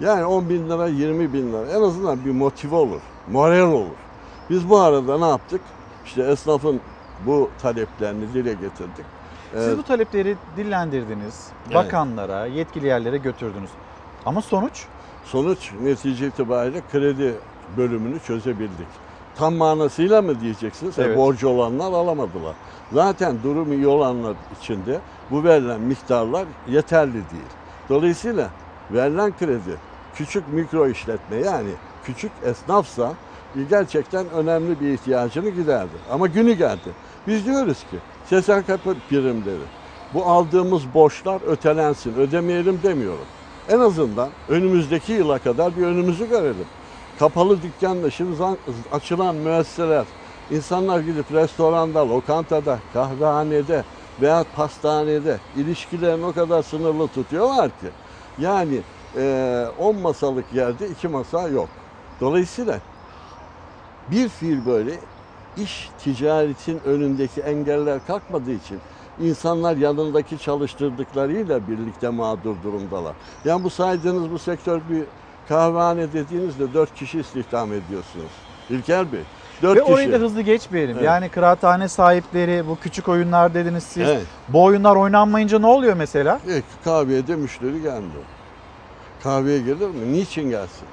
yani 10 bin lira, 20 bin lira en azından bir motive olur, moral olur. Biz bu arada ne yaptık? İşte esnafın bu taleplerini dile getirdik. Siz Ee, bu talepleri dillendirdiniz, Evet. bakanlara, yetkili yerlere götürdünüz. Ama sonuç? Sonuç netice itibariyle kredi bölümünü çözebildik. Tam manasıyla mı diyeceksiniz? E, Evet. borcu olanlar alamadılar. Zaten durum iyi olanlar içinde bu verilen miktarlar yeterli değil. Dolayısıyla verilen kredi küçük mikro işletme yani küçük esnafsa gerçekten önemli bir ihtiyacını giderdi. Ama günü geldi. Biz diyoruz ki SSK primleri bu aldığımız borçlar ötelensin, ödemeyelim demiyorum. En azından önümüzdeki yıla kadar bir önümüzü görelim. Kapalı dükkanla şimdi açılan müesseseler, insanlar gidip restoranda, lokantada, kahvehanede veya pastanede ilişkilerini o kadar sınırlı tutuyorlar ki. Yani 10 masalık yerde 2 masa yok. Dolayısıyla bir fiil böyle iş ticaretin önündeki engeller kalkmadığı için insanlar yanındaki çalıştırdıklarıyla birlikte mağdur durumdalar. Yani bu saydığınız bu sektör bir kahvehane dediğinizde dört kişi istihdam ediyorsunuz. İlker Bey. Dört Ve kişi. orayı da hızlı geçmeyelim. Evet. Yani kıraathane sahipleri, bu küçük oyunlar dediniz siz. Evet. Bu oyunlar oynanmayınca ne oluyor mesela? E, kahveye de müşteri gelmiyor. Kahveye gelir mi? Niçin gelsin?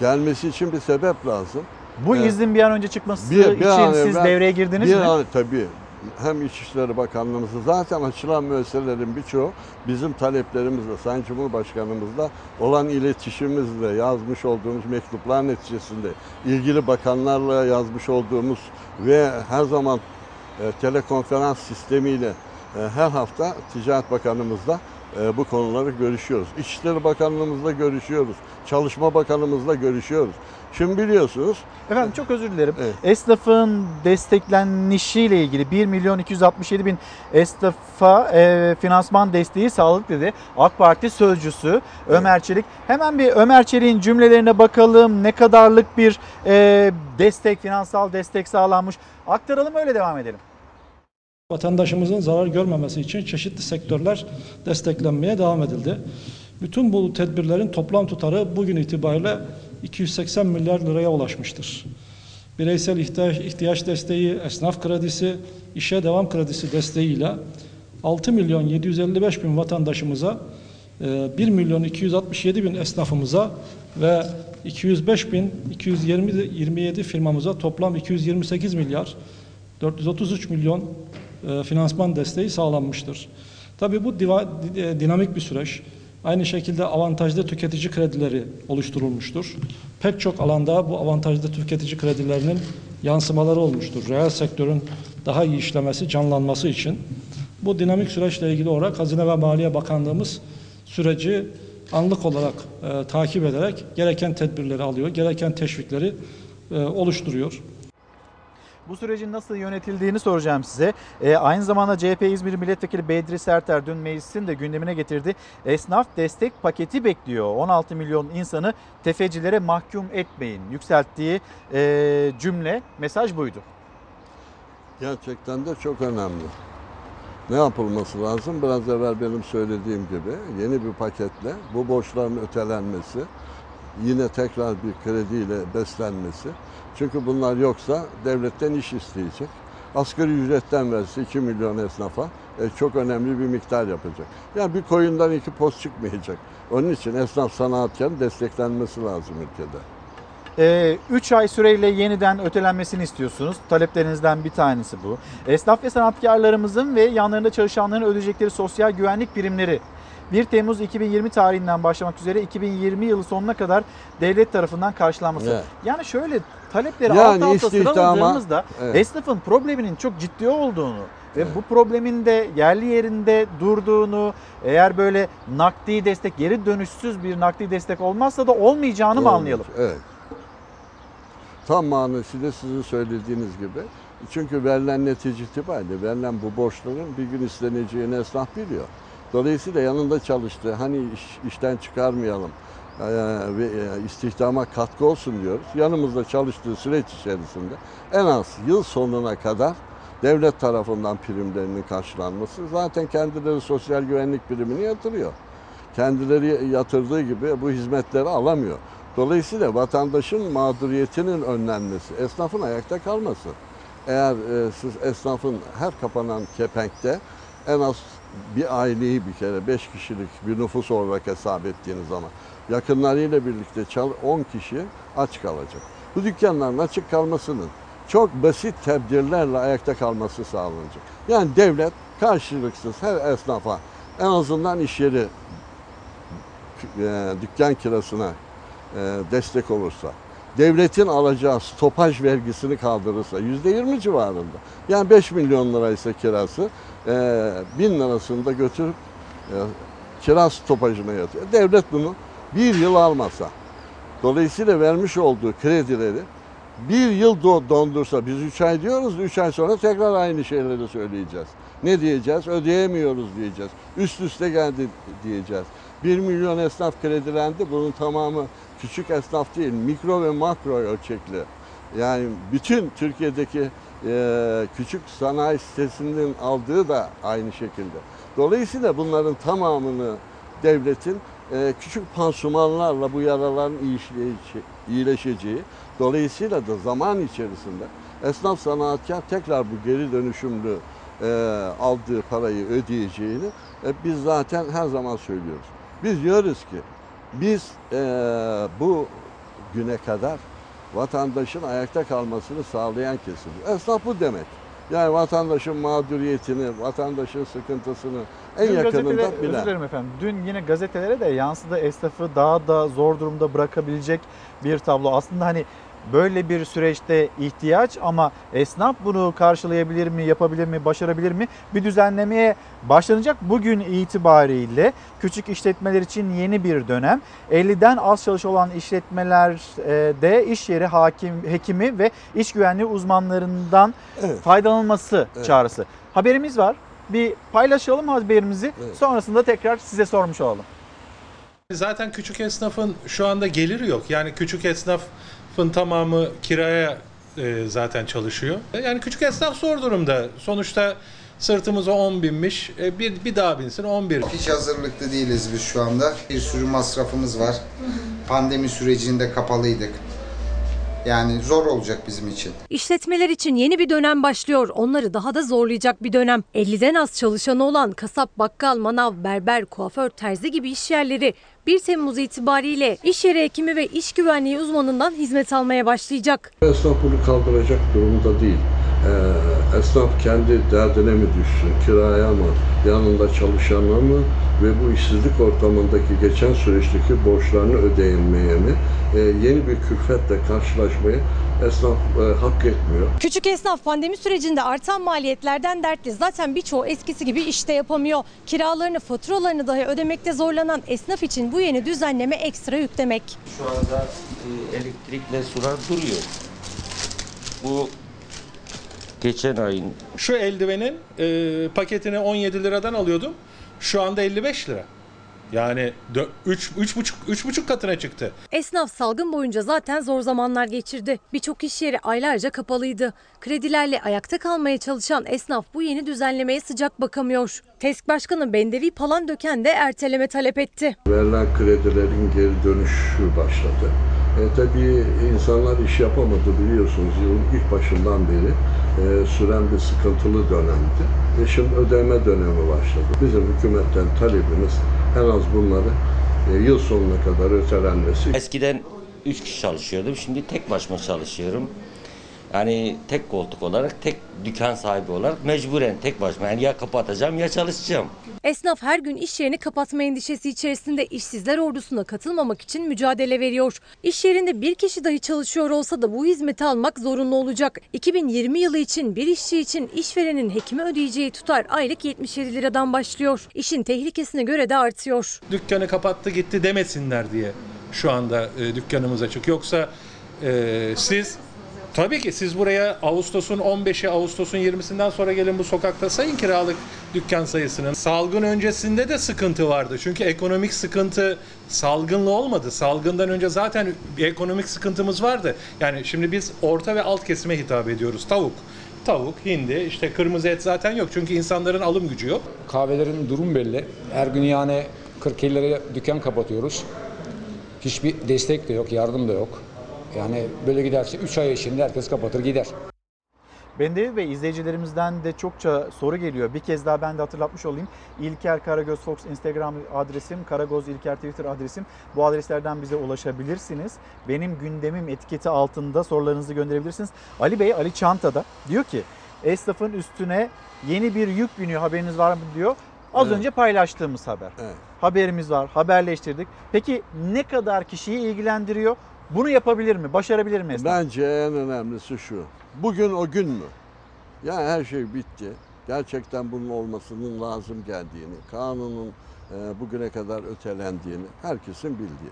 Gelmesi için bir sebep lazım. Bu Evet. iznin bir an önce çıkması Bir- bir için an siz evvel- devreye girdiniz bir mi? An, tabii. Hem İçişleri Bakanlığımızı zaten açılan müesseselerin birçoğu bizim taleplerimizle, Sayın Cumhurbaşkanımızla olan iletişimimizle yazmış olduğumuz mektuplar neticesinde ilgili bakanlarla yazmış olduğumuz ve her zaman e, telekonferans sistemiyle e, her hafta Ticaret Bakanımızla e, bu konuları görüşüyoruz. İçişleri Bakanlığımızla görüşüyoruz. Çalışma Bakanımızla görüşüyoruz. Şimdi biliyorsunuz Efendim çok özür dilerim. Esnafın desteklenişiyle ilgili 1 milyon 267 bin esnafa e, finansman desteği sağladık dedi. AK Parti sözcüsü Ömer Çelik. Hemen bir Ömer Çelik'in cümlelerine bakalım. Ne kadarlık bir e, destek, finansal destek sağlanmış. Aktaralım öyle devam edelim. Vatandaşımızın zarar görmemesi için çeşitli sektörler desteklenmeye devam edildi. Bütün bu tedbirlerin toplam tutarı bugün itibariyle 280 milyar liraya ulaşmıştır. Bireysel ihtiyaç, ihtiyaç desteği, esnaf kredisi, işe devam kredisi desteğiyle 6 milyon 755 bin vatandaşımıza, e, 1 milyon 267 bin esnafımıza ve 205 bin 227 firmamıza toplam 228 milyar 433 milyon e, finansman desteği sağlanmıştır. Tabii bu di- dinamik bir süreç. Aynı şekilde avantajlı tüketici kredileri oluşturulmuştur. Pek çok alanda bu avantajlı tüketici kredilerinin yansımaları olmuştur. Reel sektörün daha iyi işlemesi, canlanması için. Bu dinamik süreçle ilgili olarak Hazine ve Maliye Bakanlığımız süreci anlık olarak e, takip ederek gereken tedbirleri alıyor, gereken teşvikleri e, oluşturuyor. Bu sürecin nasıl yönetildiğini soracağım size. Ee, aynı zamanda CHP İzmir Milletvekili Bedri Serter dün meclisin de gündemine getirdi. Esnaf destek paketi bekliyor. 16 milyon insanı tefecilere mahkum etmeyin. Yükselttiği e, cümle, mesaj buydu. Gerçekten de çok önemli. Ne yapılması lazım? Biraz evvel benim söylediğim gibi yeni bir paketle bu borçların ötelenmesi, yine tekrar bir krediyle beslenmesi. Çünkü bunlar yoksa devletten iş isteyecek. Asgari ücretten verse 2 milyon esnafa e, çok önemli bir miktar yapacak. Yani bir koyundan iki poz çıkmayacak. Onun için esnaf sanatkarın desteklenmesi lazım ülkede. 3 ay süreyle yeniden ötelenmesini istiyorsunuz. Taleplerinizden bir tanesi bu. Esnaf ve sanatkarlarımızın ve yanlarında çalışanların ödeyecekleri sosyal güvenlik primleri 1 Temmuz 2020 tarihinden başlamak üzere 2020 yılı sonuna kadar devlet tarafından karşılanması. Evet. Yani şöyle talepleri Yani alt alta sıraladığımızda Evet. esnafın probleminin çok ciddi olduğunu ve bu problemin de yerli yerinde durduğunu, eğer böyle nakdi destek, geri dönüşsüz bir nakdi destek olmazsa da olmayacağını mı Olmuş, anlayalım? Evet. Tam manasıyla sizin söylediğiniz gibi. Çünkü verilen netice itibariyle verilen bu borçların bir gün isteneceğini esnaf biliyor. Dolayısıyla yanında çalıştığı hani iş- işten çıkarmayalım ve istihdama katkı olsun diyoruz. Yanımızda çalıştığı süreç içerisinde en az yıl sonuna kadar devlet tarafından primlerinin karşılanması zaten kendileri sosyal güvenlik primini yatırıyor. Kendileri yatırdığı gibi bu hizmetleri alamıyor. Dolayısıyla vatandaşın mağduriyetinin önlenmesi, esnafın ayakta kalması. Eğer e, siz esnafın her kapanan kepenkte en az bir aileyi bir kere 5 kişilik bir nüfus olarak hesap ettiğiniz zaman yakınlarıyla birlikte çal 10 kişi aç kalacak. Bu dükkanların açık kalmasının çok basit tedbirlerle ayakta kalması sağlanacak. Yani devlet karşılıksız her esnafa en azından iş yeri e, dükkan kirasına e, destek olursa, devletin alacağı stopaj vergisini kaldırırsa yüzde yirmi civarında. Yani 5 milyon liraysa kirası e, bin lirasını da götürüp e, kira stopajına yatıyor. Devlet bunu bir yıl almasa, dolayısıyla vermiş olduğu kredileri bir yıl do- dondursa, biz 3 ay diyoruz, 3 ay sonra tekrar aynı şeyleri söyleyeceğiz. Ne diyeceğiz? Ödeyemiyoruz diyeceğiz. Üst üste geldi diyeceğiz. 1 milyon esnaf kredilendi. Bunun tamamı küçük esnaf değil, mikro ve makro ölçekli. Yani bütün Türkiye'deki e, küçük sanayi sitesinin aldığı da aynı şekilde. Dolayısıyla bunların tamamını devletin e, küçük pansumanlarla bu yaraların iyileşeceği, dolayısıyla da zaman içerisinde esnaf sanatkar tekrar bu geri dönüşümlü e, aldığı parayı ödeyeceğini e, biz zaten her zaman söylüyoruz. Biz diyoruz ki biz bu güne kadar vatandaşın ayakta kalmasını sağlayan kesim. Esnaf bu demek. Yani vatandaşın mağduriyetini, vatandaşın sıkıntısını en Dün yakınında gazetelere- Özür bilen. dilerim efendim. Dün yine gazetelere de yansıdı esnafı daha da zor durumda bırakabilecek bir tablo. Aslında hani böyle bir süreçte ihtiyaç ama esnaf bunu karşılayabilir mi, yapabilir mi, başarabilir mi? Bir düzenlemeye başlanacak bugün itibariyle küçük işletmeler için yeni bir dönem. 50'den az çalışan olan işletmelerde iş yeri hakim, hekimi ve iş güvenliği uzmanlarından faydalanılması Evet. çağrısı. Haberimiz var. Bir paylaşalım haberimizi. Sonrasında tekrar size sormuş olalım. Zaten küçük esnafın şu anda geliri yok. Yani küçük esnafın tamamı kiraya e, zaten çalışıyor. Yani küçük esnaf zor durumda. Sonuçta sırtımıza 10 binmiş. E, bir, bir daha binsin 11. Hiç hazırlıklı değiliz biz şu anda. Bir sürü masrafımız var. Pandemi sürecinde kapalıydık. Yani zor olacak bizim için. İşletmeler için yeni bir dönem başlıyor. Onları daha da zorlayacak bir dönem. 50'den az çalışanı olan kasap, bakkal, manav, berber, kuaför, terzi gibi iş yerleri 1 Temmuz itibariyle iş yeri hekimi ve iş güvenliği uzmanından hizmet almaya başlayacak. Esnaf bunu kaldıracak durumda değil. Ee, esnaf kendi derdine mi düşsün, kiraya mı, yanında çalışana mı ve bu işsizlik ortamındaki geçen süreçteki borçlarını ödeyemeye mi, e, yeni bir külfetle karşılaşmayı esnaf e, hak etmiyor. Küçük esnaf pandemi sürecinde artan maliyetlerden dertli. Zaten birçoğu eskisi gibi işte yapamıyor. Kiralarını, faturalarını dahi ödemekte zorlanan esnaf için bu yeni düzenleme ekstra yük demek. Şu anda e, elektrikle sular duruyor. Bu geçen ayın Şu eldivenin e, paketini 17 liradan alıyordum. Şu anda 55 lira. Yani 3 3,5 3,5 katına çıktı. Esnaf salgın boyunca zaten zor zamanlar geçirdi. Birçok iş yeri aylarca kapalıydı. Kredilerle ayakta kalmaya çalışan esnaf bu yeni düzenlemeye sıcak bakamıyor. TESK Başkanı Bendevi Palandöken de erteleme talep etti. Verilen kredilerin geri dönüşü başladı. E, tabii insanlar iş yapamadı biliyorsunuz yılın ilk başından beri e, süren bir sıkıntılı dönemdi. Ve şimdi ödeme dönemi başladı. Bizim hükümetten talebimiz en az bunları e, yıl sonuna kadar ötelenmesi. eskiden 3 kişi çalışıyordum. Şimdi tek başıma çalışıyorum. Yani tek koltuk olarak, tek dükkan sahibi olarak mecburen tek başıma. Yani ya kapatacağım ya çalışacağım. Esnaf her gün iş yerini kapatma endişesi içerisinde işsizler ordusuna katılmamak için mücadele veriyor. İş yerinde bir kişi dahi çalışıyor olsa da bu hizmeti almak zorunlu olacak. 2020 yılı için bir işçi için işverenin hekime ödeyeceği tutar aylık 77 liradan başlıyor. İşin tehlikesine göre de artıyor. Dükkanı kapattı gitti demesinler diye şu anda e, dükkanımız açık. Yoksa e, siz tabii ki siz buraya Ağustos'un 15'i Ağustos'un 20'sinden sonra gelin bu sokakta sayın kiralık dükkan sayısının. Salgın öncesinde de sıkıntı vardı. Çünkü ekonomik sıkıntı salgınla olmadı. Salgından önce zaten ekonomik sıkıntımız vardı. Yani şimdi biz orta ve alt kesime hitap ediyoruz. Tavuk, tavuk, hindi, işte kırmızı et zaten yok. Çünkü insanların alım gücü yok. Kahvelerin durum belli. Her gün yani 40 liraya dükkan kapatıyoruz. Hiçbir destek de yok, yardım da yok. Yani böyle giderse 3 ay içinde herkes kapatır gider. Bendevi Bey izleyicilerimizden de çokça soru geliyor. Bir kez daha ben de hatırlatmış olayım. İlker Karagöz Fox Instagram adresim, Karagoz İlker Twitter adresim. Bu adreslerden bize ulaşabilirsiniz. Benim gündemim etiketi altında sorularınızı gönderebilirsiniz. Ali Bey, Ali Çanta'da diyor ki esnafın üstüne yeni bir yük biniyor haberiniz var mı diyor. Az Evet. önce paylaştığımız haber. Evet. Haberimiz var, haberleştirdik. Peki ne kadar kişiyi ilgilendiriyor? Bunu yapabilir mi? Başarabilir mi esnaf? Bence en önemlisi şu. Bugün o gün mü? Yani her şey bitti. Gerçekten bunun olmasının lazım geldiğini, kanunun e, bugüne kadar ötelendiğini herkesin bildiği.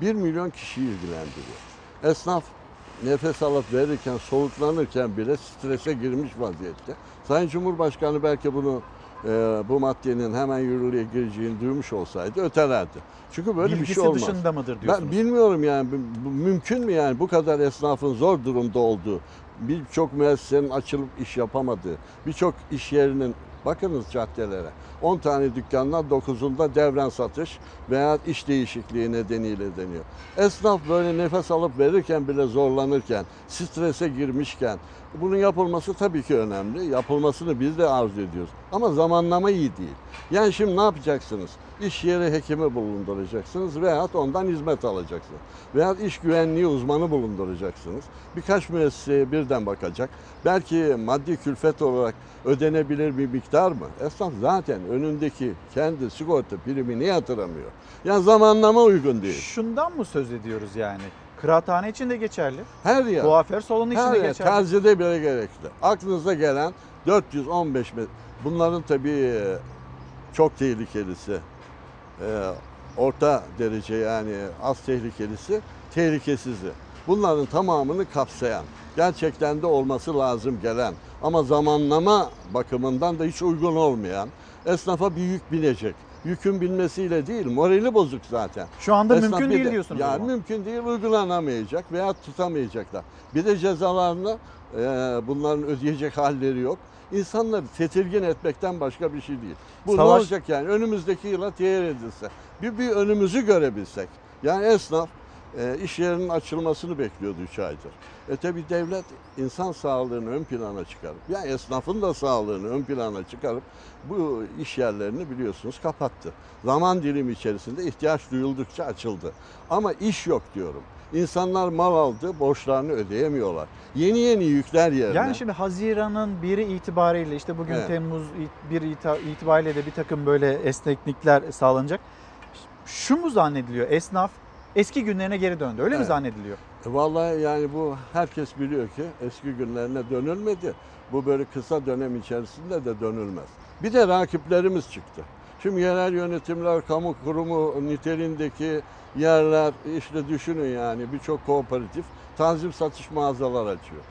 Bir milyon kişiyi ilgilendiriyor. Esnaf nefes alıp verirken, soluklanırken bile strese girmiş vaziyette. Sayın Cumhurbaşkanı belki bunu e, bu maddenin hemen yürürlüğe gireceğini duymuş olsaydı ötelerdi. Çünkü böyle bir Bilgisi şey olmaz. dışında mıdır Ben diyorsunuz? bilmiyorum yani bu, mümkün mü yani bu kadar esnafın zor durumda olduğu, birçok müessesenin açılıp iş yapamadığı, birçok iş yerinin bakınız caddelere 10 tane dükkandan 9'unda devren satış veya iş değişikliği nedeniyle deniyor. Esnaf böyle nefes alıp verirken bile zorlanırken, strese girmişken bunun yapılması tabii ki önemli. Yapılmasını biz de arzu ediyoruz. Ama zamanlama iyi değil. Yani şimdi ne yapacaksınız? İş yeri hekimi bulunduracaksınız veyahut ondan hizmet alacaksınız. Veyahut iş güvenliği uzmanı bulunduracaksınız. Birkaç müesseseye birden bakacak. Belki maddi külfet olarak ödenebilir bir miktar mı? Esnaf zaten önündeki kendi sigorta primini yatıramıyor. Yani zamanlama uygun değil. Şundan mı söz ediyoruz yani? Kıraathane için de geçerli. Her yer. Kuaför salonu için de yer. geçerli. Terzide bile gerekli. Aklınıza gelen 415 metre. Bunların tabii e, çok tehlikelisi. e, Orta derece yani az tehlikelisi, tehlikesizi. Bunların tamamını kapsayan, gerçekten de olması lazım gelen ama zamanlama bakımından da hiç uygun olmayan esnafa bir yük binecek. Yükün binmesiyle değil, morali bozuk zaten. Şu anda Esnaf mümkün değil de- diyorsunuz zaman. mümkün değil, uygulanamayacak veya tutamayacaklar. Bir de cezalarını e, bunların ödeyecek halleri yok. İnsanları tedirgin etmekten başka bir şey değil. Bu ne Savaş- olacak yani? Önümüzdeki yıla teyir edilse. Bir, bir önümüzü görebilsek. Yani esnaf e, iş yerinin açılmasını bekliyordu 3 aydır. E tabi devlet insan sağlığını ön plana çıkarıp, yani esnafın da sağlığını ön plana çıkarıp bu iş yerlerini biliyorsunuz kapattı. Zaman dilimi içerisinde ihtiyaç duyuldukça açıldı. Ama iş yok diyorum. İnsanlar mal aldı, borçlarını ödeyemiyorlar. Yeni yeni yükler yerine. Yani şimdi Haziran'ın biri itibariyle işte bugün Evet. Temmuz it- 1 ita- itibariyle de bir takım böyle esneklikler sağlanacak. Şu mu zannediliyor? Esnaf eski günlerine geri döndü. Öyle mi Evet. zannediliyor? E Vallahi yani bu herkes biliyor ki eski günlerine dönülmedi. Bu böyle kısa dönem içerisinde de dönülmez. Bir de rakiplerimiz çıktı. Şimdi yerel yönetimler, kamu kurumu niteliğindeki yerler işte düşünün yani birçok kooperatif tanzim satış mağazalar açıyor.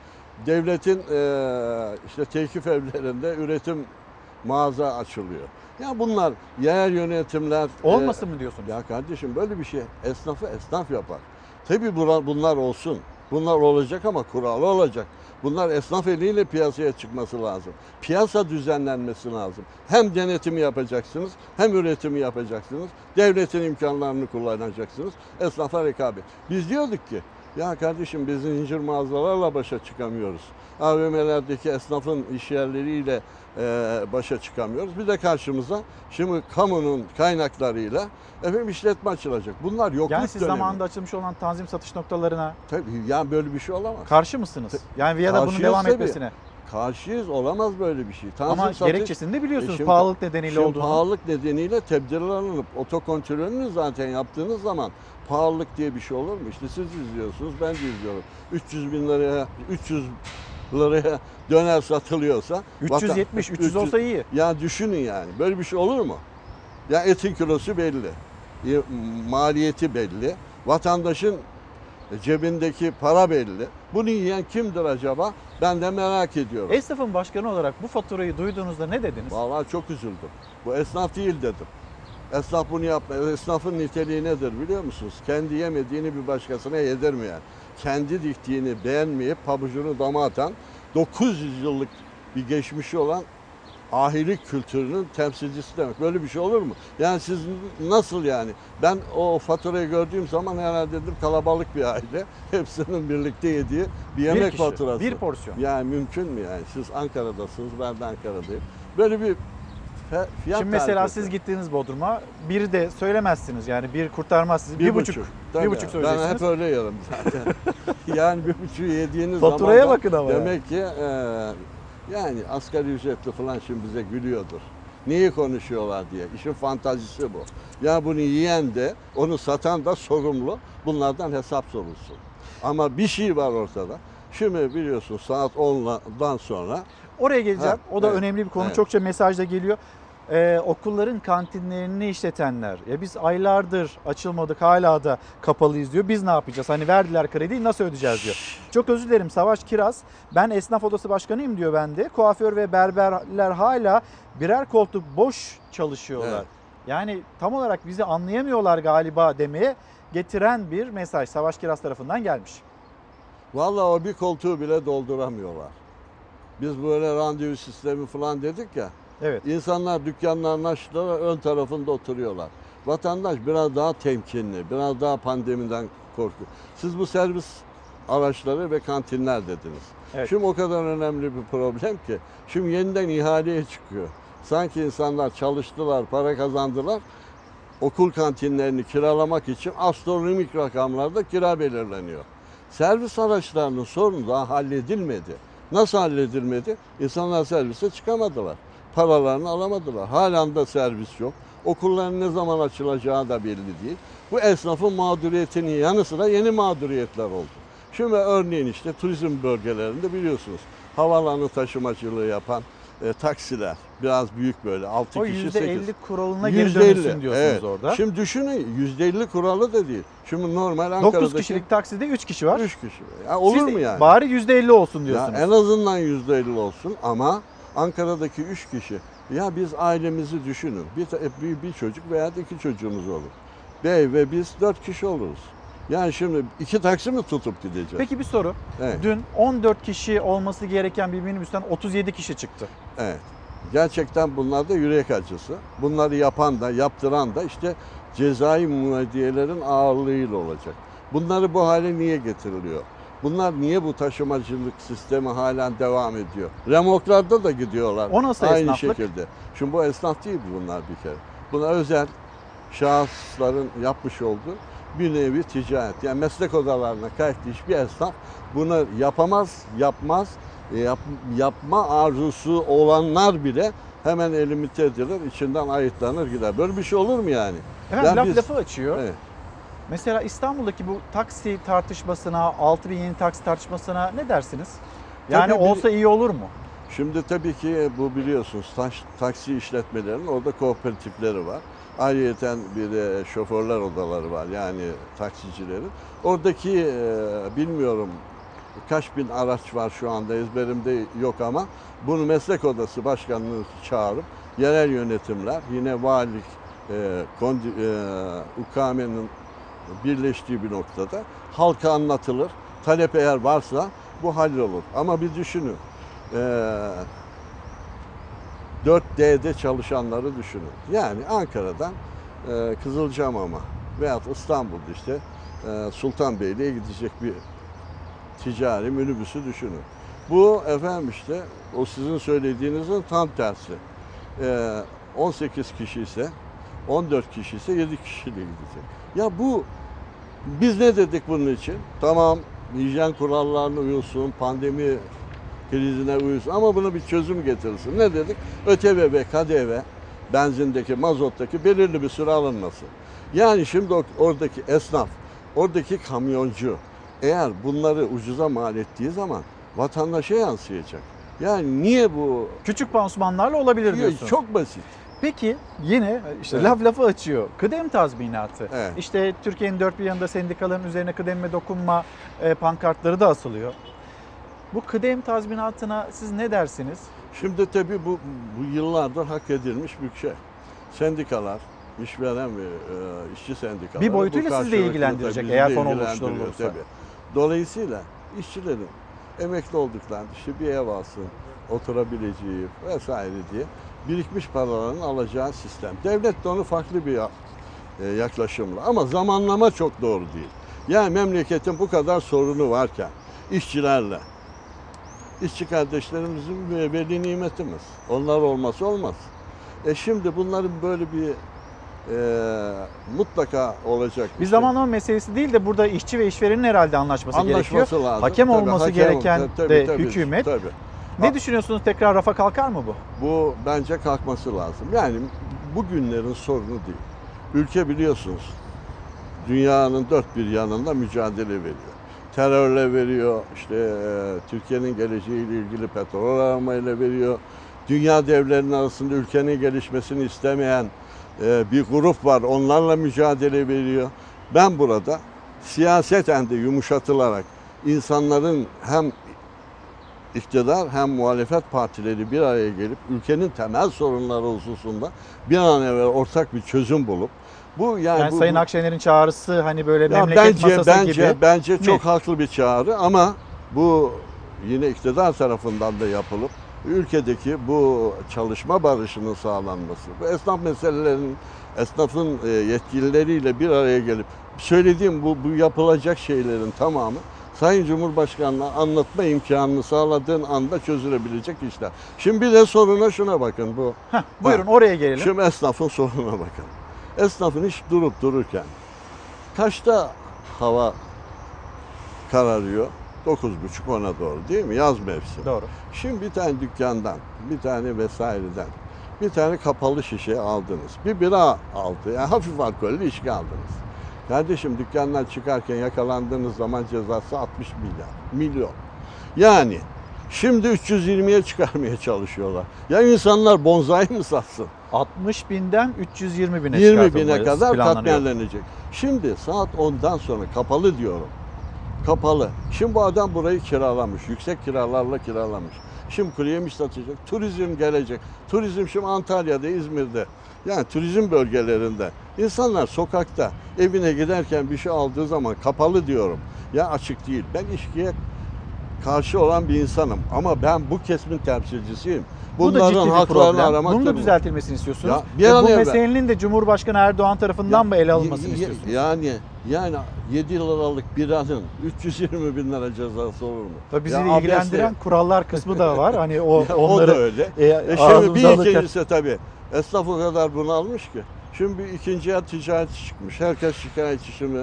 Devletin eee, işte tekif evlerinde üretim mağaza açılıyor. Ya bunlar yerel yönetimler... Olmasın eee, mı diyorsunuz? Ya kardeşim böyle bir şey esnafı esnaf yapar. Tabii bunlar olsun. Bunlar olacak ama kurallı olacak. Bunlar esnaf eliyle piyasaya çıkması lazım. Piyasa düzenlenmesi lazım. Hem denetimi yapacaksınız, hem üretimi yapacaksınız. Devletin imkanlarını kullanacaksınız. Esnafa rekabet. Biz diyorduk ki, ya kardeşim biz zincir mağazalarla başa çıkamıyoruz. AVM'lerdeki esnafın iş yerleriyle e, başa çıkamıyoruz. Bir de karşımıza şimdi kamunun kaynaklarıyla efendim işletme açılacak. Bunlar yokluk Yani siz dönemi. zamanında açılmış olan tanzim satış noktalarına Tabii yani böyle bir şey olamaz. karşı mısınız? Yani ya da bunun Karşıyız devam tabii. etmesine. Karşıyız olamaz böyle bir şey. Ama satış- gerekçesini de biliyorsunuz, E şimdi- pahalılık nedeniyle şimdi olduğunu. Pahalılık nedeniyle tebdil alınıp otokontrolünü zaten yaptığınız zaman pahalılık diye bir şey olur mu? İşte siz izliyorsunuz ben de izliyorum. 300 bin liraya 300 liraya döner satılıyorsa 370, 300 olsa iyi. Ya düşünün yani böyle bir şey olur mu? Ya etin kilosu belli. e, Maliyeti belli. Vatandaşın cebindeki para belli. Bunu yiyen kimdir acaba? Ben de merak ediyorum. Esnafın başkanı olarak bu faturayı duyduğunuzda ne dediniz? Vallahi çok üzüldüm. Bu esnaf değil dedim. Esnaf bunu yapmıyor. Esnafın niteliği nedir biliyor musunuz? Kendi yemediğini bir başkasına yedirmeyen, kendi diktiğini beğenmeyip pabucunu dama atan, 900 yıllık bir geçmişi olan ahilik kültürünün temsilcisi demek. Böyle bir şey olur mu? Yani siz nasıl yani? Ben o faturayı gördüğüm zaman herhalde dedim kalabalık bir aile. Hepsinin birlikte yediği bir yemek kişi, faturası. bir porsiyon. Yani mümkün mü yani? Siz Ankara'dasınız, ben de Ankara'dayım. Böyle bir fiyat Şimdi mesela tarifesi. siz gittiğiniz Bodrum'a bir de söylemezsiniz yani bir kurtarmaz sizi. Bir, Bir buçuk, buçuk. bir Tabii. buçuk Ben hep söyleyeceksiniz. öyle yerim zaten. yani bir buçuğu yediğiniz Faturaya zaman da bakın ama demek ki e, yani asgari ücretli falan şimdi bize gülüyordur. Neyi konuşuyorlar diye. İşin fantazisi bu. Ya bunu yiyen de onu satan da sorumlu. Bunlardan hesap sorulsun. Ama bir şey var ortada. Şimdi biliyorsun saat 10'dan sonra Oraya geleceğim. Ha, o da evet, önemli bir konu. evet. Çokça mesajda geliyor. Ee, okulların kantinlerini işletenler. Ya biz aylardır açılmadık hala da kapalıyız diyor. Biz ne yapacağız? Hani verdiler krediyi nasıl ödeyeceğiz diyor. Çok özür dilerim Savaş Kiraz. Ben esnaf odası başkanıyım diyor bende. Kuaför ve berberler hala birer koltuk boş çalışıyorlar. Evet. Yani tam olarak bizi anlayamıyorlar galiba demeye getiren bir mesaj Savaş Kiraz tarafından gelmiş. Vallahi o bir koltuğu bile dolduramıyorlar. Biz böyle randevu sistemi falan dedik ya. Evet. İnsanlar dükkanlarını açtılar, ön tarafında oturuyorlar. Vatandaş biraz daha temkinli, biraz daha pandemiden korkuyor. Siz bu servis araçları ve kantinler dediniz. Evet. Şimdi o kadar önemli bir problem ki. Şimdi yeniden ihaleye çıkıyor. Sanki insanlar çalıştılar, para kazandılar. Okul kantinlerini kiralamak için astronomik rakamlarda kira belirleniyor. Servis araçlarının sorunu daha halledilmedi. Nasıl halledilmedi? İnsanlar servise çıkamadılar. Paralarını alamadılar. Halen de servis yok. Okulların ne zaman açılacağı da belli değil. Bu esnafın mağduriyetinin yanı sıra yeni mağduriyetler oldu. Şimdi örneğin işte turizm bölgelerinde biliyorsunuz havalanı taşımacılığı yapan e, taksiler biraz büyük böyle 6 O kişi %50 8. kuralına geri %50, dönülsün diyorsunuz evet. orada. Şimdi düşünün %50 kuralı da değil. Şimdi normal 9 Ankara'daki kişilik takside 3 kişi var. 3 kişi. Ya olur Siz mu yani? Bari %50 olsun Ya diyorsunuz. en azından %50 olsun ama Ankara'daki 3 kişi ya biz ailemizi düşünün. Bir, ta- bir, bir çocuk veya iki çocuğumuz olur. Bey ve biz 4 kişi oluruz. Yani şimdi iki taksi mi tutup gideceğiz? Peki bir soru. Evet. Dün 14 kişi olması gereken bir minibüsten 37 kişi çıktı. Evet. Gerçekten bunlar da yürek acısı. Bunları yapan da yaptıran da işte cezai müeyyidiyelerin ağırlığıyla olacak. Bunları bu hale niye getiriliyor? Bunlar niye bu taşımacılık sistemi halen devam ediyor? Remoklarda da gidiyorlar. O nasıl Aynı esnaflık? şekilde. Şimdi bu esnaf değil bunlar bir kere. Buna özel şahısların yapmış olduğu bir nevi ticaret. Yani meslek odalarına kayıtlı hiçbir esnaf bunu yapamaz, yapmaz. E, Yap, yapma arzusu olanlar bile hemen elimite edilir, içinden ayıtlanır gider. Böyle bir şey olur mu yani? Efendim Ben laf biz- lafı açıyor. Evet. Mesela İstanbul'daki bu taksi tartışmasına, 6000 yeni taksi tartışmasına ne dersiniz? Yani Tabii bir- olsa iyi olur mu? Şimdi tabii ki bu biliyorsunuz taş- taksi işletmelerinin orada kooperatifleri var. Ayrıyeten bir de şoförler odaları var yani taksicilerin. Oradaki e, bilmiyorum kaç bin araç var şu anda ezberimde yok ama bunu meslek odası başkanlığı çağırıp yerel yönetimler yine valilik e, kondi, e, UKM'nin birleştiği bir noktada halka anlatılır. Talep eğer varsa bu hallolur. Ama bir düşünün. Ee, 4D'de çalışanları düşünün. Yani Ankara'dan e, Kızılcahamam'a veyahut İstanbul'da işte e, Sultanbeyli'ye gidecek bir ticari minibüsü düşünün. Bu efendim işte o sizin söylediğinizin tam tersi. Ee, 18 kişi ise 14 kişi ise 7 kişiyle gidecek. Ya bu biz ne dedik bunun için? Tamam hijyen kurallarına uyulsun, pandemi krizine uyulsun ama buna bir çözüm getirilsin. Ne dedik? ÖTV, KDV, benzindeki, mazottaki belirli bir süre alınması. Yani şimdi oradaki esnaf, oradaki kamyoncu eğer bunları ucuza mal ettiği zaman vatandaşa yansıyacak. Yani niye bu? Küçük pansumanlarla olabilir Ya, diyorsunuz. Çok basit. Peki yine işte Evet. laf lafı açıyor. Kıdem tazminatı. Evet. İşte Türkiye'nin dört bir yanında sendikaların üzerine kıdemme dokunma e, pankartları da asılıyor. Bu kıdem tazminatına siz ne dersiniz? Şimdi tabii bu, bu yıllardır hak edilmiş bir şey. Sendikalar, işveren ve e, işçi sendikaları. Bir boyutuyla sizi de ilgilendirecek tabii eğer ilgilendiriyor oluşturulursa. tabii. Dolayısıyla işçilerin emekli olduklarında işte bir ev alsın, oturabileceği vesaire diye birikmiş paralarını alacağı sistem. Devlet de onu farklı bir e, yaklaşımla ama zamanlama çok doğru değil. Yani memleketin bu kadar sorunu varken işçilerle, işçi kardeşlerimizin ve veli nimetimiz. Onlar olması olmaz. E şimdi bunların böyle bir e, mutlaka olacak Bir zamanlama meselesi değil de burada işçi ve işverenin herhalde anlaşması, Anlaşması gerekiyor. lazım. Hakem Tabii, olması hakem- gereken tabii, de tabii, hükümet. tabii. Ne Ha- düşünüyorsunuz tekrar rafa kalkar mı bu? Bu bence kalkması lazım. Yani bugünlerin sorunu değil. Ülke biliyorsunuz dünyanın dört bir yanında mücadele veriyor. Terörle veriyor, işte e, Türkiye'nin geleceğiyle ilgili petrol aramayla veriyor. Dünya devlerinin arasında ülkenin gelişmesini istemeyen e, bir grup var, onlarla mücadele veriyor. Ben burada siyaseten de yumuşatılarak insanların hem iktidar hem muhalefet partileri bir araya gelip ülkenin temel sorunları hususunda bir an evvel ortak bir çözüm bulup bu yani, Yani bu, Sayın Akşener'in çağrısı hani böyle ya memleket bence masası bence gibi. bence mi? çok haklı bir çağrı ama bu yine iktidar tarafından da yapılıp ülkedeki bu çalışma barışının sağlanması, bu esnaf meselelerinin esnafın e, yetkilileriyle bir araya gelip söylediğim bu, bu yapılacak şeylerin tamamı Sayın Cumhurbaşkanı'na anlatma imkanını sağladığın anda çözülebilecek işler. Şimdi bir de soruna şuna bakın bu. buyurun, Ha, oraya gelelim. Şimdi esnafın sorununa bakın. Esnafın hiç durup dururken kaçta hava kararıyor? 9.30 ona doğru değil mi? Yaz mevsimi. Doğru. Şimdi bir tane dükkandan, bir tane vesaireden, bir tane kapalı şişe aldınız. Bir bira aldı. Yani hafif alkollü içki aldınız. Kardeşim dükkandan çıkarken yakalandığınız zaman cezası 60 milyar. Milyon. Yani şimdi 320'ye çıkarmaya çalışıyorlar. Ya insanlar bonzai mi satsın? 60 binden 320 bine 20 bine kadar katmerlenecek. Şimdi saat 10'dan sonra kapalı diyorum. Kapalı. Şimdi bu adam burayı kiralamış. Yüksek kiralarla kiralamış. Şimdi kuru yemiş satacak. Turizm gelecek. Turizm şimdi Antalya'da, İzmir'de. Yani turizm bölgelerinde. İnsanlar sokakta evine giderken bir şey aldığı zaman kapalı diyorum. Ya açık değil. Ben içkiye karşı olan bir insanım. Ama ben bu kesimin temsilcisiyim. Bu da ciddi Bunların bir problem. Bunun da düzeltilmesini istiyorsunuz. Ya, bir an bu meselenin de Cumhurbaşkanı Erdoğan tarafından mı ele alınmasını istiyorsunuz? Yani yani 7 liralık biranın 320 bin lira cezası olur mu? Tabii bizi Ya ilgilendiren abdestle- kurallar kısmı da var. Hani o Ya onları o da öyle. e, E, şimdi bir ikincisi tabii. Esnaf o kadar bunalmış ki. Şimdi bir ikinci el ticareti çıkmış. Herkes şikayetçi şimdi.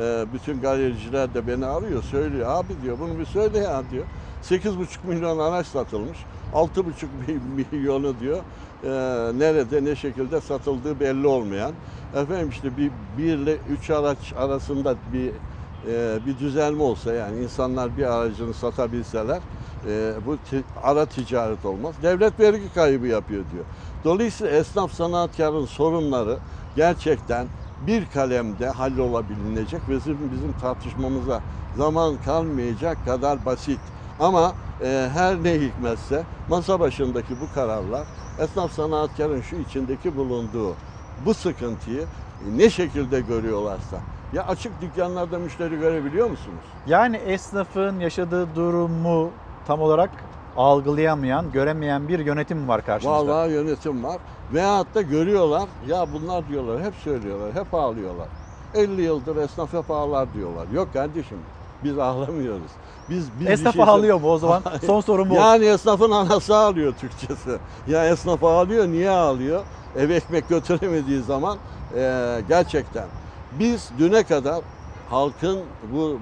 E, bütün galericiler de beni arıyor. Söylüyor. Abi diyor bunu bir söyle ya diyor. 8,5 milyon araç satılmış. 6,5 mi- milyonu diyor. e, nerede ne şekilde satıldığı belli olmayan. Efendim işte bir, bir ile üç araç arasında bir e, bir düzelme olsa yani insanlar bir aracını satabilseler e, bu ara ticaret olmaz. Devlet vergi kaybı yapıyor diyor. Dolayısıyla esnaf sanatkarın sorunları gerçekten bir kalemde hallolabilecek ve bizim, bizim tartışmamıza zaman kalmayacak kadar basit. Ama e, her ne hikmetse masa başındaki bu kararlar esnaf sanatkarın şu içindeki bulunduğu bu sıkıntıyı ne şekilde görüyorlarsa ya açık dükkanlarda müşteri görebiliyor musunuz? Yani esnafın yaşadığı durumu tam olarak algılayamayan, göremeyen bir yönetim var karşımızda? Vallahi yönetim var. Veyahut da görüyorlar. Ya bunlar diyorlar, hep söylüyorlar, hep ağlıyorlar. 50 yıldır esnaf hep ağlar diyorlar. Yok kardeşim, biz ağlamıyoruz. Biz, biz Esnaf şey- ağlıyor mu o zaman? Son sorum bu. Yani esnafın anası ağlıyor Türkçesi. Ya esnaf ağlıyor, niye ağlıyor? Ev ekmek götüremediği zaman eee, gerçekten biz düne kadar halkın bu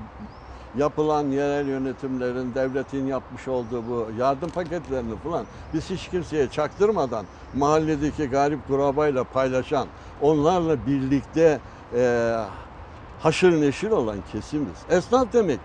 yapılan yerel yönetimlerin, devletin yapmış olduğu bu yardım paketlerini falan biz hiç kimseye çaktırmadan mahalledeki garip kurabayla paylaşan, onlarla birlikte eee haşır neşir olan kesimiz. Esnaf demek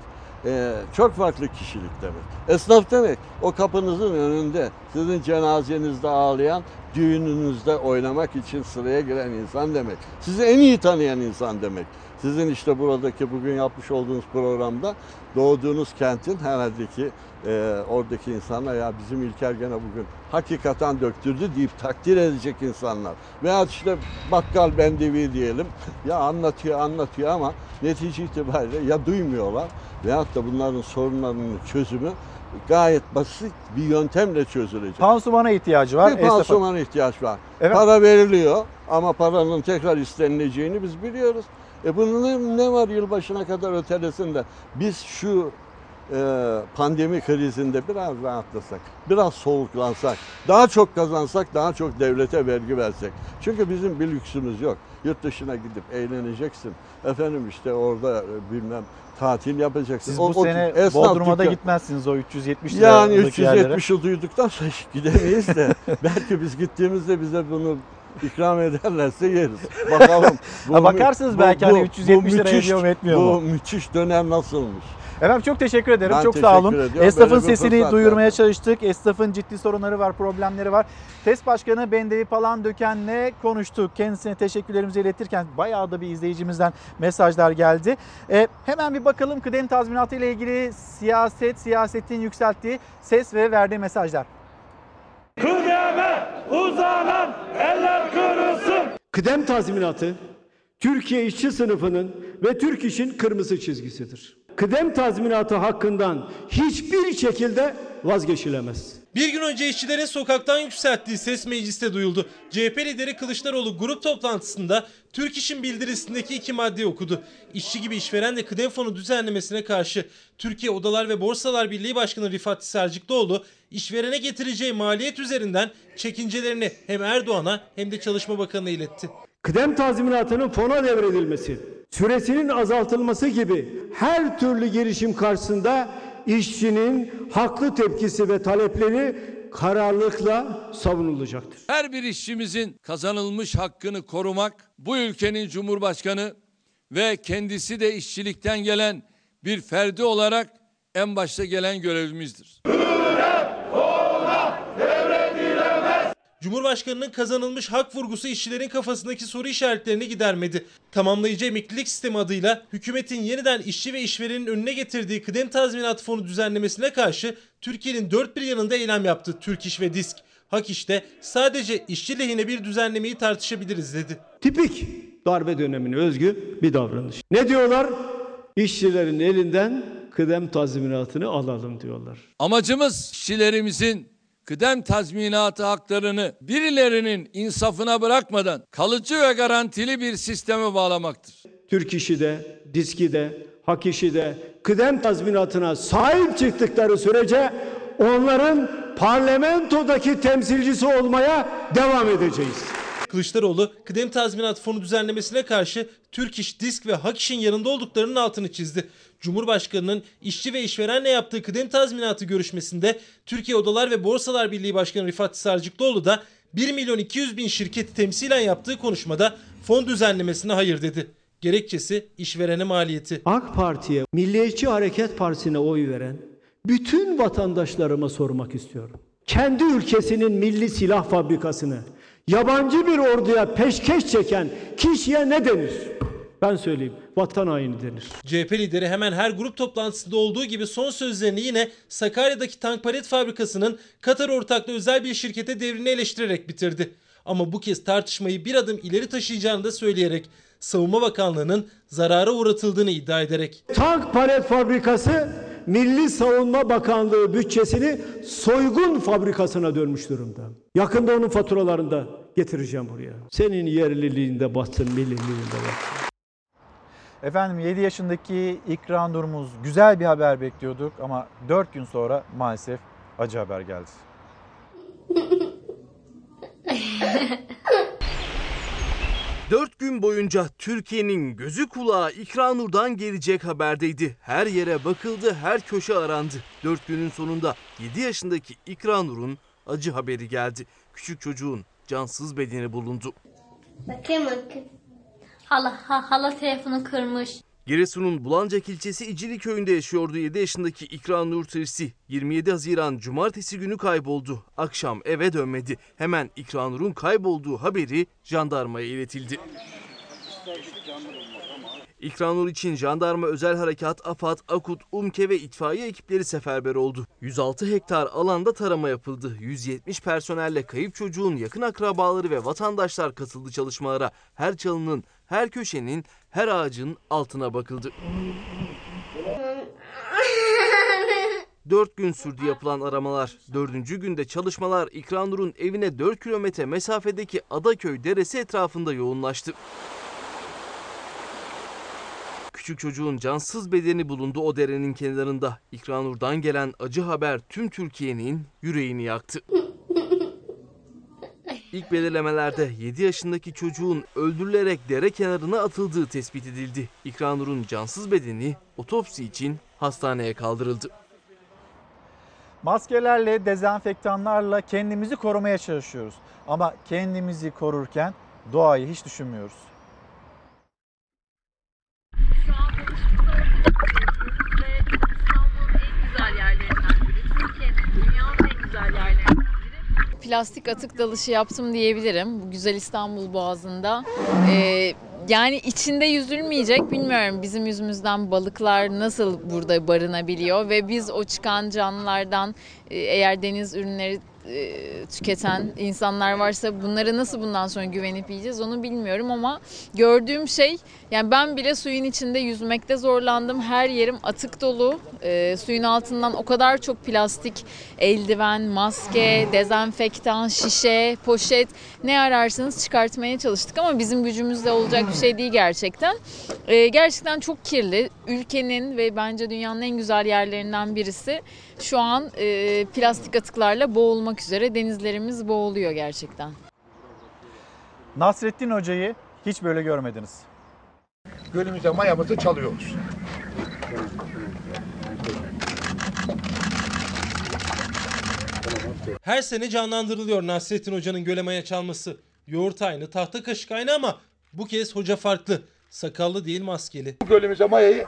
eee, çok farklı kişilik demek. Esnaf demek o kapınızın önünde sizin cenazenizde ağlayan, düğününüzde oynamak için sıraya giren insan demek. Sizi en iyi tanıyan insan demek. Sizin işte buradaki bugün yapmış olduğunuz programda doğduğunuz kentin herhalde ki eee, oradaki insanlar ya bizim İlker gene bugün hakikaten döktürdü deyip takdir edecek insanlar. Veya işte bakkal bendevi diyelim ya anlatıyor anlatıyor ama netice itibariyle ya duymuyorlar veyahut da bunların sorunlarının çözümü gayet basit bir yöntemle çözülecek. Pansumana ihtiyacı var. Bir pansumana ihtiyaç var. Evet. Para veriliyor ama paranın tekrar istenileceğini biz biliyoruz. E bunun ne, var yılbaşına kadar ötelesin de biz şu e, pandemi krizinde biraz rahatlasak, biraz soluklansak, daha çok kazansak, daha çok devlete vergi versek. Çünkü bizim bir lüksümüz yok. Yurt dışına gidip eğleneceksin. Efendim işte orada e, bilmem tatil yapacaksın. Siz O- bu o sene esnaf Bodrum'a da gitmezsiniz o 370 yani liralık yerlere. 370'i duyduktan sonra gidemeyiz de belki biz gittiğimizde bize bunu ikram ederlerse yeriz. Bakalım. Ha, bakarsınız belki hani 370 lira ediyor mu, etmiyor bu mu? müthiş dönem nasılmış? Efendim çok teşekkür ederim. Ben çok sağ teşekkür olun. ediyorum. Esnafın Böyle sesini duyurmaya verdin. çalıştık. Esnafın ciddi sorunları var, problemleri var. TES Başkanı Bendevi Palan Döken'le konuştuk. Kendisine teşekkürlerimizi iletirken bayağı da bir izleyicimizden mesajlar geldi. E, hemen bir bakalım kıdem tazminatı ile ilgili siyaset, siyasetin yükselttiği ses ve verdiği mesajlar. Kıdeme uzanan eller kırılsın. Kıdem tazminatı Türkiye işçi sınıfının ve Türk işin kırmızı çizgisidir. Kıdem tazminatı hakkından hiçbir şekilde vazgeçilemez. Bir gün önce işçilerin sokaktan yükselttiği ses mecliste duyuldu. CHP lideri Kılıçdaroğlu grup toplantısında Türk İş'in bildirisindeki iki maddeyi okudu. İşçi gibi işveren de kıdem fonu düzenlemesine karşı Türkiye Odalar ve Borsalar Birliği Başkanı Rifat Serciklıoğlu işverene getireceği maliyet üzerinden çekincelerini hem Erdoğan'a hem de Çalışma Bakanı'na iletti. Kıdem tazminatının fona devredilmesi, süresinin azaltılması gibi her türlü girişim karşısında işçinin haklı tepkisi ve talepleri kararlılıkla savunulacaktır. Her bir işçimizin kazanılmış hakkını korumak bu ülkenin Cumhurbaşkanı ve kendisi de işçilikten gelen bir ferdi olarak en başta gelen görevimizdir. Cumhurbaşkanının kazanılmış hak vurgusu işçilerin kafasındaki soru işaretlerini gidermedi. Tamamlayıcı emeklilik sistemi adıyla hükümetin yeniden işçi ve işverenin önüne getirdiği kıdem tazminatı fonu düzenlemesine karşı Türkiye'nin dört bir yanında eylem yaptı Türk İş ve Disk. Hak işte sadece işçi lehine bir düzenlemeyi tartışabiliriz dedi. Tipik darbe dönemine özgü bir davranış. Ne diyorlar? İşçilerin elinden kıdem tazminatını alalım diyorlar. Amacımız işçilerimizin kıdem tazminatı haklarını birilerinin insafına bırakmadan kalıcı ve garantili bir sisteme bağlamaktır. Türk işi de, diski de, hak işi de kıdem tazminatına sahip çıktıkları sürece onların parlamentodaki temsilcisi olmaya devam edeceğiz. Kılıçdaroğlu kıdem tazminat fonu düzenlemesine karşı Türk İş, Disk ve Hak İş'in yanında olduklarının altını çizdi. Cumhurbaşkanının işçi ve işverenle yaptığı kıdem tazminatı görüşmesinde Türkiye Odalar ve Borsalar Birliği Başkanı Rifat Sarcıklıoğlu da 1 milyon 200 bin şirketi temsilen yaptığı konuşmada fon düzenlemesine hayır dedi. Gerekçesi işverene maliyeti. AK Parti'ye, Milliyetçi Hareket Partisi'ne oy veren bütün vatandaşlarıma sormak istiyorum. Kendi ülkesinin milli silah fabrikasını yabancı bir orduya peşkeş çeken kişiye ne denir? Ben söyleyeyim. Vatan haini denir. CHP lideri hemen her grup toplantısında olduğu gibi son sözlerini yine Sakarya'daki tank palet fabrikasının Katar ortaklı özel bir şirkete devrini eleştirerek bitirdi. Ama bu kez tartışmayı bir adım ileri taşıyacağını da söyleyerek Savunma Bakanlığı'nın zarara uğratıldığını iddia ederek. Tank palet fabrikası Milli Savunma Bakanlığı bütçesini soygun fabrikasına dönmüş durumda. Yakında onun faturalarını da getireceğim buraya. Senin yerliliğinde batsın, milliliğinde batsın. Efendim 7 yaşındaki İkra Nurmuz güzel bir haber bekliyorduk ama 4 gün sonra maalesef acı haber geldi. Dört gün boyunca Türkiye'nin gözü kulağı İkranur'dan gelecek haberdeydi. Her yere bakıldı, her köşe arandı. Dört günün sonunda 7 yaşındaki İkranur'un acı haberi geldi. Küçük çocuğun cansız bedeni bulundu. Bakayım bakayım. Hala, ha, hala telefonu kırmış. Giresun'un Bulancak ilçesi İcili köyünde yaşıyordu 7 yaşındaki İkra Nur Tirsi. 27 Haziran Cumartesi günü kayboldu. Akşam eve dönmedi. Hemen İkra Nur'un kaybolduğu haberi jandarmaya iletildi. İkranur için jandarma özel harekat, AFAD, AKUT, UMKE ve itfaiye ekipleri seferber oldu. 106 hektar alanda tarama yapıldı. 170 personelle kayıp çocuğun yakın akrabaları ve vatandaşlar katıldı çalışmalara. Her çalının, her köşenin, her ağacın altına bakıldı. 4 gün sürdü yapılan aramalar. Dördüncü günde çalışmalar İkranur'un evine 4 kilometre mesafedeki Adaköy Deresi etrafında yoğunlaştı. Küçük çocuğun cansız bedeni bulundu o derenin kenarında. İkranur'dan gelen acı haber tüm Türkiye'nin yüreğini yaktı. İlk belirlemelerde 7 yaşındaki çocuğun öldürülerek dere kenarına atıldığı tespit edildi. İkranur'un cansız bedeni otopsi için hastaneye kaldırıldı. Maskelerle, dezenfektanlarla kendimizi korumaya çalışıyoruz. Ama kendimizi korurken doğayı hiç düşünmüyoruz. Şu an buluşumuza ortaya ve İstanbul'un en güzel yerlerinden biri. Türkiye'nin, dünyanın en güzel yerlerinden biri. Plastik atık dalışı yaptım diyebilirim. Bu güzel İstanbul Boğazı'nda. Ee, yani içinde yüzülmeyecek bilmiyorum bizim yüzümüzden balıklar nasıl burada barınabiliyor ve biz o çıkan canlılardan e, eğer deniz ürünleri e, tüketen insanlar varsa bunları nasıl bundan sonra güvenip yiyeceğiz onu bilmiyorum ama gördüğüm şey yani ben bile suyun içinde yüzmekte zorlandım. Her yerim atık dolu. E, suyun altından o kadar çok plastik, eldiven, maske, dezenfektan, şişe, poşet ne ararsanız çıkartmaya çalıştık ama bizim gücümüzle olacak bir şey değil gerçekten. E, gerçekten çok kirli. Ülkenin ve bence dünyanın en güzel yerlerinden birisi. Şu an e, plastik atıklarla boğulmak üzere denizlerimiz boğuluyor gerçekten. Nasrettin Hoca'yı hiç böyle görmediniz. Gölümüzde mayamızı çalıyoruz. Her sene canlandırılıyor Nasrettin Hoca'nın göle maya çalması. Yoğurt aynı, tahta kaşık aynı ama bu kez hoca farklı. Sakallı değil maskeli. Bu gölümüze mayayı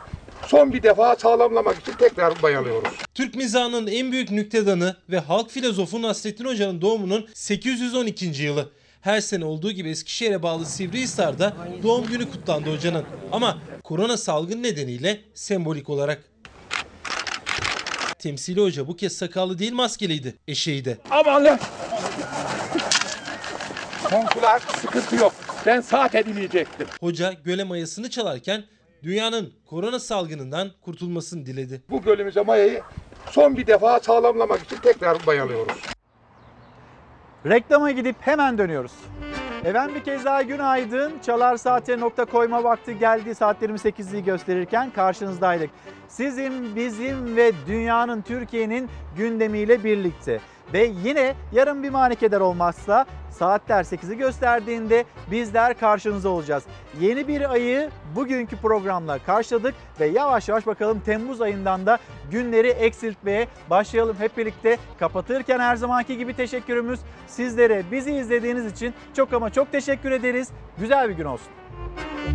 son bir defa sağlamlamak için tekrar mayalıyoruz. Türk mizahının en büyük nüktedanı ve halk filozofu Nasrettin Hoca'nın doğumunun 812. yılı. Her sene olduğu gibi Eskişehir'e bağlı Sivrihisar'da doğum günü kutlandı hocanın. Ama korona salgın nedeniyle sembolik olarak. Temsili hoca bu kez sakallı değil maskeliydi. Eşeği de. Aman lan! Komşular sıkıntı yok. Ben saat edileyecektim. Hoca göle mayasını çalarken dünyanın korona salgınından kurtulmasını diledi. Bu gölümüze mayayı son bir defa sağlamlamak için tekrar mayalıyoruz. Reklama gidip hemen dönüyoruz. Efendim bir kez daha günaydın. Çalar Saat'e nokta koyma vakti geldi. Saatlerimiz 8'i gösterirken karşınızdaydık. Sizin, bizim ve dünyanın, Türkiye'nin gündemiyle birlikte. Ve yine yarın bir manikeder olmazsa saatler 8'i gösterdiğinde bizler karşınızda olacağız. Yeni bir ayı bugünkü programla karşıladık ve yavaş yavaş bakalım Temmuz ayından da günleri eksiltmeye başlayalım hep birlikte. Kapatırken her zamanki gibi teşekkürümüz sizlere bizi izlediğiniz için çok ama çok teşekkür ederiz. Güzel bir gün olsun.